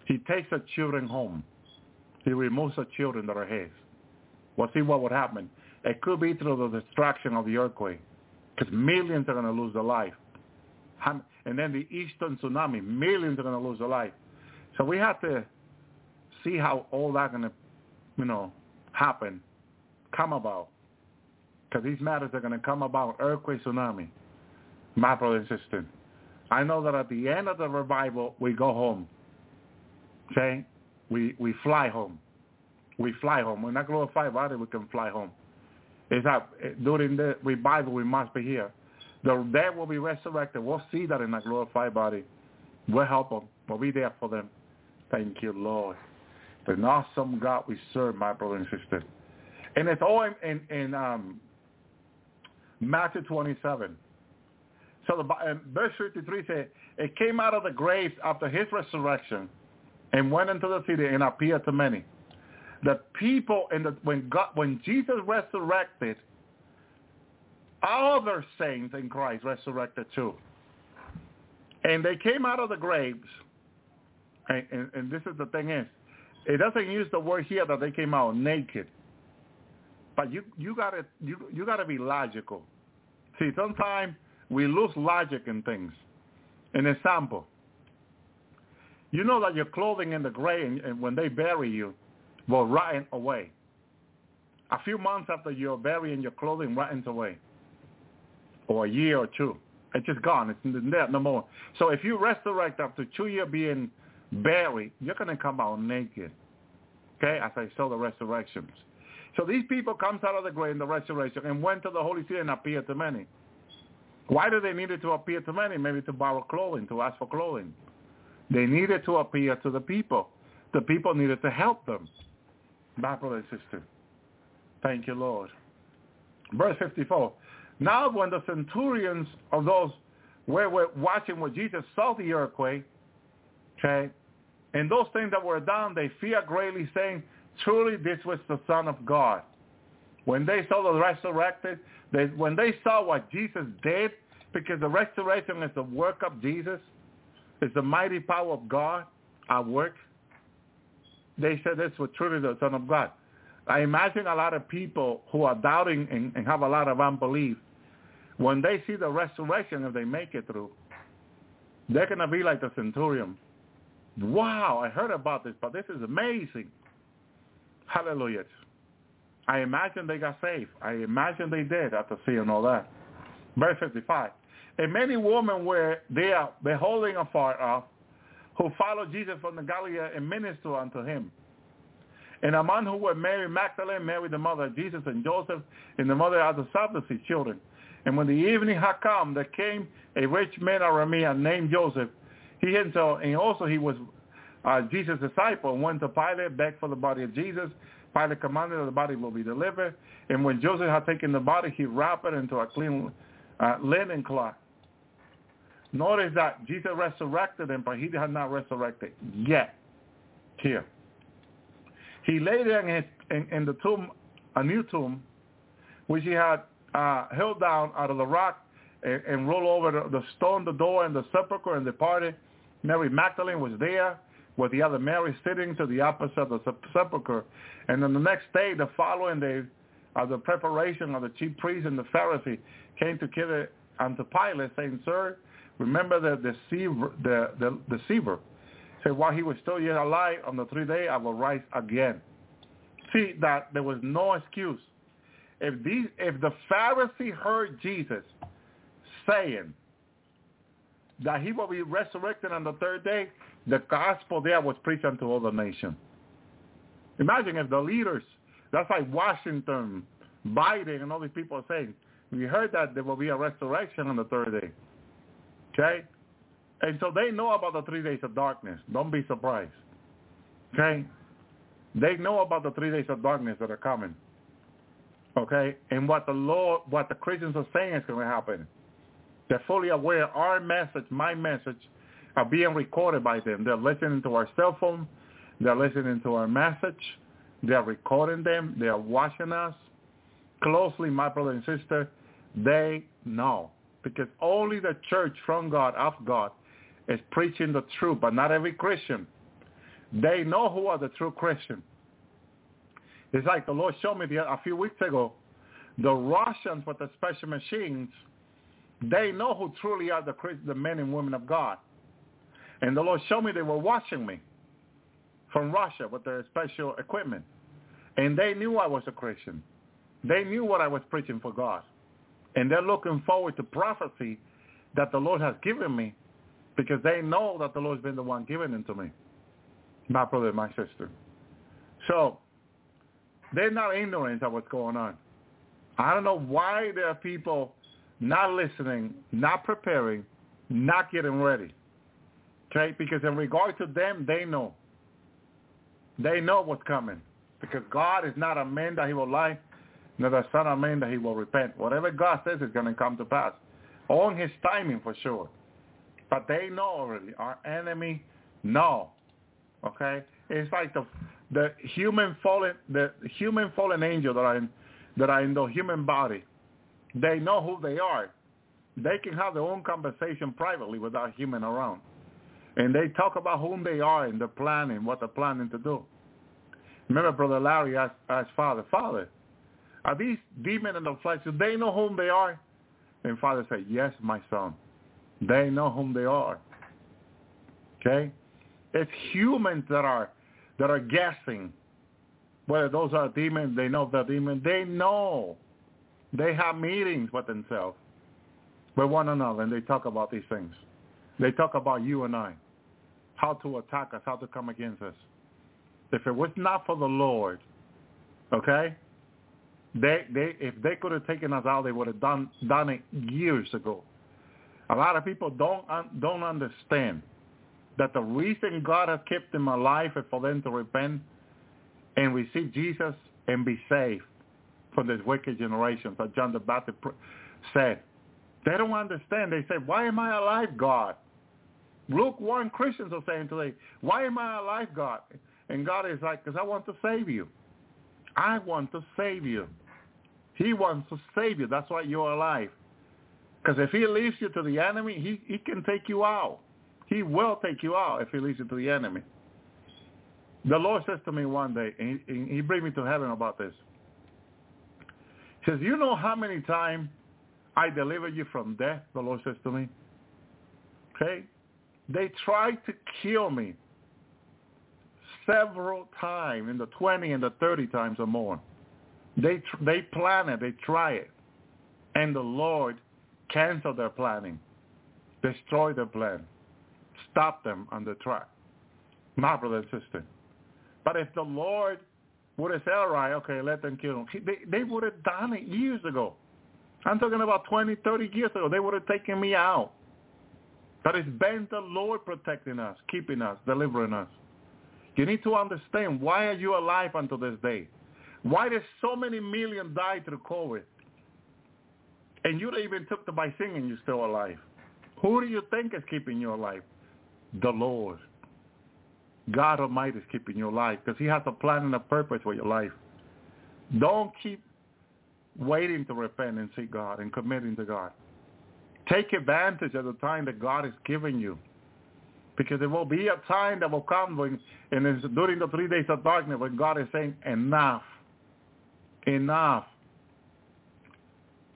He takes the children home. He removes the children that are his. We'll see what would happen. It could be through the destruction of the earthquake, because millions are going to lose their life. And then the eastern tsunami, millions are going to lose their life. So we have to see how all that going to, you know, happen, come about. Because these matters are going to come about, earthquake, tsunami. My brother and sister, I know that at the end of the revival, we go home. Okay? We, we fly home. We fly home. When I glorify body, we can fly home. It's that during the revival, we must be here. The dead will be resurrected. We'll see that in a glorified body. We'll help them. We'll be there for them. Thank you, Lord. An awesome God we serve, my brother and sister. And it's all in, in, in um, Matthew 27. So the uh, verse 53 says, it came out of the graves after his resurrection and went into the city and appeared to many. The people in the when God when Jesus resurrected, other saints in Christ resurrected too. And they came out of the graves. And, and, and this is the thing is, it doesn't use the word here that they came out naked. But you you gotta you you gotta be logical. See, sometimes we lose logic in things. An example. You know that your clothing in the grave, and when they bury you, will rot away. A few months after you're burying, your clothing rottens away. Or a year or two. It's just gone. It's there no more. So if you resurrect after two years being buried, you're going to come out naked. Okay? As I saw the resurrections. So these people comes out of the grave in the resurrection and went to the Holy City and appeared to many. Why do they need it to appear to many? Maybe to borrow clothing, to ask for clothing. They needed to appear to the people. The people needed to help them. My brother and sister. Thank you, Lord. Verse 54. Now when the centurions of those were, were watching what Jesus saw the earthquake, okay, and those things that were done, they feared greatly, saying, truly this was the Son of God. When they saw the resurrected, they, when they saw what Jesus did, because the resurrection is the work of Jesus, it's the mighty power of God at work, they said this was truly the Son of God. I imagine a lot of people who are doubting and, and have a lot of unbelief, when they see the resurrection, if they make it through, they're going to be like the centurion. Wow, I heard about this, but this is amazing. Hallelujah. I imagine they got saved. I imagine they did after seeing all that. Verse 55. And many women were there beholding afar off, who followed Jesus from the Galilee and ministered unto him. And among who were Mary Magdalene, Mary the mother of Jesus, and Joseph, and the mother of the Zebedee's children. And when the evening had come, there came a rich man of Arimathea named Joseph. He himself, and also he was uh, Jesus' disciple, and went to Pilate, begged for the body of Jesus. Pilate commanded that the body will be delivered. And when Joseph had taken the body, he wrapped it into a clean uh, linen cloth. Notice that Jesus resurrected him, but he had not resurrected yet. Here. He laid in, his, in, in the tomb, a new tomb, which he had uh, held down out of the rock and, and rolled over the, the stone, the door, and the sepulchre, and departed. Mary Magdalene was there with the other Mary sitting to the opposite of the sepulchre. And then the next day, the following day, uh, the preparation of the chief priest and the Pharisee came to kill it unto Pilate, saying, Sir, remember the deceiver, the, the deceiver. Said, while he was still yet alive, on the third day I will rise again. See that there was no excuse. If these, if the Pharisee heard Jesus saying that he will be resurrected on the third day, the gospel there was preached unto all the nation. Imagine if the leaders, that's like Washington, Biden, and all these people are saying, we heard that there will be a resurrection on the third day. Okay? And so they know about the three days of darkness. Don't be surprised. Okay? They know about the three days of darkness that are coming. Okay? And what the Lord, what the Christians are saying is going to happen. They're fully aware our message, my message, are being recorded by them. They're listening to our cell phone. They're listening to our message. They're recording them. They're watching us closely, my brother and sister. They know because only the church from God, of God, is preaching the truth, but not every Christian. They know who are the true Christians. It's like the Lord showed me the, a few weeks ago, the Russians with the special machines, they know who truly are the, the men and women of God. And the Lord showed me they were watching me from Russia with their special equipment. And they knew I was a Christian. They knew what I was preaching for God. And they're looking forward to prophecy that the Lord has given me because they know that the Lord's been the one giving it to me. My brother, my sister. So they're not ignorant of what's going on. I don't know why there are people not listening, not preparing, not getting ready. Okay? Because in regard to them, they know. They know what's coming because God is not a man that he will lie, nor the son of man that he will repent. Whatever God says is going to come to pass on his timing for sure. But they know already. Our enemy know. Okay? It's like the the human fallen the human fallen angel that are in that are in the human body. They know who they are. They can have their own conversation privately without human around. And they talk about whom they are and their planning, what they're planning to do. Remember Brother Larry asked, asked Father, Father, are these demons in the flesh, do they know whom they are? And Father said, yes, my son. They know whom they are. Okay? It's humans that are that are guessing whether those are demons. They know the demons. They know. They have meetings with themselves, with one another, and they talk about these things. They talk about you and I, how to attack us, how to come against us. If it was not for the Lord, okay, they they if they could have taken us out, they would have done done it years ago. A lot of people don't don't understand that the reason God has kept them alive is for them to repent and receive Jesus and be saved from this wicked generation. That John the Baptist said. They don't understand. They say, why am I alive, God? Lukewarm Christians are saying today, why am I alive, God? And God is like, because I want to save you. I want to save you. He wants to save you. That's why you're alive. Because if he leaves you to the enemy, he, he can take you out. He will take you out if he leaves you to the enemy. The Lord says to me one day, and he, he bring me to heaven about this. He says, you know how many times I delivered you from death, the Lord says to me? Okay? They tried to kill me several times, in the 20 and the 30 times or more. They, they plan it, they try it. And the Lord cancel their planning, destroy their plan, stop them on the track. My brother and sister. But if the Lord would have said, all right, okay, let them kill him, they, they would have done it years ago. I'm talking about 20, 30 years ago. They would have taken me out. But it's been the Lord protecting us, keeping us, delivering us. You need to understand why are you alive until this day? Why did so many million die through COVID? And you even took the vaccine singing you're still alive. Who do you think is keeping you alive? The Lord. God Almighty is keeping you alive because he has a plan and a purpose for your life. Don't keep waiting to repent and seek God and committing to God. Take advantage of the time that God is giving you. Because there will be a time that will come when, and it's during the three days of darkness when God is saying, enough, enough,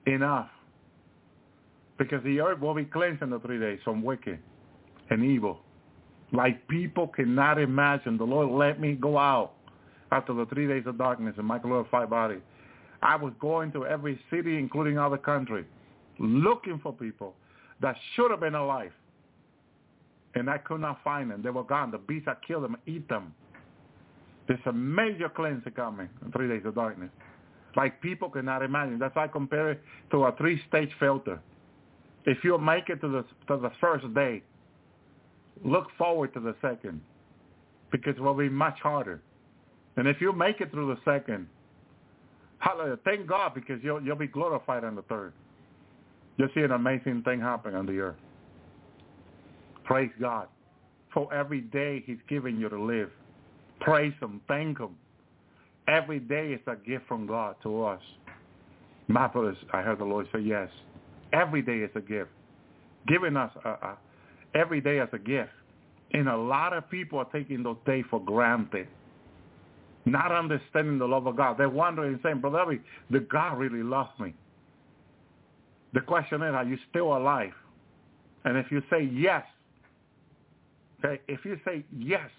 enough. Because the earth will be cleansed in the three days from wicked and evil. Like people cannot imagine. The Lord let me go out after the three days of darkness in my glorified body. I was going to every city, including other countries, looking for people that should have been alive. And I could not find them. They were gone. The beasts had killed them eat them. There's a major cleansing coming in three days of darkness. Like people cannot imagine. That's why I compare it to a three-stage filter. If you make it to the to the first day, look forward to the second, because it will be much harder. And if you make it through the second, hallelujah, thank God because you'll you'll be glorified on the third. You'll see an amazing thing happen on the earth. Praise God for every day He's giving you to live. Praise Him, thank Him. Every day is a gift from God to us. My brothers, I heard the Lord say yes. Every day is a gift. Giving us a, a, every day as a gift. And a lot of people are taking those days for granted. Not understanding the love of God. They're wondering saying, Brother did God really love me? The question is, are you still alive? And if you say yes, okay, if you say yes,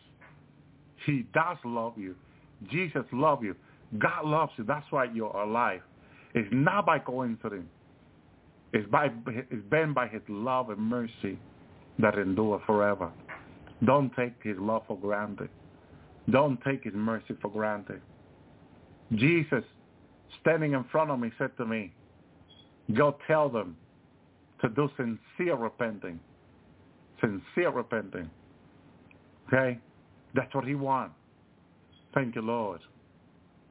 he does love you. Jesus loves you. God loves you. That's why you're alive. It's not by coincidence. It's, by, it's been by his love and mercy that endure forever. Don't take his love for granted. Don't take his mercy for granted. Jesus, standing in front of me, said to me, go tell them to do sincere repenting. Sincere repenting. Okay? That's what he wants. Thank you, Lord.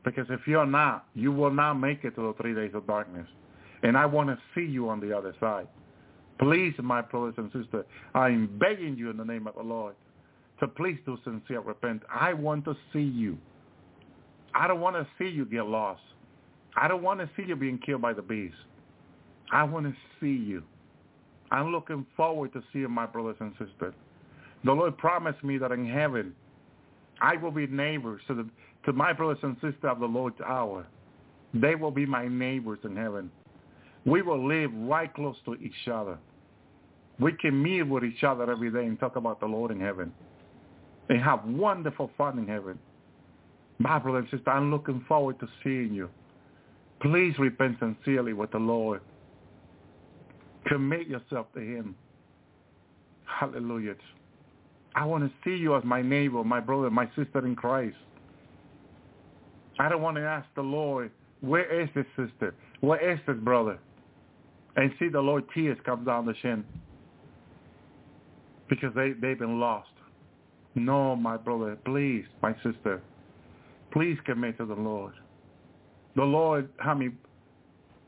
Because if you're not, you will not make it to the three days of darkness. And I want to see you on the other side. Please, my brothers and sisters, I'm begging you in the name of the Lord to please do sincere repent. I want to see you. I don't want to see you get lost. I don't want to see you being killed by the beast. I want to see you. I'm looking forward to seeing my brothers and sisters. The Lord promised me that in heaven I will be neighbors to, the, to my brothers and sisters of the Lord's hour. They will be my neighbors in heaven. We will live right close to each other. We can meet with each other every day and talk about the Lord in heaven and have wonderful fun in heaven. My brother and sister, I'm looking forward to seeing you. Please repent sincerely with the Lord. Commit yourself to him. Hallelujah. I want to see you as my neighbor, my brother, my sister in Christ. I don't want to ask the Lord, where is this sister? Where is this brother? And see the Lord tears come down the chin because they, they've been lost. No, my brother, please, my sister, please commit to the Lord. The Lord, me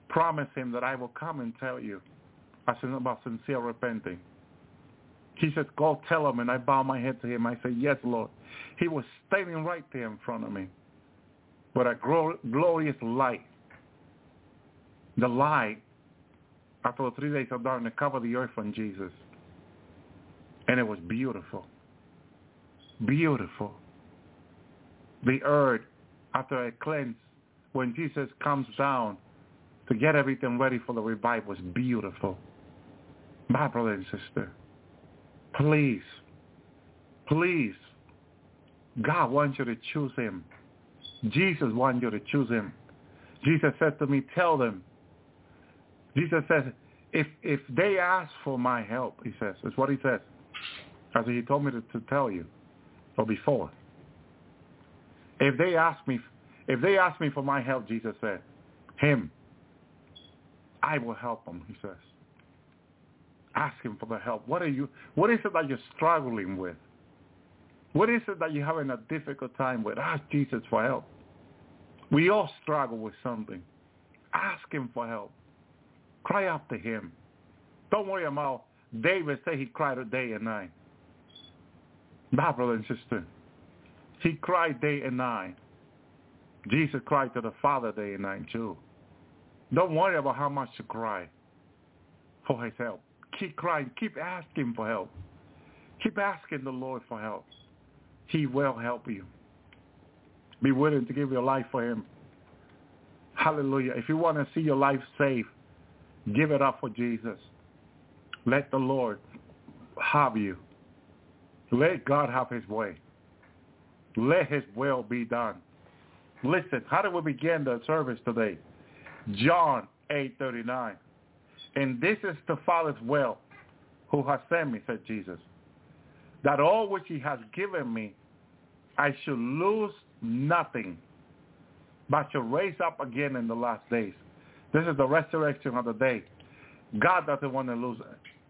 promise him that I will come and tell you about sincere repenting. He said, go tell him, and I bow my head to him. I said, yes, Lord. He was standing right there in front of me with a glorious light. The light, after the three days of darkness, covered the earth on Jesus. And it was beautiful. Beautiful. The earth, after a cleanse, when Jesus comes down to get everything ready for the revival, was beautiful. My brother and sister, please, please, God wants you to choose him. Jesus wants you to choose him. Jesus said to me, tell them. Jesus says, if if they ask for my help, he says, that's what he says. As he told me to, to tell you, or before. If they ask me, if they ask me for my help, Jesus said, him, I will help them, he says. Ask him for the help. What are you, what is it that you're struggling with? What is it that you're having a difficult time with? Ask Jesus for help. We all struggle with something. Ask him for help. Cry out to him. Don't worry about David said he cried day and night. My brother and sister, he cried day and night. Jesus cried to the Father day and night too. Don't worry about how much to cry for his help. Keep crying. Keep asking for help. Keep asking the Lord for help. He will help you. Be willing to give your life for him. Hallelujah. If you want to see your life saved, give it up for Jesus. Let the Lord have you. Let God have his way. Let his will be done. Listen, how do we begin the service today? John 8:39. And this is the Father's will who has sent me, said Jesus, that all which he has given me, I should lose nothing, but shall raise up again in the last days. This is the resurrection of the day. God doesn't want to lose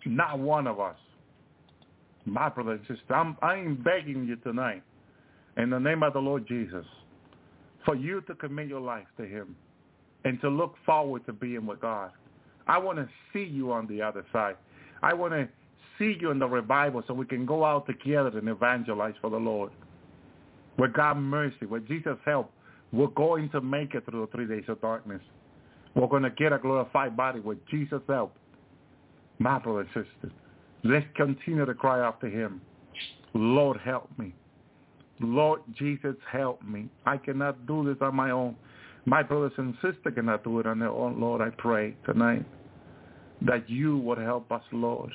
not one of us. My brother and sister, I'm, I'm begging you tonight, in the name of the Lord Jesus, for you to commit your life to him and to look forward to being with God. I want to see you on the other side. I want to see you in the revival so we can go out together and evangelize for the Lord. With God's mercy, with Jesus' help, we're going to make it through the three days of darkness. We're going to get a glorified body with Jesus' help. My brother and sister, let's continue to cry to him. Lord, help me. Lord Jesus, help me. I cannot do this on my own. My brothers and sisters cannot do it on their own. Lord, I pray tonight that you would help us, Lord.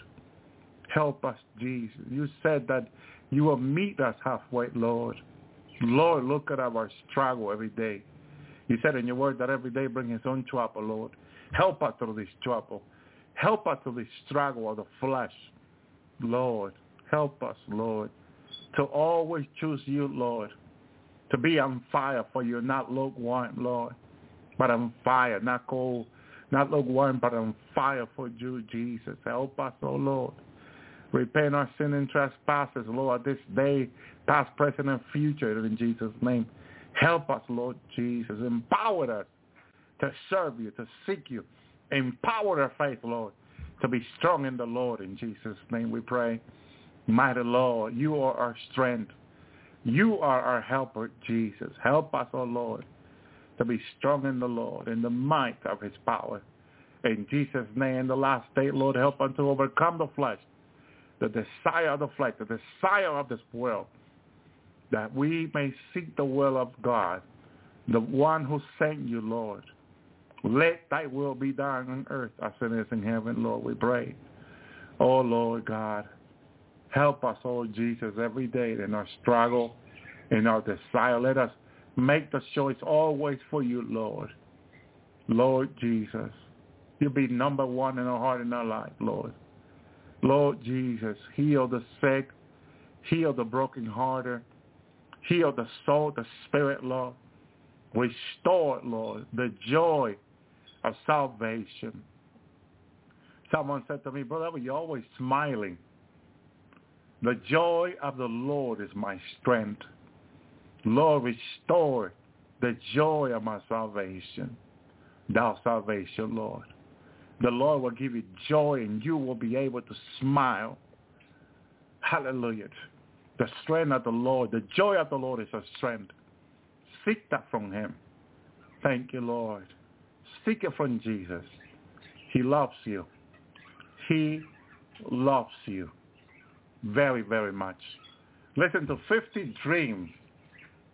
Help us, Jesus. You said that you will meet us halfway, Lord. Lord, look at our struggle every day. You said in your word that every day bring his own trouble, Lord. Help us through this trouble. Help us through this struggle of the flesh. Lord, help us, Lord, to always choose you, Lord, to be on fire for you, not lukewarm, Lord, but on fire, not cold, not lukewarm, but on fire for you, Jesus. Help us, oh Lord. Repent our sin and trespasses, Lord, this day, past, present, and future, in Jesus' name. Help us, Lord Jesus. Empower us to serve you, to seek you. Empower our faith, Lord, to be strong in the Lord. In Jesus' name we pray. Mighty Lord, you are our strength. You are our helper, Jesus. Help us, O oh Lord, to be strong in the Lord, in the might of his power. In Jesus' name, the last day, Lord, help us to overcome the flesh, the desire of the flesh, the desire of this world, that we may seek the will of God, the one who sent you, Lord. Let thy will be done on earth as it is in heaven, Lord, we pray. Oh, Lord God, help us, oh Jesus, every day in our struggle, in our desire. Let us make the choice always for you, Lord. Lord Jesus, you be number one in our heart and our life, Lord. Lord Jesus, heal the sick, heal the brokenhearted, heal the soul, the spirit, Lord. Restore, Lord, the joy of salvation. Someone said to me, Brother, you're always smiling. The joy of the Lord is my strength. Lord, restore the joy of my salvation. Thou salvation, Lord. The Lord will give you joy and you will be able to smile. Hallelujah. The strength of the Lord, the joy of the Lord is a strength. Seek that from him. Thank you, Lord. Seek it from Jesus. He loves you. He loves you very, very much. Listen to 50 dreams.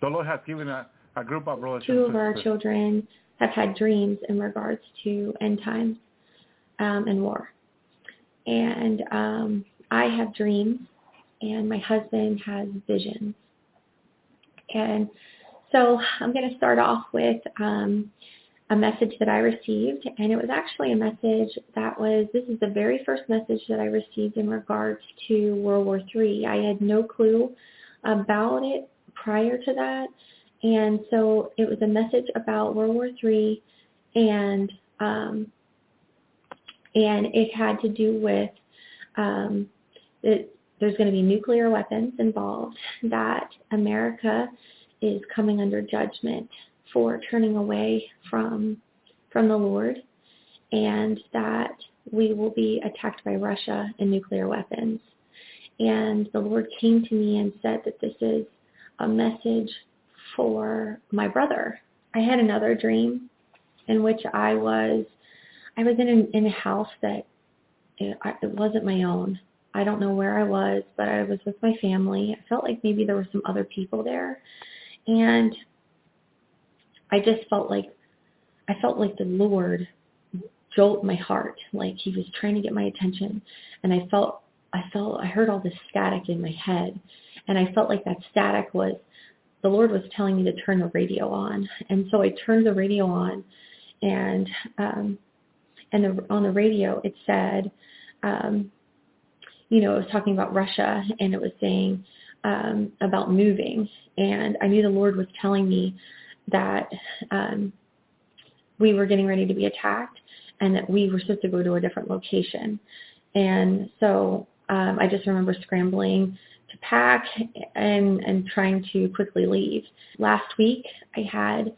The Lord has given a, a group of brothers Two of our children have had dreams in regards to end times um, and war. And um, I have dreams, and my husband has visions. And so I'm going to start off with um, a message that I received, and it was actually a message that was, this is the very first message that I received in regards to World War III. I had no clue about it prior to that, and so it was a message about World War III, and um, and it had to do with um, that there's going to be nuclear weapons involved, that America is coming under judgment for turning away from from the Lord and that we will be attacked by Russia and nuclear weapons. And the Lord came to me and said that this is a message for my brother. I had another dream in which I was I was in a, in a house that it, it wasn't my own. I don't know where I was, but I was with my family. I felt like maybe there were some other people there. And I just felt like I felt like the Lord jolt my heart, like he was trying to get my attention. And I felt I felt I heard all this static in my head and I felt like that static was the Lord was telling me to turn the radio on. And so I turned the radio on and um and the, on the radio it said um you know, it was talking about Russia and it was saying um about moving and I knew the Lord was telling me that um, we were getting ready to be attacked and that we were supposed to go to a different location. And so um, I just remember scrambling to pack and, and trying to quickly leave. Last week I had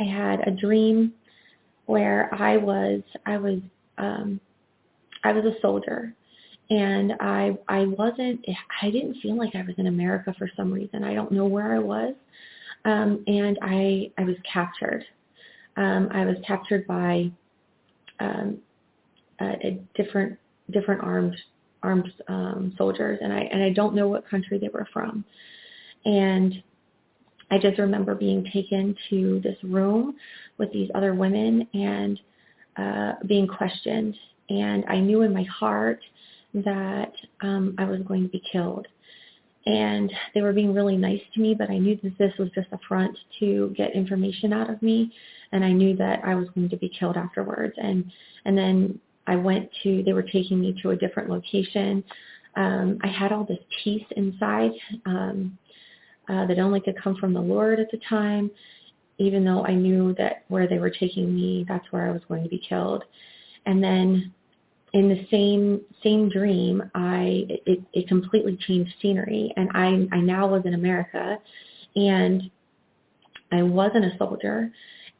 I had a dream where I was I was um, I was a soldier and I I wasn't I didn't feel like I was in America for some reason. I don't know where I was, um, and I I was captured. Um, I was captured by um, a, a different different armed armed um, soldiers, and I and I don't know what country they were from. And I just remember being taken to this room with these other women and uh, being questioned. And I knew in my heart that um, I was going to be killed and they were being really nice to me, but I knew that this was just a front to get information out of me, and I knew that I was going to be killed afterwards. And and then I went to they were taking me to a different location. Um, I had all this peace inside um, uh, that only could come from the Lord at the time, even though I knew that where they were taking me, that's where I was going to be killed. And then in the same same dream, I it, it completely changed scenery, and I I now was in America, and I wasn't a soldier,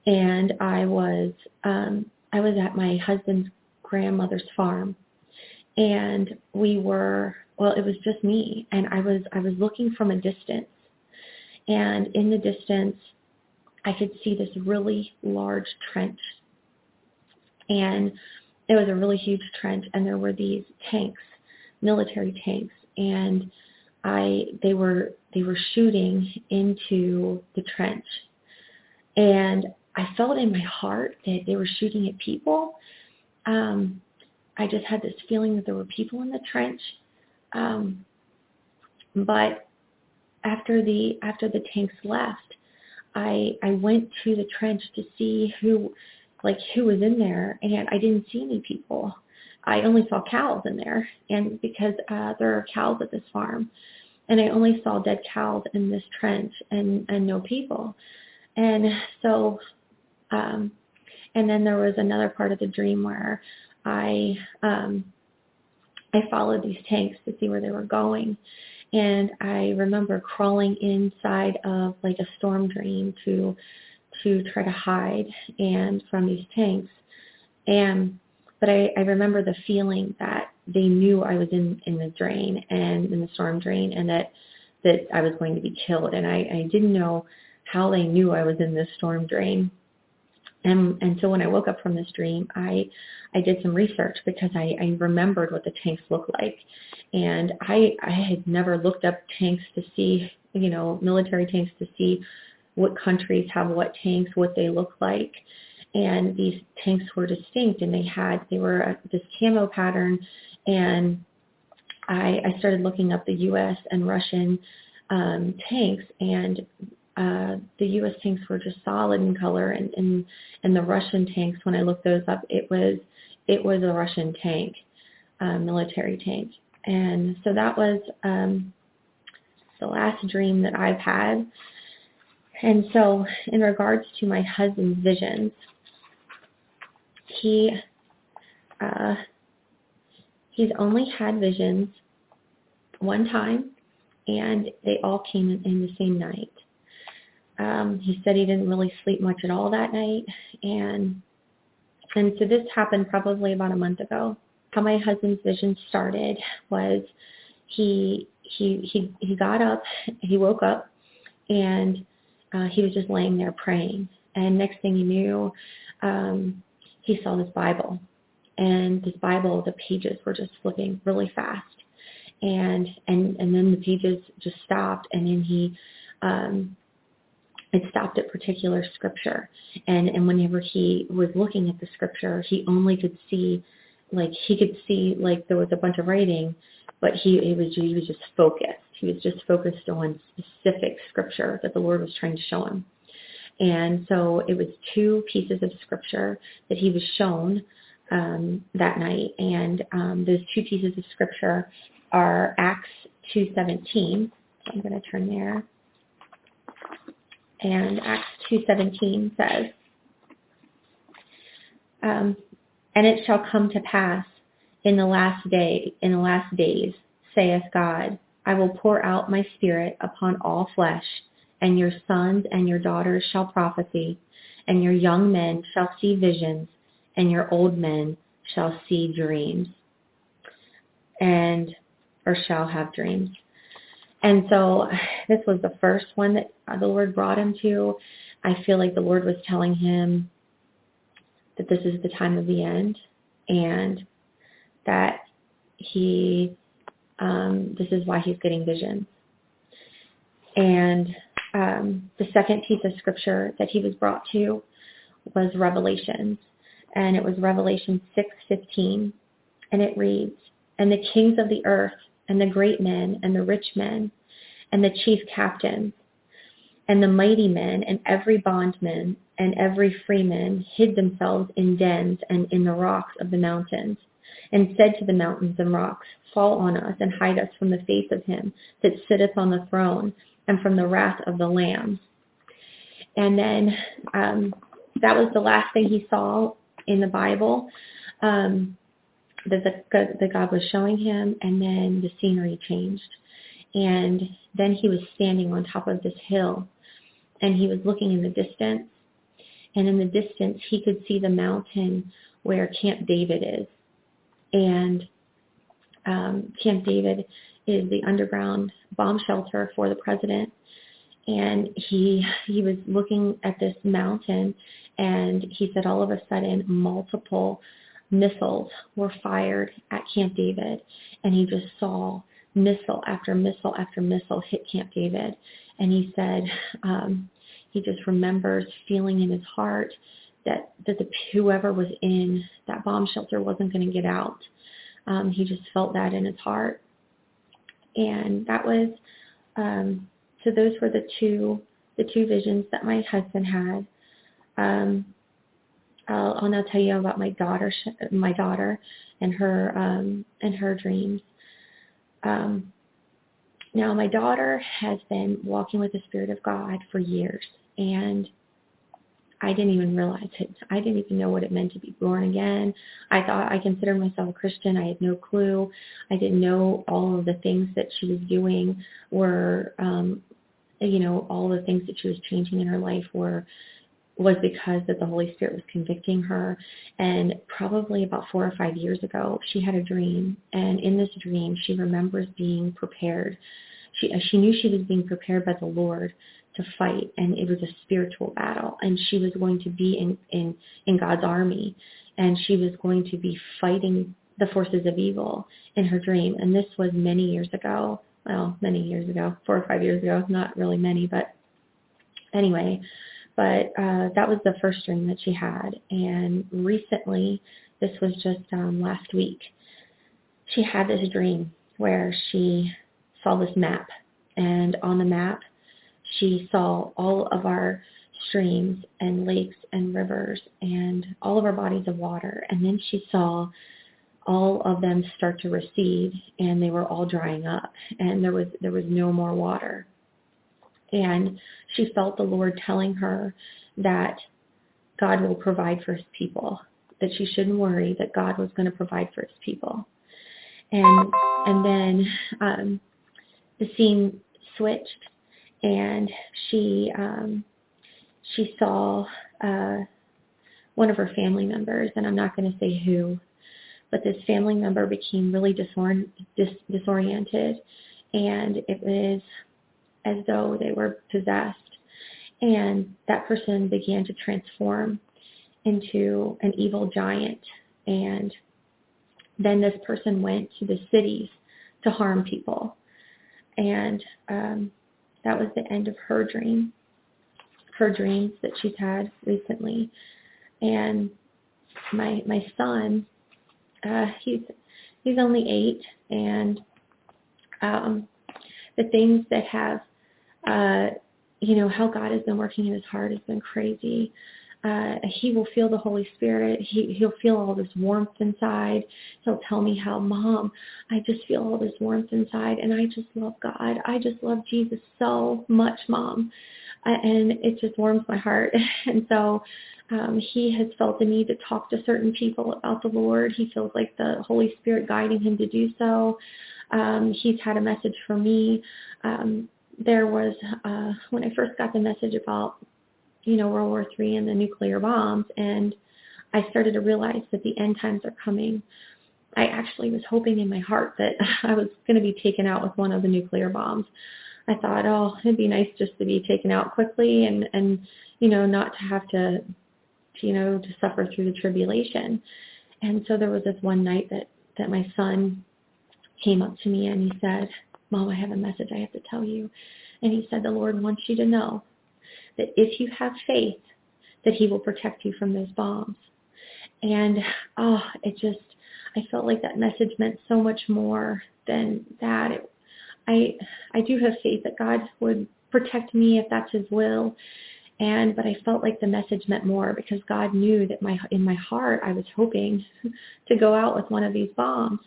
and I was um, I was at my husband's grandmother's farm, and we were well, it was just me, and I was I was looking from a distance, and in the distance, I could see this really large trench, and it was a really huge trench, and there were these tanks, military tanks, and I they were they were shooting into the trench. And I felt in my heart that they were shooting at people. Um, I just had this feeling that there were people in the trench. Um, but after the after the tanks left, I I went to the trench to see who like who was in there and I didn't see any people. I only saw cows in there and because uh there are cows at this farm and I only saw dead cows in this trench and, and no people. And so, um, and then there was another part of the dream where I, um, I followed these tanks to see where they were going. And I remember crawling inside of like a storm drain to, to try to hide and from these tanks. And, but I, I remember the feeling that they knew I was in in the drain and in the storm drain and that that I was going to be killed and I, I didn't know how they knew I was in this storm drain. And and so when I woke up from this dream, I I did some research because I, I remembered what the tanks looked like. And I I had never looked up tanks to see, you know, military tanks to see what countries have what tanks, what they look like and these tanks were distinct and they had they were a, this camo pattern and I, I started looking up the U.S. and Russian um, tanks, and uh, the U.S. tanks were just solid in color, and, and and the Russian tanks, when I looked those up, it was it was a Russian tank, uh, military tank, and so that was um, the last dream that I've had. And so, in regards to my husband's visions, he uh, He's only had visions one time, and they all came in, in the same night. Um, he said he didn't really sleep much at all that night, and and so this happened probably about a month ago. How my husband's vision started was he he he he got up, he woke up, and uh, he was just laying there praying. And next thing he knew, um, he saw this Bible and this Bible, the pages were just flipping really fast. And and and then the pages just stopped and then he um it stopped at particular scripture. And and whenever he was looking at the scripture, he only could see like he could see like there was a bunch of writing, but he it was he was just focused. He was just focused on specific scripture that the Lord was trying to show him. And so it was two pieces of scripture that he was shown um, that night. And um, those two pieces of scripture are Acts 2.17. I'm going to turn there. And Acts 2.17 says, um, And it shall come to pass in the last day, in the last days, saith God, I will pour out my spirit upon all flesh, and your sons and your daughters shall prophesy, and your young men shall see visions, and your old men shall see dreams and or shall have dreams. And so this was the first one that the Lord brought him to. I feel like the Lord was telling him that this is the time of the end and that he um, this is why he's getting visions. And um, the second piece of scripture that he was brought to was Revelations and it was Revelation 6:15, and it reads, "And the kings of the earth, and the great men, and the rich men, and the chief captains, and the mighty men, and every bondman, and every freeman hid themselves in dens and in the rocks of the mountains, and said to the mountains and rocks, Fall on us and hide us from the face of him that sitteth on the throne, and from the wrath of the Lamb." And then um, that was the last thing he saw in the Bible um, that, the, that God was showing him, and then the scenery changed. And then he was standing on top of this hill, and he was looking in the distance. And in the distance, he could see the mountain where Camp David is. And um, Camp David is the underground bomb shelter for the president. And he he was looking at this mountain, and he said all of a sudden multiple missiles were fired at Camp David, and he just saw missile after missile after missile hit Camp David. And he said um, he just remembers feeling in his heart that that the whoever was in that bomb shelter wasn't going to get out. Um, he just felt that in his heart, and that was um, so. Those were the two the two visions that my husband had. Um, I'll, I'll now tell you about my daughter, my daughter, and her um, and her dreams. Um, now, my daughter has been walking with the Spirit of God for years, and I didn't even realize it. I didn't even know what it meant to be born again. I thought I considered myself a Christian. I had no clue. I didn't know all of the things that she was doing were, um, you know, all the things that she was changing in her life were was because that the Holy Spirit was convicting her. And probably about four or five years ago, she had a dream. And in this dream, she remembers being prepared. She, she knew she was being prepared by the Lord to fight. And it was a spiritual battle. And she was going to be in, in, in God's army. And she was going to be fighting the forces of evil in her dream. And this was many years ago. Well, many years ago, four or five years ago. Not really many, but anyway, but uh, that was the first dream that she had. And recently, this was just um, last week, she had this dream where she saw this map. And on the map, she saw all of our streams and lakes and rivers and all of our bodies of water. And then she saw all of them start to recede and they were all drying up and there was there was no more water and she felt the Lord telling her that God will provide for his people, that she shouldn't worry, that God was going to provide for his people. And and then um, the scene switched, and she um, she saw uh, one of her family members, and I'm not going to say who, but this family member became really disor- dis- disoriented, and it was as though they were possessed. And that person began to transform into an evil giant. And then this person went to the cities to harm people. And um, that was the end of her dream, her dreams that she's had recently. And my my son, uh, he's he's only eight, and um, the things that have uh, you know, how God has been working in his heart has been crazy. Uh, he will feel the Holy Spirit. He, he'll feel all this warmth inside. He'll tell me how, Mom, I just feel all this warmth inside, and I just love God. I just love Jesus so much, Mom. Uh, and it just warms my heart. And so um, he has felt the need to talk to certain people about the Lord. He feels like the Holy Spirit guiding him to do so. Um, he's had a message for me um, there was uh, when I first got the message about you know World War Three and the nuclear bombs, and I started to realize that the end times are coming. I actually was hoping in my heart that I was going to be taken out with one of the nuclear bombs. I thought, oh, it'd be nice just to be taken out quickly and and you know not to have to you know to suffer through the tribulation. And so there was this one night that that my son came up to me and he said, Mom, I have a message I have to tell you. And he said, the Lord wants you to know that if you have faith, that he will protect you from those bombs. And oh, it just, I felt like that message meant so much more than that. It, I, I do have faith that God would protect me if that's his will. And, but I felt like the message meant more because God knew that my, in my heart, I was hoping to go out with one of these bombs.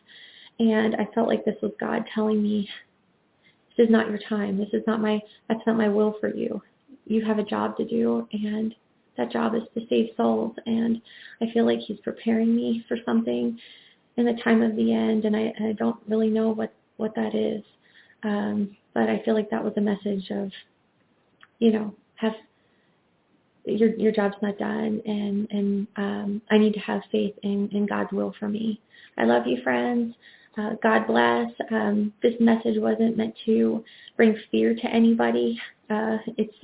And I felt like this was God telling me this is not your time. This is not my, that's not my will for you. You have a job to do and that job is to save souls. And I feel like he's preparing me for something in the time of the end. And I, I don't really know what, what that is. Um, but I feel like that was a message of, you know, have your your job's not done and and um I need to have faith in in God's will for me. I love you friends. Uh, God bless. Um, this message wasn't meant to bring fear to anybody. Uh, it's,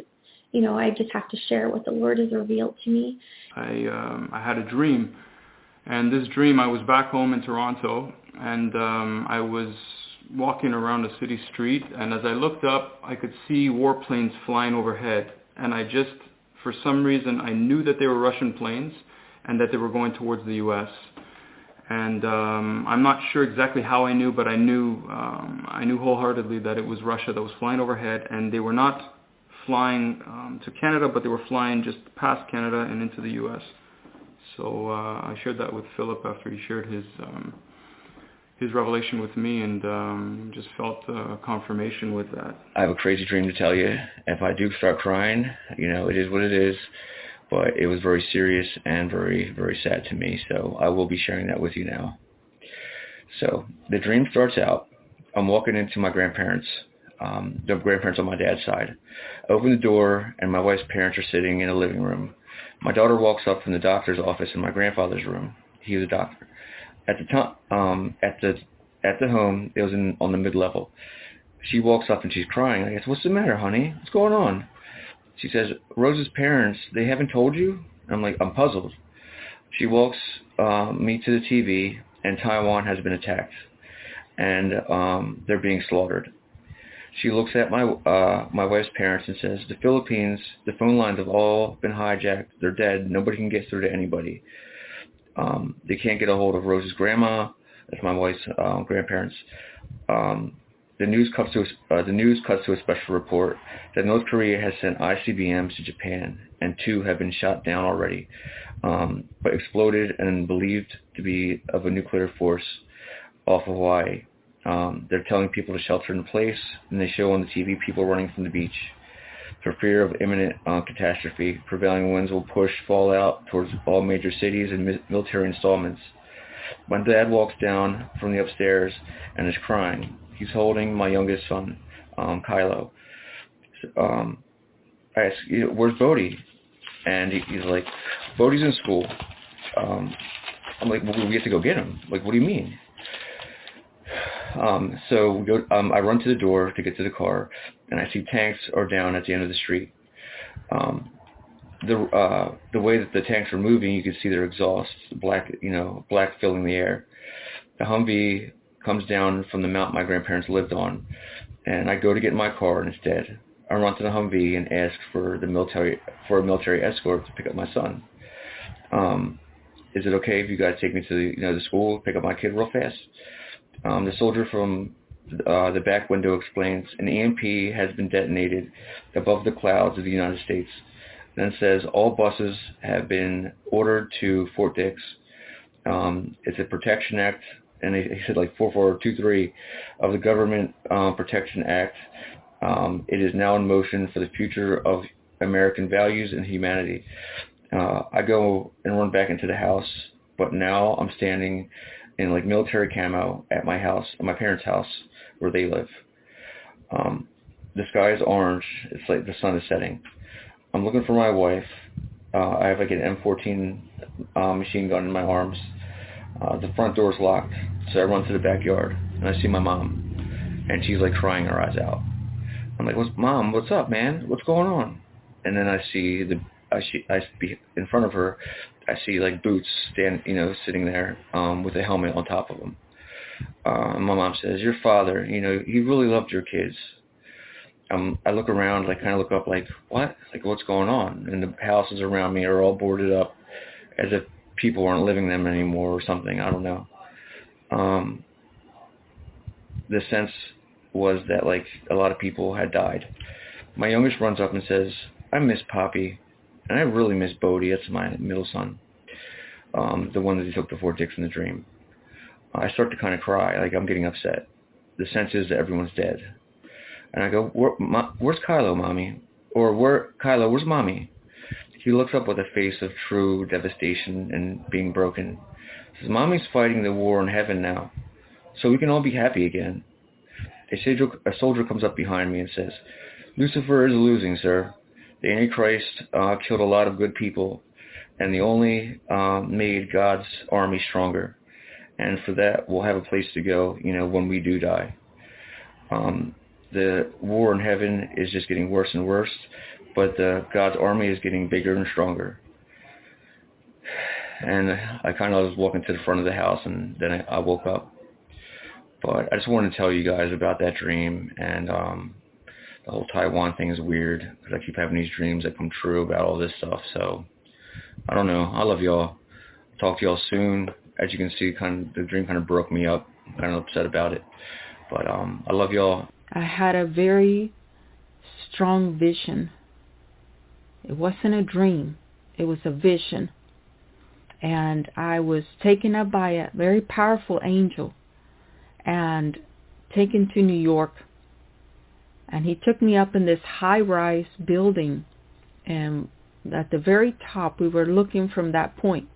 you know, I just have to share what the Lord has revealed to me. I um, I had a dream, and this dream I was back home in Toronto, and um, I was walking around a city street, and as I looked up, I could see warplanes flying overhead, and I just, for some reason, I knew that they were Russian planes, and that they were going towards the U.S and um, I'm not sure exactly how I knew, but I knew um, I knew wholeheartedly that it was Russia that was flying overhead, and they were not flying um, to Canada, but they were flying just past Canada and into the U.S. So uh, I shared that with Philip after he shared his um, his revelation with me, and um, just felt uh, confirmation with that. I have a crazy dream to tell you. If I do start crying, you know, it is what it is but it was very serious and very, very sad to me. So I will be sharing that with you now. So the dream starts out. I'm walking into my grandparents, um, grandparents on my dad's side. I open the door and my wife's parents are sitting in a living room. My daughter walks up from the doctor's office in my grandfather's room. He was a doctor. At the time, um, at the at the home, it was in on the mid level. She walks up and she's crying. I guess, what's the matter, honey? What's going on? She says, Rose's parents, they haven't told you? I'm like, I'm puzzled. She walks uh, me to the TV, and Taiwan has been attacked, and um, they're being slaughtered. She looks at my uh, my wife's parents and says, the Philippines, the phone lines have all been hijacked. They're dead. Nobody can get through to anybody. Um, they can't get a hold of Rose's grandma. That's my wife's uh, grandparents. Um, the news cuts to a, uh, the news cuts to a special report that North Korea has sent ICBMs to Japan, and two have been shot down already, um, but exploded and believed to be of a nuclear force off of Hawaii. Um, they're telling people to shelter in place, and they show on the TV people running from the beach. For fear of imminent uh, catastrophe, prevailing winds will push fallout towards all major cities and mi- military installments. My dad walks down from the upstairs and is crying he's holding my youngest son, um, Kylo. Um, I ask, where's Bodhi? And he, he's like, Bodhi's in school. Um, I'm like, well, we have to go get him. Like, what do you mean? Um, so we go, um, I run to the door to get to the car, and I see tanks are down at the end of the street. Um, the uh, the way that the tanks are moving, you can see their exhausts, black, you know, black filling the air. The Humvee comes down from the mount my grandparents lived on, and I go to get in my car and it's dead. I run to the Humvee and ask for the military for a military escort to pick up my son. Um, is it okay if you guys take me to the you know the school, pick up my kid real fast? Um, the soldier from uh, the back window explains an EMP has been detonated above the clouds of the United States. Then says all buses have been ordered to Fort Dix. Um, it's a protection act and he said like 4423 of the Government um, Protection Act. Um, it is now in motion for the future of American values and humanity. Uh, I go and run back into the house, but now I'm standing in like military camo at my house, at my parents' house where they live. Um, the sky is orange. It's like the sun is setting. I'm looking for my wife. Uh, I have like an M14 uh, machine gun in my arms. Uh, the front door is locked, so I run to the backyard and I see my mom, and she's like crying her eyes out. I'm like, "What's mom? What's up, man? What's going on?" And then I see the I see I see in front of her, I see like boots stand, you know, sitting there um, with a helmet on top of them. Uh, my mom says, "Your father, you know, he really loved your kids." Um, I look around, like kind of look up, like what, like what's going on? And the houses around me are all boarded up, as if people weren't living them anymore or something. I don't know. Um, the sense was that like a lot of people had died. My youngest runs up and says, "I miss Poppy, and I really miss Bodie. That's my middle son, um, the one that he took to Fort Dix in the dream." I start to kind of cry, like I'm getting upset. The sense is that everyone's dead, and I go, Where, "Where's Kylo, mommy?" Or "Where Kylo? Where's mommy?" He looks up with a face of true devastation and being broken. Says, Mommy's fighting the war in heaven now, so we can all be happy again. A soldier, a soldier comes up behind me and says, Lucifer is losing, sir. The Antichrist uh, killed a lot of good people, and the only uh, made God's army stronger. And for that, we'll have a place to go, you know, when we do die. Um, the war in heaven is just getting worse and worse, but uh, God's army is getting bigger and stronger. And I kind of was walking to the front of the house, and then I, I woke up. But I just wanted to tell you guys about that dream, and um, the whole Taiwan thing is weird because I keep having these dreams that come true about all this stuff. So I don't know. I love y'all. Talk to y'all soon. As you can see, kind of the dream kind of broke me up. I'm kind of upset about it. But um, I love y'all. I had a very strong vision. It wasn't a dream. It was a vision. And I was taken up by a very powerful angel and taken to New York and he took me up in this high-rise building and at the very top we were looking from that point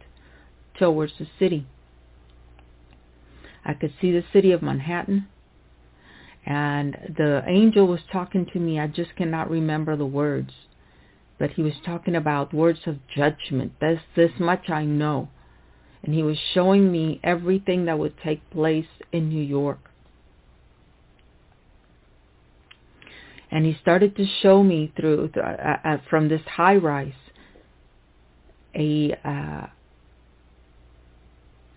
towards the city. I could see the city of Manhattan and the angel was talking to me. I just cannot remember the words, but he was talking about words of judgment. That's this much I know. And he was showing me everything that would take place in New York. And he started to show me through uh, uh, from this high rise a uh,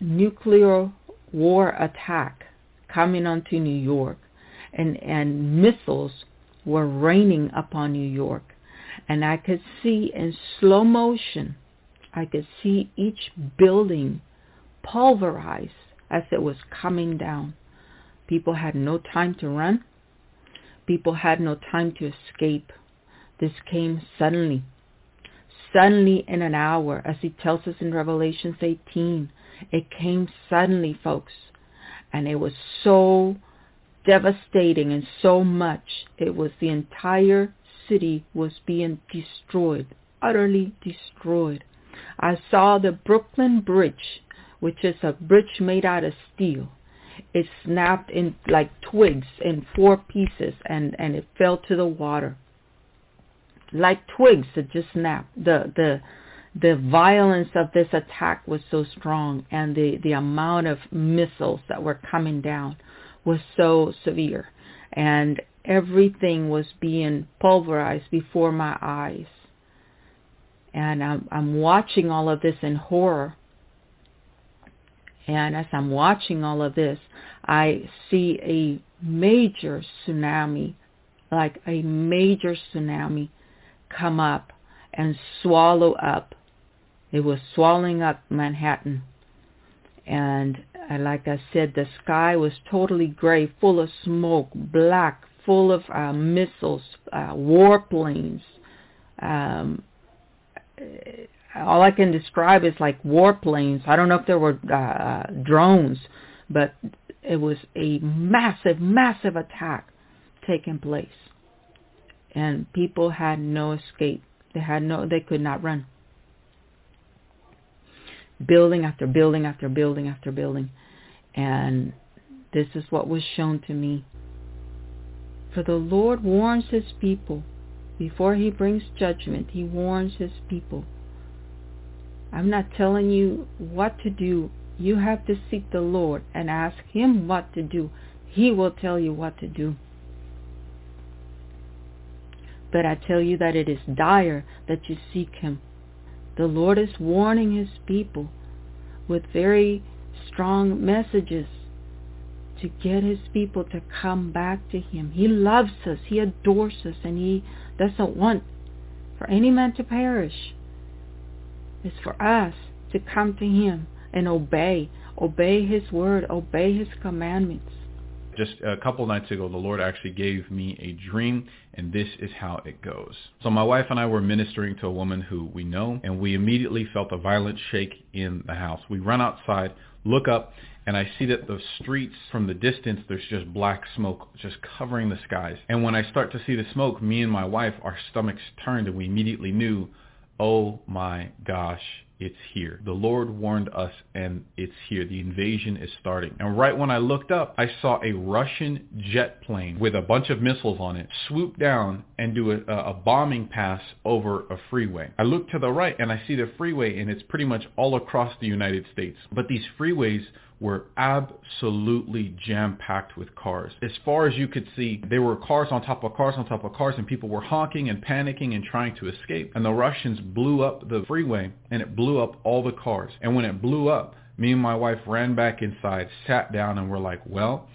nuclear war attack coming onto New York. And and missiles were raining upon New York. And I could see in slow motion I could see each building pulverized as it was coming down. People had no time to run people had no time to escape. This came suddenly. Suddenly in an hour, as he tells us in Revelations 18. It came suddenly, folks. And it was so devastating and so much. It was the entire city was being destroyed, utterly destroyed. I saw the Brooklyn Bridge, which is a bridge made out of steel it snapped in like twigs in four pieces and and it fell to the water. Like twigs it just snapped. The the the violence of this attack was so strong and the the amount of missiles that were coming down was so severe. And everything was being pulverized before my eyes. And I'm I'm watching all of this in horror and as I'm watching all of this, I see a major tsunami, like a major tsunami come up and swallow up. It was swallowing up Manhattan. And uh, like I said, the sky was totally gray, full of smoke, black, full of uh, missiles, uh, warplanes, um, all I can describe is like warplanes. I don't know if there were uh, uh, drones, but it was a massive, massive attack taking place, and people had no escape. They had no, they could not run. Building after building after building after building, and this is what was shown to me. For the Lord warns his people before he brings judgment. He warns his people I'm not telling you what to do. You have to seek the Lord and ask him what to do. He will tell you what to do. But I tell you that it is dire that you seek him. The Lord is warning his people with very strong messages to get his people to come back to him. He loves us. He adores us. And he doesn't want for any man to perish is for us to come to him and obey, obey his word, obey his commandments. Just a couple nights ago, the Lord actually gave me a dream, and this is how it goes. So my wife and I were ministering to a woman who we know, and we immediately felt a violent shake in the house. We run outside, look up, and I see that the streets from the distance, there's just black smoke just covering the skies. And when I start to see the smoke, me and my wife, our stomachs turned, and we immediately knew oh my gosh, it's here. The Lord warned us and it's here. The invasion is starting. And right when I looked up, I saw a Russian jet plane with a bunch of missiles on it swoop down and do a, a bombing pass over a freeway. I look to the right and I see the freeway and it's pretty much all across the United States. But these freeways were absolutely jam-packed with cars. As far as you could see, there were cars on top of cars on top of cars and people were honking and panicking and trying to escape. And the Russians blew up the freeway and it blew up all the cars. And when it blew up, me and my wife ran back inside, sat down and were like, well,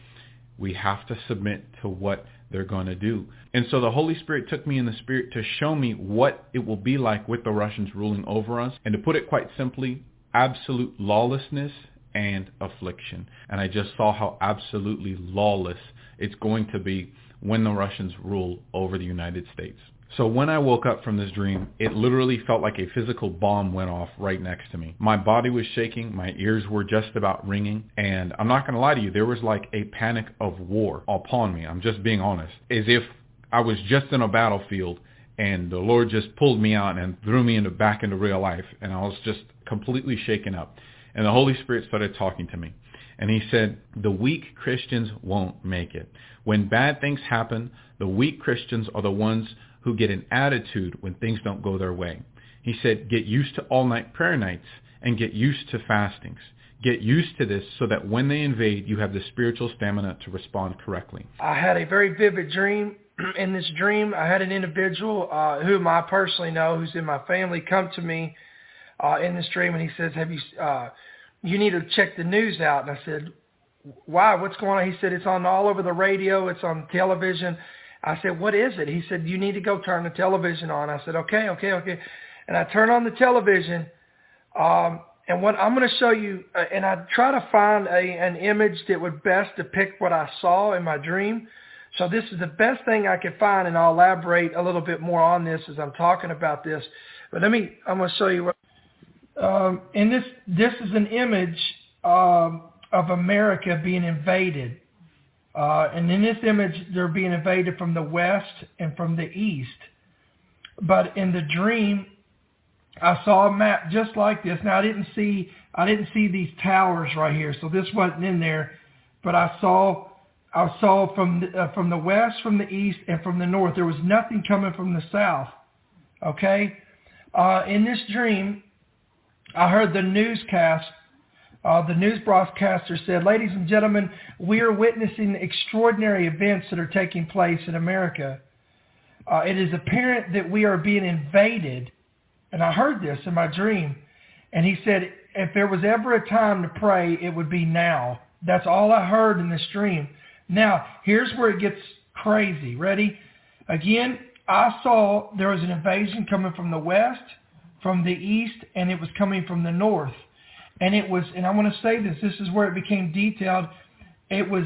we have to submit to what they're going to do. And so the Holy Spirit took me in the Spirit to show me what it will be like with the Russians ruling over us. And to put it quite simply, absolute lawlessness and affliction. And I just saw how absolutely lawless it's going to be when the Russians rule over the United States. So when I woke up from this dream, it literally felt like a physical bomb went off right next to me. My body was shaking, my ears were just about ringing, and I'm not going to lie to you, there was like a panic of war upon me. I'm just being honest. As if I was just in a battlefield and the Lord just pulled me out and threw me into back into real life and I was just completely shaken up. And the Holy Spirit started talking to me. And he said, the weak Christians won't make it. When bad things happen, the weak Christians are the ones who get an attitude when things don't go their way. He said, get used to all-night prayer nights and get used to fastings. Get used to this so that when they invade, you have the spiritual stamina to respond correctly. I had a very vivid dream. In this dream, I had an individual uh, whom I personally know, who's in my family, come to me uh, in the stream, and he says, "Have you? Uh, you need to check the news out." And I said, "Why? What's going on?" He said, "It's on all over the radio. It's on television." I said, "What is it?" He said, "You need to go turn the television on." I said, "Okay, okay, okay." And I turn on the television, um, and what I'm going to show you, uh, and I try to find a, an image that would best depict what I saw in my dream. So this is the best thing I could find, and I'll elaborate a little bit more on this as I'm talking about this. But let me, I'm going to show you um, and this this is an image um, of America being invaded. Uh, and in this image, they're being invaded from the west and from the east. But in the dream, I saw a map just like this. Now I didn't see I didn't see these towers right here, so this wasn't in there. But I saw I saw from the, uh, from the west, from the east, and from the north. There was nothing coming from the south. Okay. Uh, in this dream, I heard the newscast. Uh, the news broadcaster said, ladies and gentlemen, we are witnessing extraordinary events that are taking place in America. Uh, it is apparent that we are being invaded. And I heard this in my dream. And he said, if there was ever a time to pray, it would be now. That's all I heard in this dream. Now, here's where it gets crazy. Ready? Again, I saw there was an invasion coming from the west from the east and it was coming from the north. And it was, and I want to say this, this is where it became detailed. It was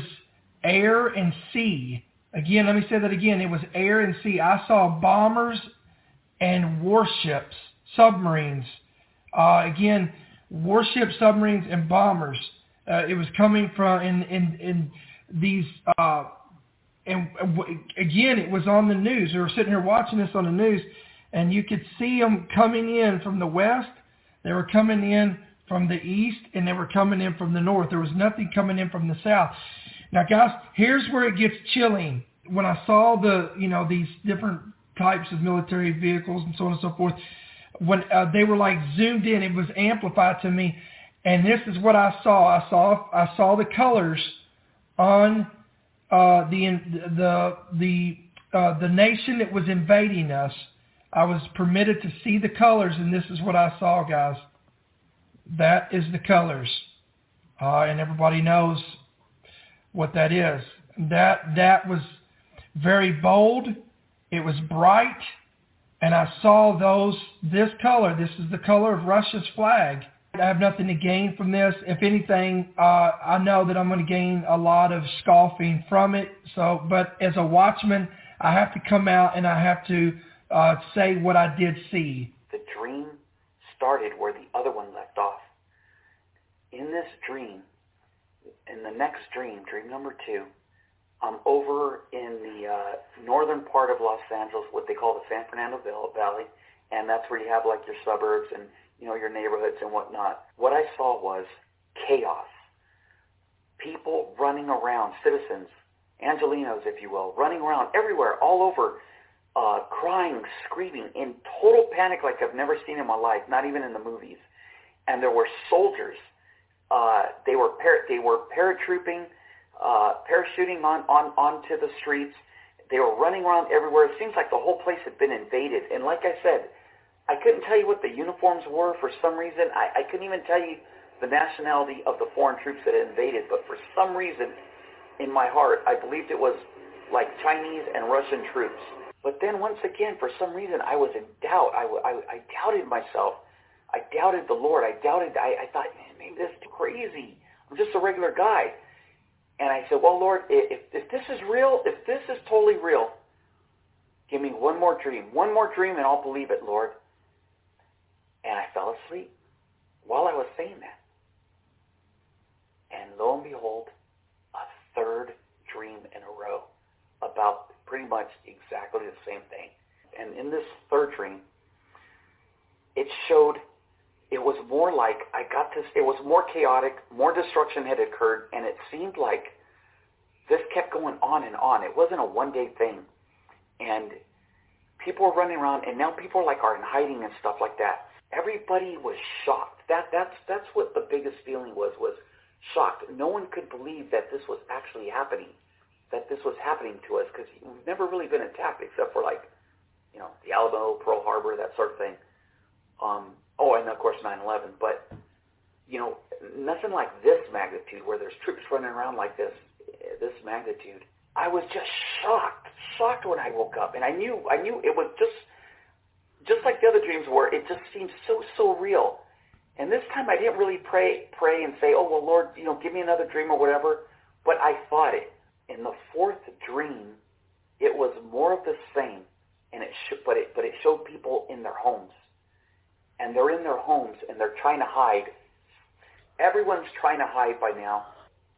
air and sea. Again, let me say that again. It was air and sea. I saw bombers and warships, submarines. Uh, again, warships, submarines, and bombers. Uh, it was coming from in in, in these. Uh, and again, it was on the news. We were sitting here watching this on the news, and you could see them coming in from the west. They were coming in from the east, and they were coming in from the north. There was nothing coming in from the south. Now, guys, here's where it gets chilling. When I saw the, you know, these different types of military vehicles and so on and so forth, when uh, they were like zoomed in, it was amplified to me. And this is what I saw. I saw I saw the colors on uh, the the the uh, the nation that was invading us I was permitted to see the colors, and this is what I saw, guys. That is the colors. Uh, and everybody knows what that is. That, that was very bold. It was bright. And I saw those, this color. This is the color of Russia's flag. I have nothing to gain from this. If anything, uh, I know that I'm going to gain a lot of scoffing from it. So, but as a watchman, I have to come out and I have to uh, say what I did see. The dream started where the other one left off. In this dream, in the next dream, dream number two, I'm over in the uh, northern part of Los Angeles, what they call the San Fernando Valley, and that's where you have like your suburbs and you know, your neighborhoods and whatnot. What I saw was chaos. People running around, citizens, Angelenos, if you will, running around everywhere, all over, uh, crying, screaming, in total panic like I've never seen in my life, not even in the movies. And there were soldiers. Uh, they were par- they were paratrooping, uh, parachuting on, on onto the streets. They were running around everywhere. It seems like the whole place had been invaded. And like I said, I couldn't tell you what the uniforms were for some reason. I, I couldn't even tell you the nationality of the foreign troops that had invaded. But for some reason, in my heart, I believed it was like Chinese and Russian troops. But then once again, for some reason, I was in doubt. I, I, I doubted myself. I doubted the Lord. I doubted. I, I thought, man, maybe this is crazy. I'm just a regular guy. And I said, well, Lord, if, if this is real, if this is totally real, give me one more dream. One more dream and I'll believe it, Lord. And I fell asleep while I was saying that. And lo and behold, a third dream in a row about pretty much exactly the same thing. And in this third dream, it showed it was more like I got this, it was more chaotic, more destruction had occurred, and it seemed like this kept going on and on. It wasn't a one-day thing. And people were running around, and now people like are in hiding and stuff like that. Everybody was shocked. That that's that's what the biggest feeling was was shocked. No one could believe that this was actually happening, that this was happening to us because we've never really been attacked except for like, you know, the Alamo, Pearl Harbor, that sort of thing. Um, oh, and of course 9/11. But you know, nothing like this magnitude where there's troops running around like this, this magnitude. I was just shocked, shocked when I woke up, and I knew, I knew it was just just like the other dreams were, it just seemed so, so real. And this time I didn't really pray, pray and say, oh, well, Lord, you know, give me another dream or whatever. But I thought it. In the fourth dream, it was more of the same. And it sh- but it, but it showed people in their homes. And they're in their homes and they're trying to hide. Everyone's trying to hide by now.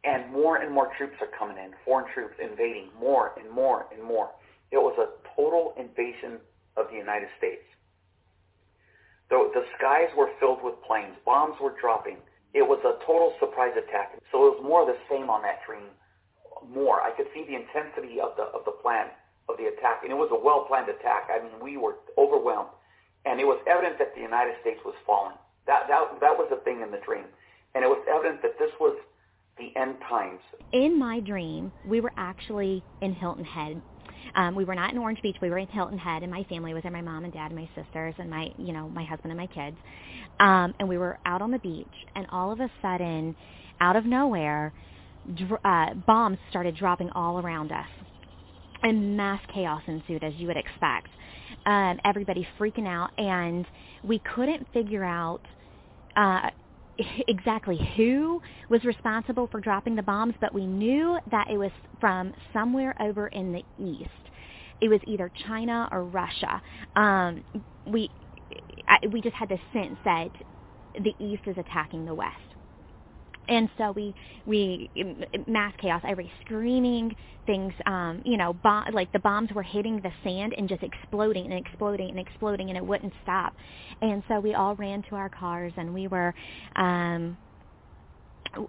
And more and more troops are coming in, foreign troops invading more and more and more. It was a total invasion of the United States. The, the skies were filled with planes. Bombs were dropping. It was a total surprise attack. So it was more of the same on that dream. More. I could see the intensity of the of the plan of the attack, and it was a well-planned attack. I mean, we were overwhelmed, and it was evident that the United States was falling. That that that was the thing in the dream, and it was evident that this was the end times. In my dream, we were actually in Hilton Head, um, we were not in Orange Beach. We were in Hilton Head, and my family was there. My mom and dad and my sisters and my, you know, my husband and my kids. Um, and we were out on the beach, and all of a sudden, out of nowhere, dr- uh, bombs started dropping all around us, and mass chaos ensued, as you would expect. Um, everybody freaking out, and we couldn't figure out uh, exactly who was responsible for dropping the bombs, but we knew that it was from somewhere over in the east. It was either China or Russia. Um, we I, we just had this sense that the east is attacking the west and so we we mass chaos every screaming things um you know like the bombs were hitting the sand and just exploding and exploding and exploding and it wouldn't stop and so we all ran to our cars and we were um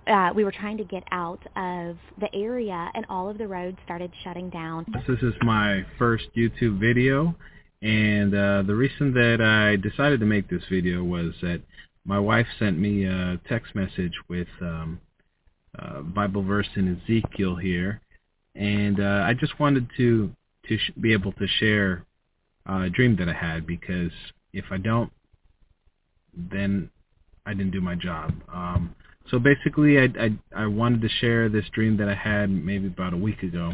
uh, we were trying to get out of the area and all of the roads started shutting down. This is my first YouTube video and uh, the reason that I decided to make this video was that my wife sent me a text message with um, a Bible verse in Ezekiel here, and uh, I just wanted to to sh- be able to share a dream that I had because if I don't, then I didn't do my job. Um, so basically, I, I I wanted to share this dream that I had maybe about a week ago.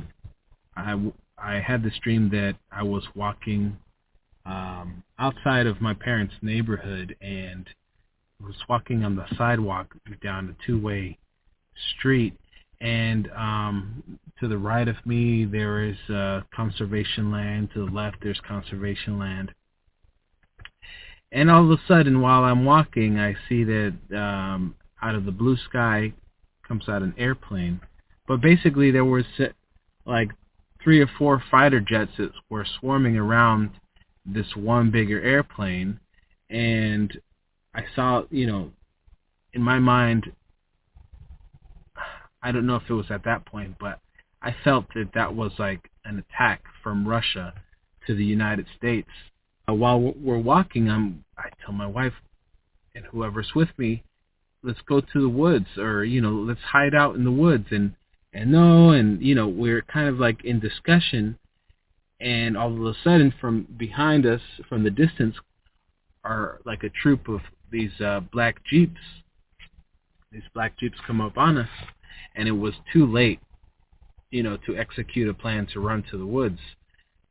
I I had this dream that I was walking um, outside of my parents' neighborhood and was walking on the sidewalk down a two-way street, and um, to the right of me there is uh, conservation land. To the left there's conservation land. And all of a sudden, while I'm walking, I see that um, out of the blue sky comes out an airplane. But basically, there was like three or four fighter jets that were swarming around this one bigger airplane, and I saw, you know, in my mind, I don't know if it was at that point, but I felt that that was like an attack from Russia to the United States. Uh, while we're walking, I'm I tell my wife and whoever's with me, let's go to the woods or you know let's hide out in the woods and and no and you know we're kind of like in discussion and all of a sudden from behind us from the distance are like a troop of these uh black jeeps these black jeeps come up on us and it was too late you know to execute a plan to run to the woods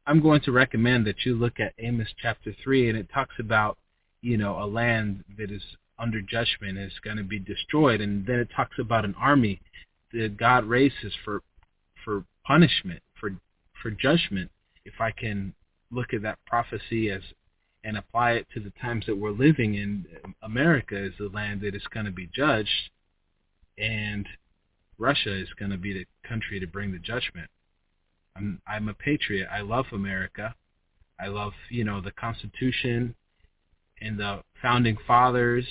i'm going to recommend that you look at amos chapter 3 and it talks about you know a land that is under judgment is going to be destroyed. And then it talks about an army that God raises for for punishment, for for judgment. If I can look at that prophecy as and apply it to the times that we're living in, America is the land that is going to be judged, and Russia is going to be the country to bring the judgment. I'm I'm a patriot. I love America. I love you know the Constitution and the founding fathers,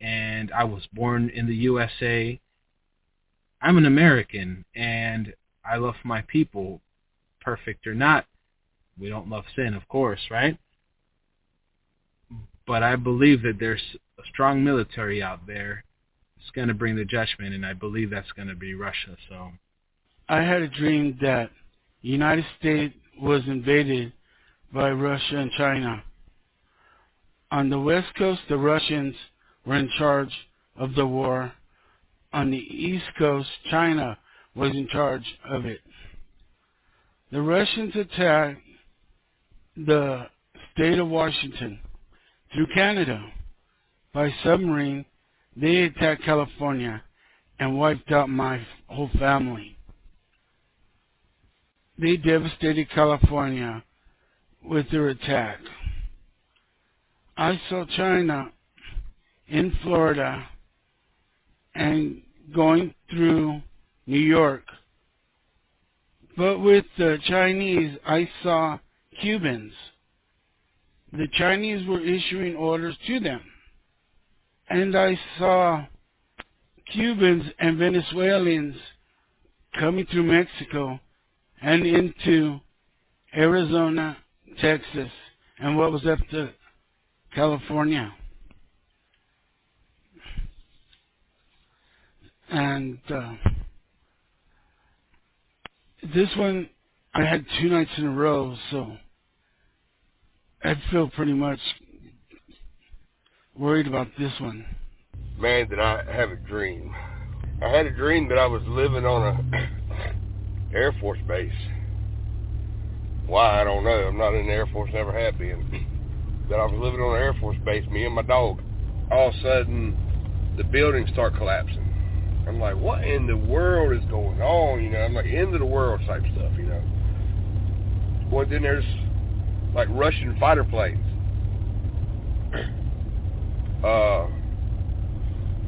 and I was born in the USA. I'm an American, and I love my people, perfect or not. We don't love sin, of course, right? But I believe that there's a strong military out there that's going to bring the judgment, and I believe that's going to be Russia. So, I had a dream that the United States was invaded by Russia and China. On the west coast, the Russians were in charge of the war. On the east coast, China was in charge of it. The Russians attacked the state of Washington through Canada. By submarine, they attacked California and wiped out my whole family. They devastated California with their attack. I saw China in Florida and going through New York. But with the Chinese, I saw Cubans. The Chinese were issuing orders to them. And I saw Cubans and Venezuelans coming through Mexico and into Arizona, Texas, and what was up to California. And uh, this one, I had two nights in a row, so I feel pretty much worried about this one. Man, did I have a dream. I had a dream that I was living on a Air Force base. Why, I don't know. I'm not in the Air Force, never have been that I was living on an Air Force base, me and my dog. All of a sudden, the buildings start collapsing. I'm like, what in the world is going on? You know, I'm like, end of the world type stuff, you know. Well, then there's like Russian fighter planes uh,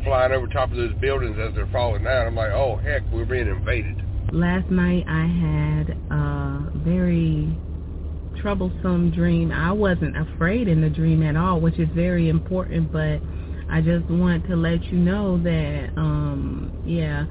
flying over top of those buildings as they're falling down. I'm like, oh, heck, we're being invaded. Last night I had a very troublesome dream. I wasn't afraid in the dream at all, which is very important, but I just want to let you know that, um, yeah,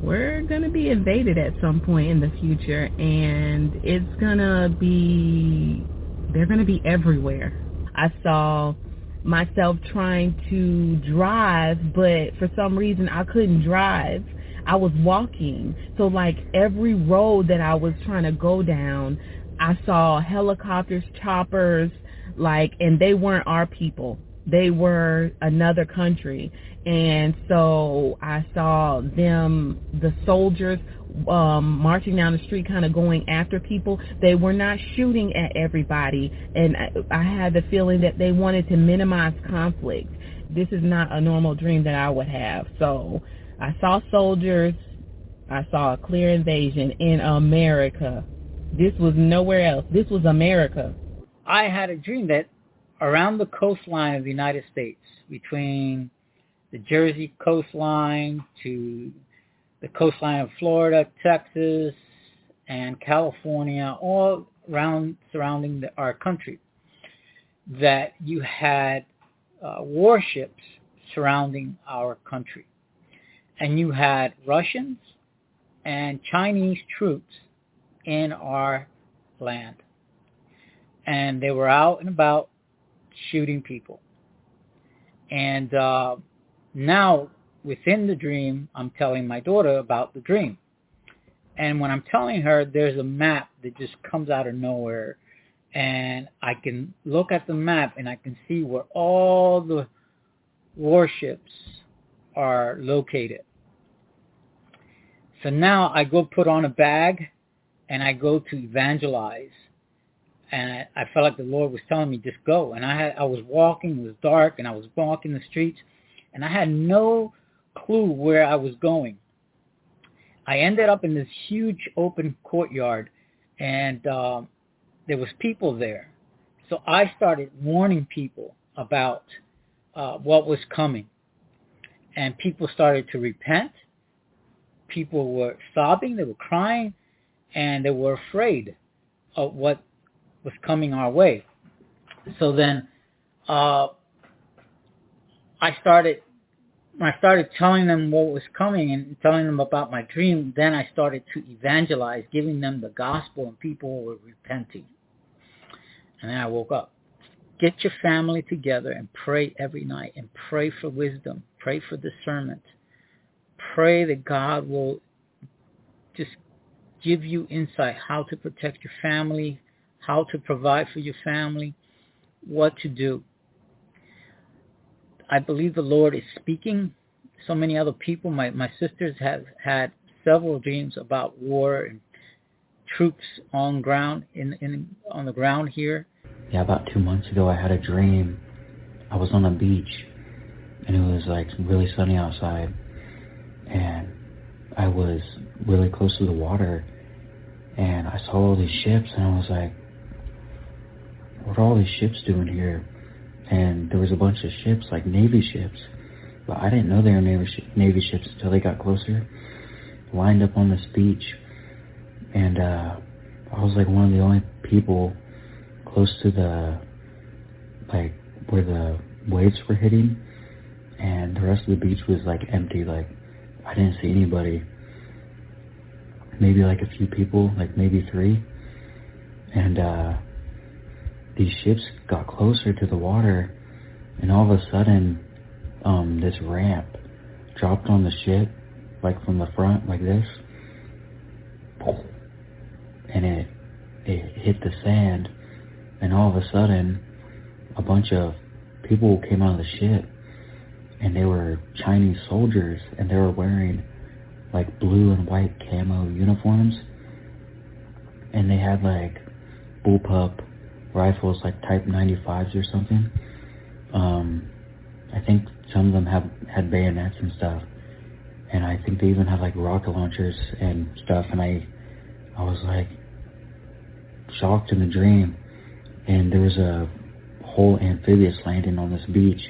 we're going to be invaded at some point in the future, and it's going to be, they're going to be everywhere. I saw myself trying to drive, but for some reason I couldn't drive. I was walking. So like every road that I was trying to go down, I saw helicopters, choppers, like, and they weren't our people. They were another country. And so I saw them, the soldiers, um, marching down the street kind of going after people. They were not shooting at everybody. And I, I had the feeling that they wanted to minimize conflict. This is not a normal dream that I would have. So I saw soldiers. I saw a clear invasion in America. This was nowhere else. This was America. I had a dream that around the coastline of the United States, between the Jersey coastline to the coastline of Florida, Texas, and California, all around surrounding the, our country, that you had uh, warships surrounding our country. And you had Russians and Chinese troops in our land. And they were out and about shooting people. And uh, now, within the dream, I'm telling my daughter about the dream. And when I'm telling her, there's a map that just comes out of nowhere. And I can look at the map and I can see where all the warships are located. So now I go put on a bag and I go to evangelize. And I, I felt like the Lord was telling me, just go. And I had I was walking, it was dark, and I was walking the streets, and I had no clue where I was going. I ended up in this huge open courtyard, and uh, there was people there. So I started warning people about uh, what was coming, and people started to repent. People were sobbing, they were crying, and they were afraid of what was coming our way. So then uh, I started I started telling them what was coming and telling them about my dream, then I started to evangelize, giving them the gospel, and people were repenting. And then I woke up. Get your family together and pray every night and pray for wisdom, pray for discernment. Pray that God will just give you insight how to protect your family, how to provide for your family, what to do. I believe the Lord is speaking. So many other people, my, my sisters have had several dreams about war and troops on ground in, in on the ground here. Yeah, about two months ago I had a dream. I was on a beach and it was like really sunny outside and I was really close to the water and I saw all these ships and I was like, what are all these ships doing here? and there was a bunch of ships, like Navy ships, but I didn't know they were Navy, sh- Navy ships until they got closer, lined up on this beach, and uh, I was like one of the only people close to the, like, where the waves were hitting, and the rest of the beach was like empty, like, I didn't see anybody, maybe like a few people, like maybe three, and uh, these ships got closer to the water, and all of a sudden, um, this ramp dropped on the ship, like from the front, like this, and it it hit the sand, and all of a sudden, a bunch of people came out of the ship, and they were Chinese soldiers, and they were wearing like blue and white camo uniforms, and they had like bullpup rifles like Type 95s or something. Um, I think some of them have had bayonets and stuff, and I think they even had like rocket launchers and stuff. And I, I was like shocked in the dream, and there was a whole amphibious landing on this beach,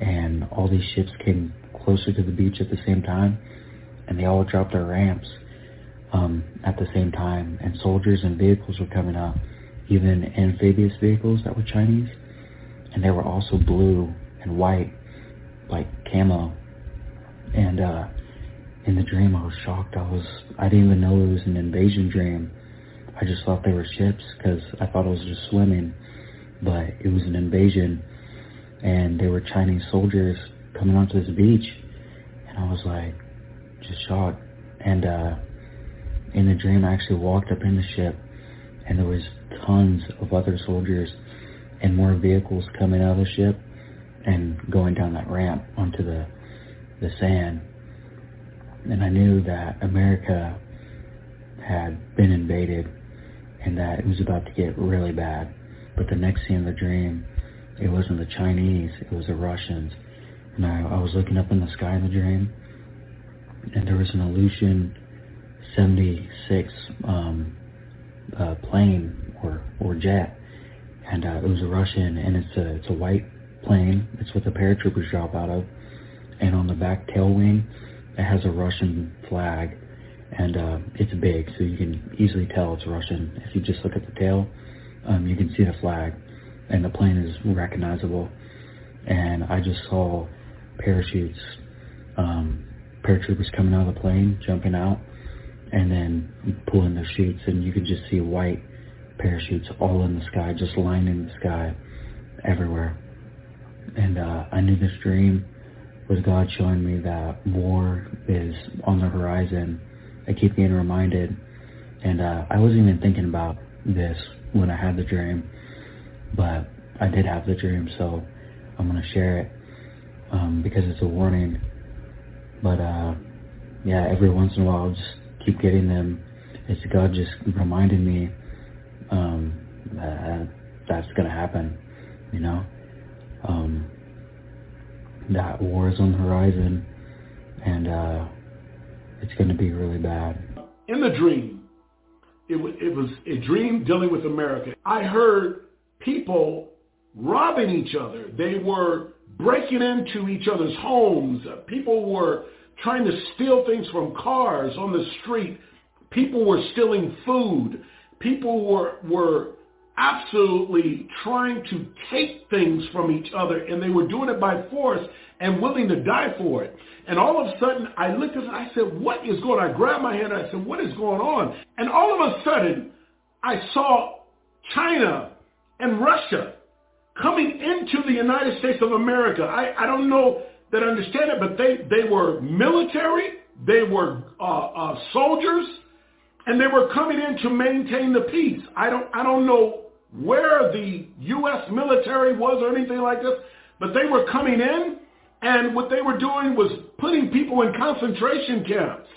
and all these ships came closer to the beach at the same time, and they all dropped their ramps um, at the same time, and soldiers and vehicles were coming up even amphibious vehicles that were Chinese, and they were also blue and white, like camo. And uh, in the dream, I was shocked. I was I didn't even know it was an invasion dream. I just thought they were ships because I thought I was just swimming, but it was an invasion, and they were Chinese soldiers coming onto this beach, and I was like, just shocked. And uh, in the dream, I actually walked up in the ship, and there was tons of other soldiers and more vehicles coming out of the ship and going down that ramp onto the the sand. And I knew that America had been invaded and that it was about to get really bad. But the next scene of the dream, it wasn't the Chinese, it was the Russians. And I, I was looking up in the sky in the dream, and there was an Ilyushin 76 um, uh, plane or or jet, and uh, it was a Russian, and it's a it's a white plane. It's what the paratroopers drop out of, and on the back tail wing, it has a Russian flag, and uh, it's big, so you can easily tell it's Russian. If you just look at the tail, um, you can see the flag, and the plane is recognizable. and I just saw parachutes, um, paratroopers coming out of the plane, jumping out, and then pulling their chutes, and you could just see white parachutes all in the sky, just lining the sky everywhere. And uh, I knew this dream was God showing me that war is on the horizon. I keep getting reminded, and uh, I wasn't even thinking about this when I had the dream, but I did have the dream, so I'm gonna share it um, because it's a warning. But uh, yeah, every once in a while, I'll just keep getting them. It's God just reminding me um, that that's gonna happen, you know. Um, that war is on the horizon, and uh, it's going to be really bad. In the dream, it, it was a dream dealing with America. I heard people robbing each other. They were breaking into each other's homes. People were trying to steal things from cars on the street. People were stealing food. People were were absolutely trying to take things from each other and they were doing it by force and willing to die for it. And all of a sudden I looked at and I said, what is going on? I grabbed my hand and I said, what is going on? And all of a sudden I saw China and Russia coming into the United States of America. I, I don't know that understand it, but they, they were military, they were uh, uh, soldiers, and they were coming in to maintain the peace. I don't, I don't know where the U.S. military was or anything like this, but they were coming in, and what they were doing was putting people in concentration camps.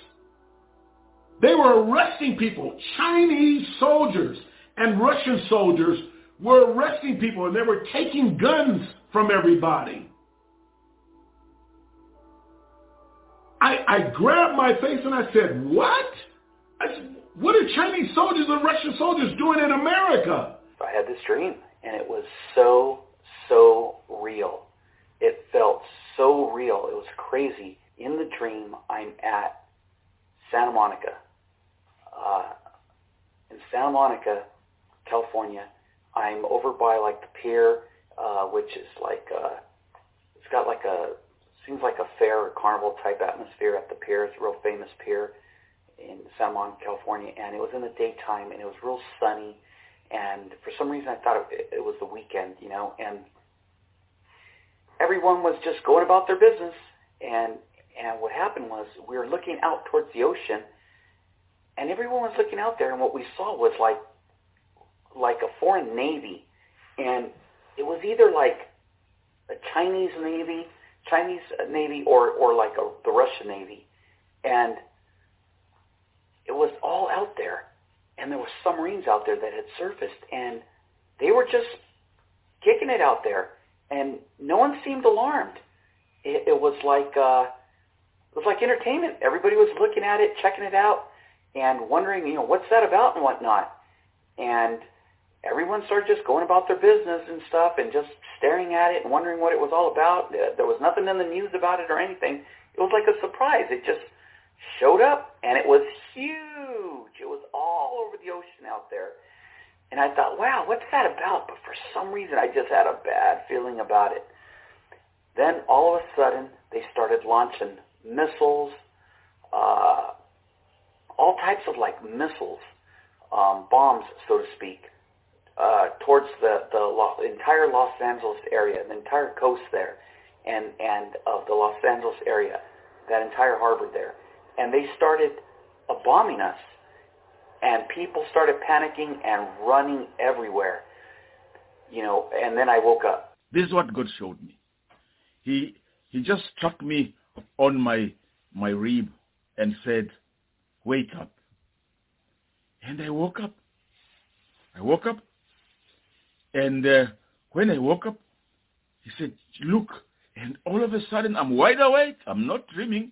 They were arresting people. Chinese soldiers and Russian soldiers were arresting people, and they were taking guns from everybody. I, I grabbed my face and I said, what? I said, what are Chinese soldiers and Russian soldiers doing in America? I had this dream, and it was so, so real. It felt so real. It was crazy. In the dream, I'm at Santa Monica. Uh, in Santa Monica, California, I'm over by like the pier, uh, which is like, uh, it's got like a, seems like a fair or carnival type atmosphere at the pier. It's a real famous pier in Santa Monica, California, and it was in the daytime, and it was real sunny and for some reason I thought it, it was the weekend, you know, and everyone was just going about their business, and and what happened was we were looking out towards the ocean, and everyone was looking out there, and what we saw was like like a foreign navy, and it was either like a Chinese navy, Chinese navy, or or like a, the Russian navy, and it was all out there and there were submarines out there that had surfaced, and they were just kicking it out there, and no one seemed alarmed. It, it was like uh, it was like entertainment. Everybody was looking at it, checking it out, and wondering, you know, what's that about and whatnot. And everyone started just going about their business and stuff, and just staring at it and wondering what it was all about. There was nothing in the news about it or anything. It was like a surprise. It just showed up, and it was huge. It was all over the ocean out there. And I thought, wow, what's that about? But for some reason, I just had a bad feeling about it. Then all of a sudden, they started launching missiles, uh, all types of like missiles, um, bombs, so to speak, uh, towards the the Lo- entire Los Angeles area, the entire coast there, and and of the Los Angeles area, that entire harbor there, and they started bombing us and people started panicking and running everywhere. You know, and then I woke up. This is what God showed me. He he just struck me on my my rib and said, "Wake up." And I woke up. I woke up, and uh, when I woke up, he said, "Look." And all of a sudden, I'm wide awake. I'm not dreaming.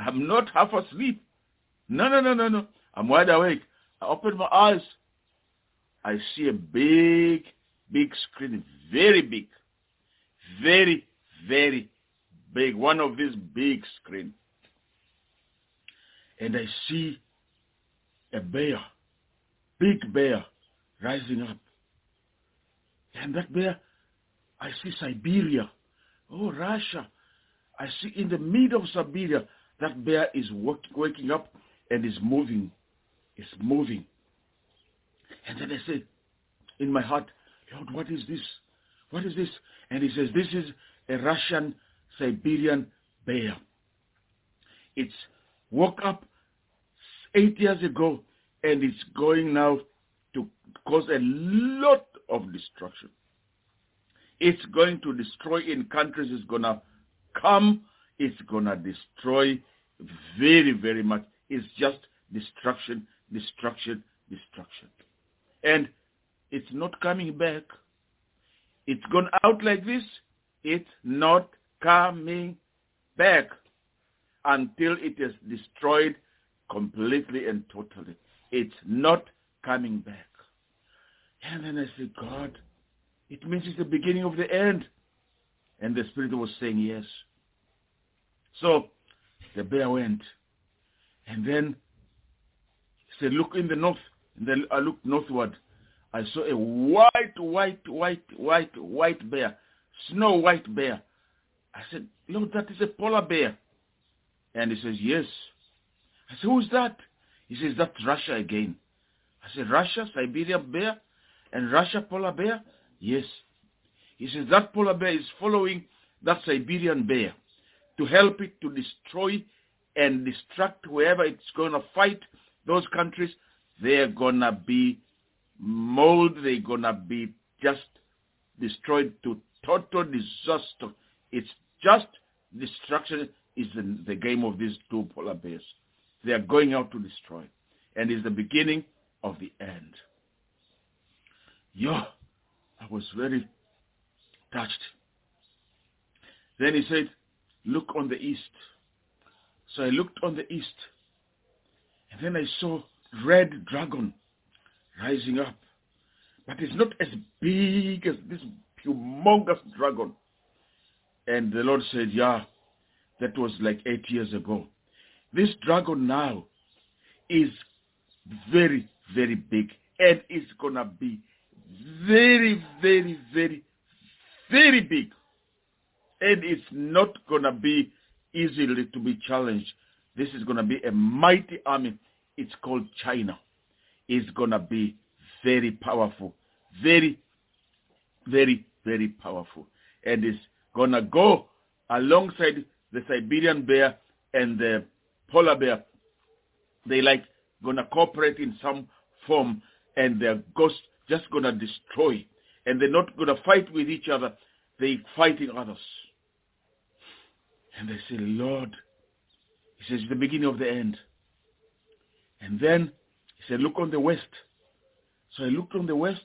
I'm not half asleep. No, no, no, no, no. I'm wide awake. I open my eyes. I see a big, big screen, very big, very, very big, one of these big screens. And I see a bear, big bear, rising up. And that bear, I see Siberia, oh, Russia, I see in the middle of Siberia, that bear is waking up and is moving. It's moving. And then I said, in my heart, Lord, what is this? What is this? And he says, this is a Russian Siberian bear. It's woke up eight years ago and it's going now to cause a lot of destruction. It's going to destroy in countries. It's going to come. It's going to destroy very, very much. It's just destruction, destruction, destruction. And it's not coming back. It's gone out like this. It's not coming back until it is destroyed completely and totally. It's not coming back. And then I said, God, it means it's the beginning of the end. And the Spirit was saying yes. So the bear went. And then he said, look in the north. And then I looked northward. I saw a white, white, white, white, white bear. Snow white bear. I said, Lord, that is a polar bear. And he says, yes. I said, who's that? He says, that's Russia again. I said, Russia, Siberia bear, and Russia polar bear? Yes. He says, that polar bear is following that Siberian bear to help it to destroy and destruct wherever it's going to fight those countries. They're going to be mold. They're going to be just destroyed to total disaster. It's just destruction is the, the game of these two polar bears. They are going out to destroy. And it's the beginning of the end. Yeah, I was very touched. Then he said, look on the east. So I looked on the east. And then I saw red dragon rising up. But it's not as big as this humongous dragon. And the Lord said, yeah, that was like eight years ago. This dragon now is very, very big and it's going to be very, very, very, very big. And it's not going to be easily to be challenged. This is going to be a mighty army. It's called China. It's going to be very powerful. Very, very, very powerful. And it's going to go alongside the Siberian bear and the polar bear, they like gonna cooperate in some form and they're just gonna destroy. And they're not gonna fight with each other, They're fighting others. And they say, Lord, he says, the beginning of the end. And then he said, look on the west. So I looked on the west,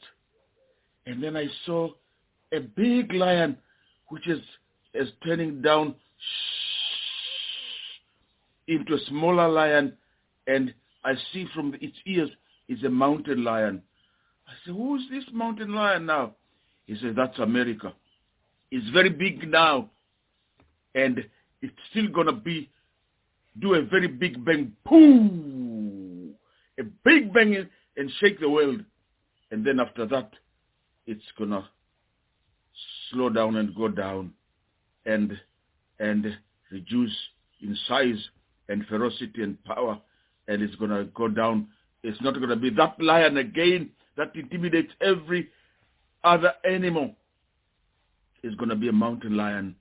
and then I saw a big lion, which is, is turning down into a smaller lion, and I see from its ears is a mountain lion. I said, who's this mountain lion now? He said, that's America. It's very big now, and it's still going to be, do a very big bang, pooh, a big bang and shake the world. And then after that, it's going to slow down and go down and, and reduce in size and ferocity and power, and it's going to go down. It's not going to be that lion again that intimidates every other animal. It's going to be a mountain lion,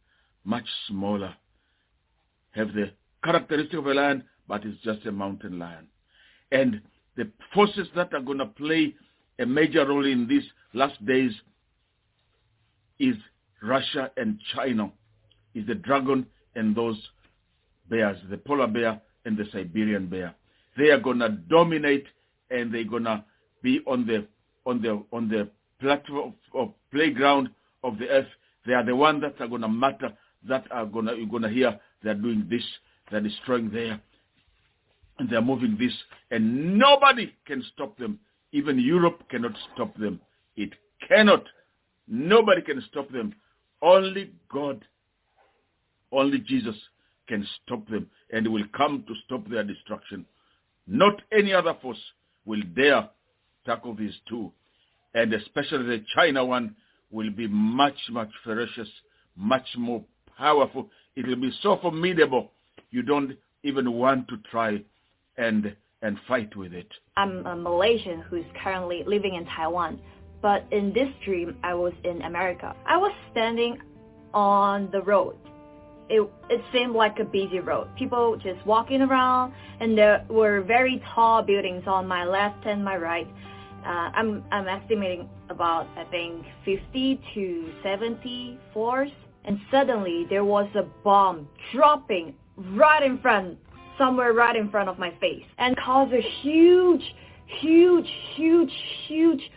much smaller. Have the characteristic of a lion, but it's just a mountain lion. And the forces that are going to play a major role in these last days is Russia and China, is the dragon and those bears, the polar bear and the Siberian bear. They are going to dominate and they're going to be on the on the on the platform or playground of the earth. They are the ones that are to matter. That are to you're to hear they're doing this, they're destroying there, and they're moving this, and nobody can stop them. Even Europe cannot stop them. It cannot. Nobody can stop them. Only God, only Jesus can stop them and will come to stop their destruction. Not any other force will dare tackle these two. And especially the China one will be much, much ferocious, much more powerful. It will be so formidable. You don't even want to try and and fight with it. I'm a Malaysian who's currently living in Taiwan, but in this dream I was in America. I was standing on the road. It it seemed like a busy road. People just walking around, and there were very tall buildings on my left and my right. Uh, I'm I'm estimating about I think 50 to 70 floors, and suddenly there was a bomb dropping right in front, somewhere right in front of my face, and caused a huge, huge, huge, huge,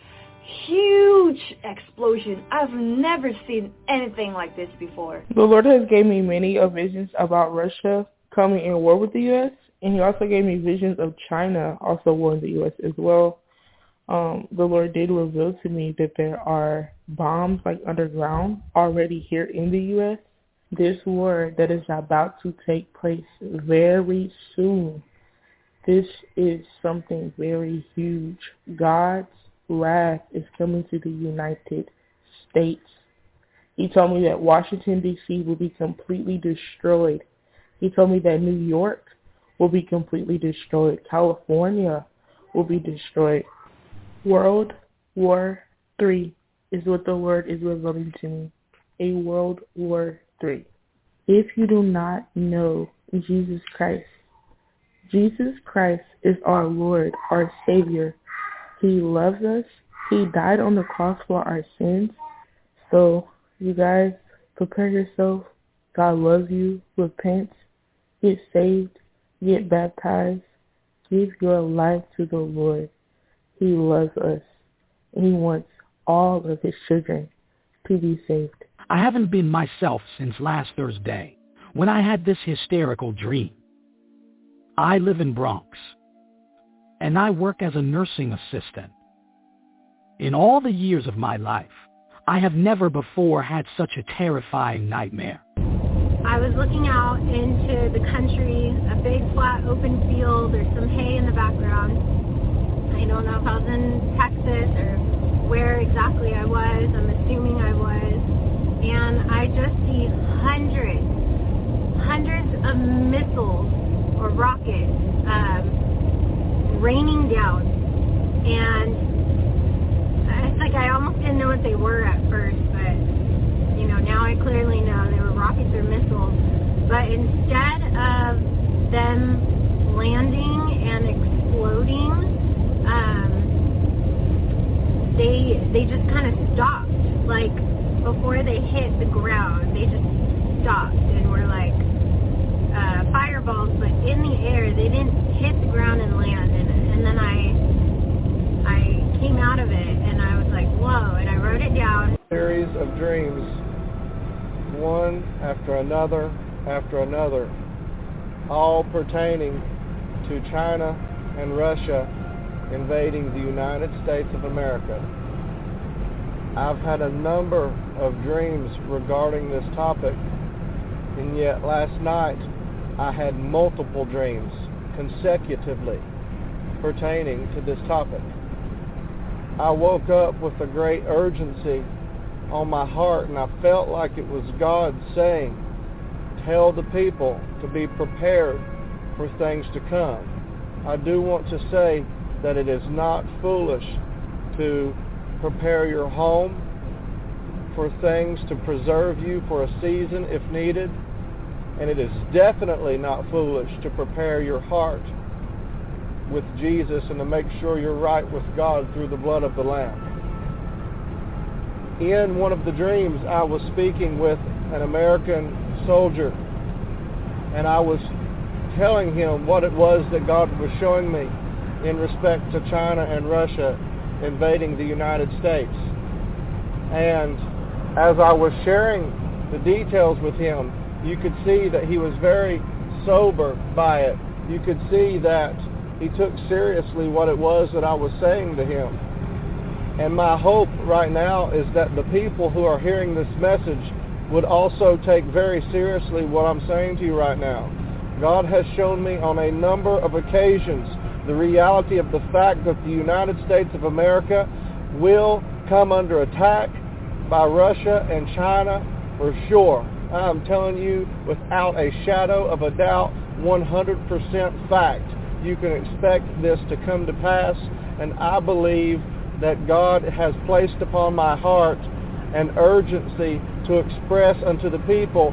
huge explosion. I've never seen anything like this before. The Lord has gave me many visions about Russia coming in war with the U.S., and he also gave me visions of China also war warring the U.S. as well. Um, the Lord did reveal to me that there are bombs like underground already here in the U.S. This war that is about to take place very soon. This is something very huge. God's wrath is coming to the United States. He told me that Washington, D.C. will be completely destroyed. He told me that New York will be completely destroyed. California will be destroyed. World War Three is what the word is revealing to me. A World War Three. If you do not know Jesus Christ, Jesus Christ is our Lord, our Savior. He loves us. He died on the cross for our sins. So, you guys, prepare yourself. God loves you. Repent. Get saved. Get baptized. Give your life to the Lord. He loves us. And he wants all of his children to be saved. I haven't been myself since last Thursday when I had this hysterical dream. I live in Bronx and I work as a nursing assistant. In all the years of my life, I have never before had such a terrifying nightmare. I was looking out into the country, a big flat open field, there's some hay in the background. Don't know if I was in Texas or where exactly I was. I'm assuming I was. And I just see hundreds, hundreds of missiles or rockets um, raining down. And it's like I almost didn't know what they were at first, but you know, now I clearly know they were rockets or missiles. But instead of them landing and exploding, um, they they just kind of stopped. Like before they hit the ground, they just stopped and were like uh, fireballs, but in the air. They didn't hit the ground and land. And, and then I I came out of it and I was like, whoa! And I wrote it down. Series of dreams, one after another after another, all pertaining to China and Russia invading the United States of America. I've had a number of dreams regarding this topic, and yet last night I had multiple dreams consecutively pertaining to this topic. I woke up with a great urgency on my heart, and I felt like it was God saying, Tell the people to be prepared for things to come. I do want to say that it is not foolish to prepare your home for things to preserve you for a season if needed. And it is definitely not foolish to prepare your heart with Jesus and to make sure you're right with God through the blood of the Lamb. In one of the dreams, I was speaking with an American soldier, and I was telling him what it was that God was showing me in respect to China and Russia invading the United States. And as I was sharing the details with him, you could see that he was very sober by it. You could see that he took seriously what it was that I was saying to him. And my hope right now is that the people who are hearing this message would also take very seriously what I'm saying to you right now. God has shown me on a number of occasions the reality of the fact that the United States of America will come under attack by Russia and China for sure. I'm telling you without a shadow of a doubt, 100% fact. You can expect this to come to pass, and I believe that God has placed upon my heart an urgency to express unto the people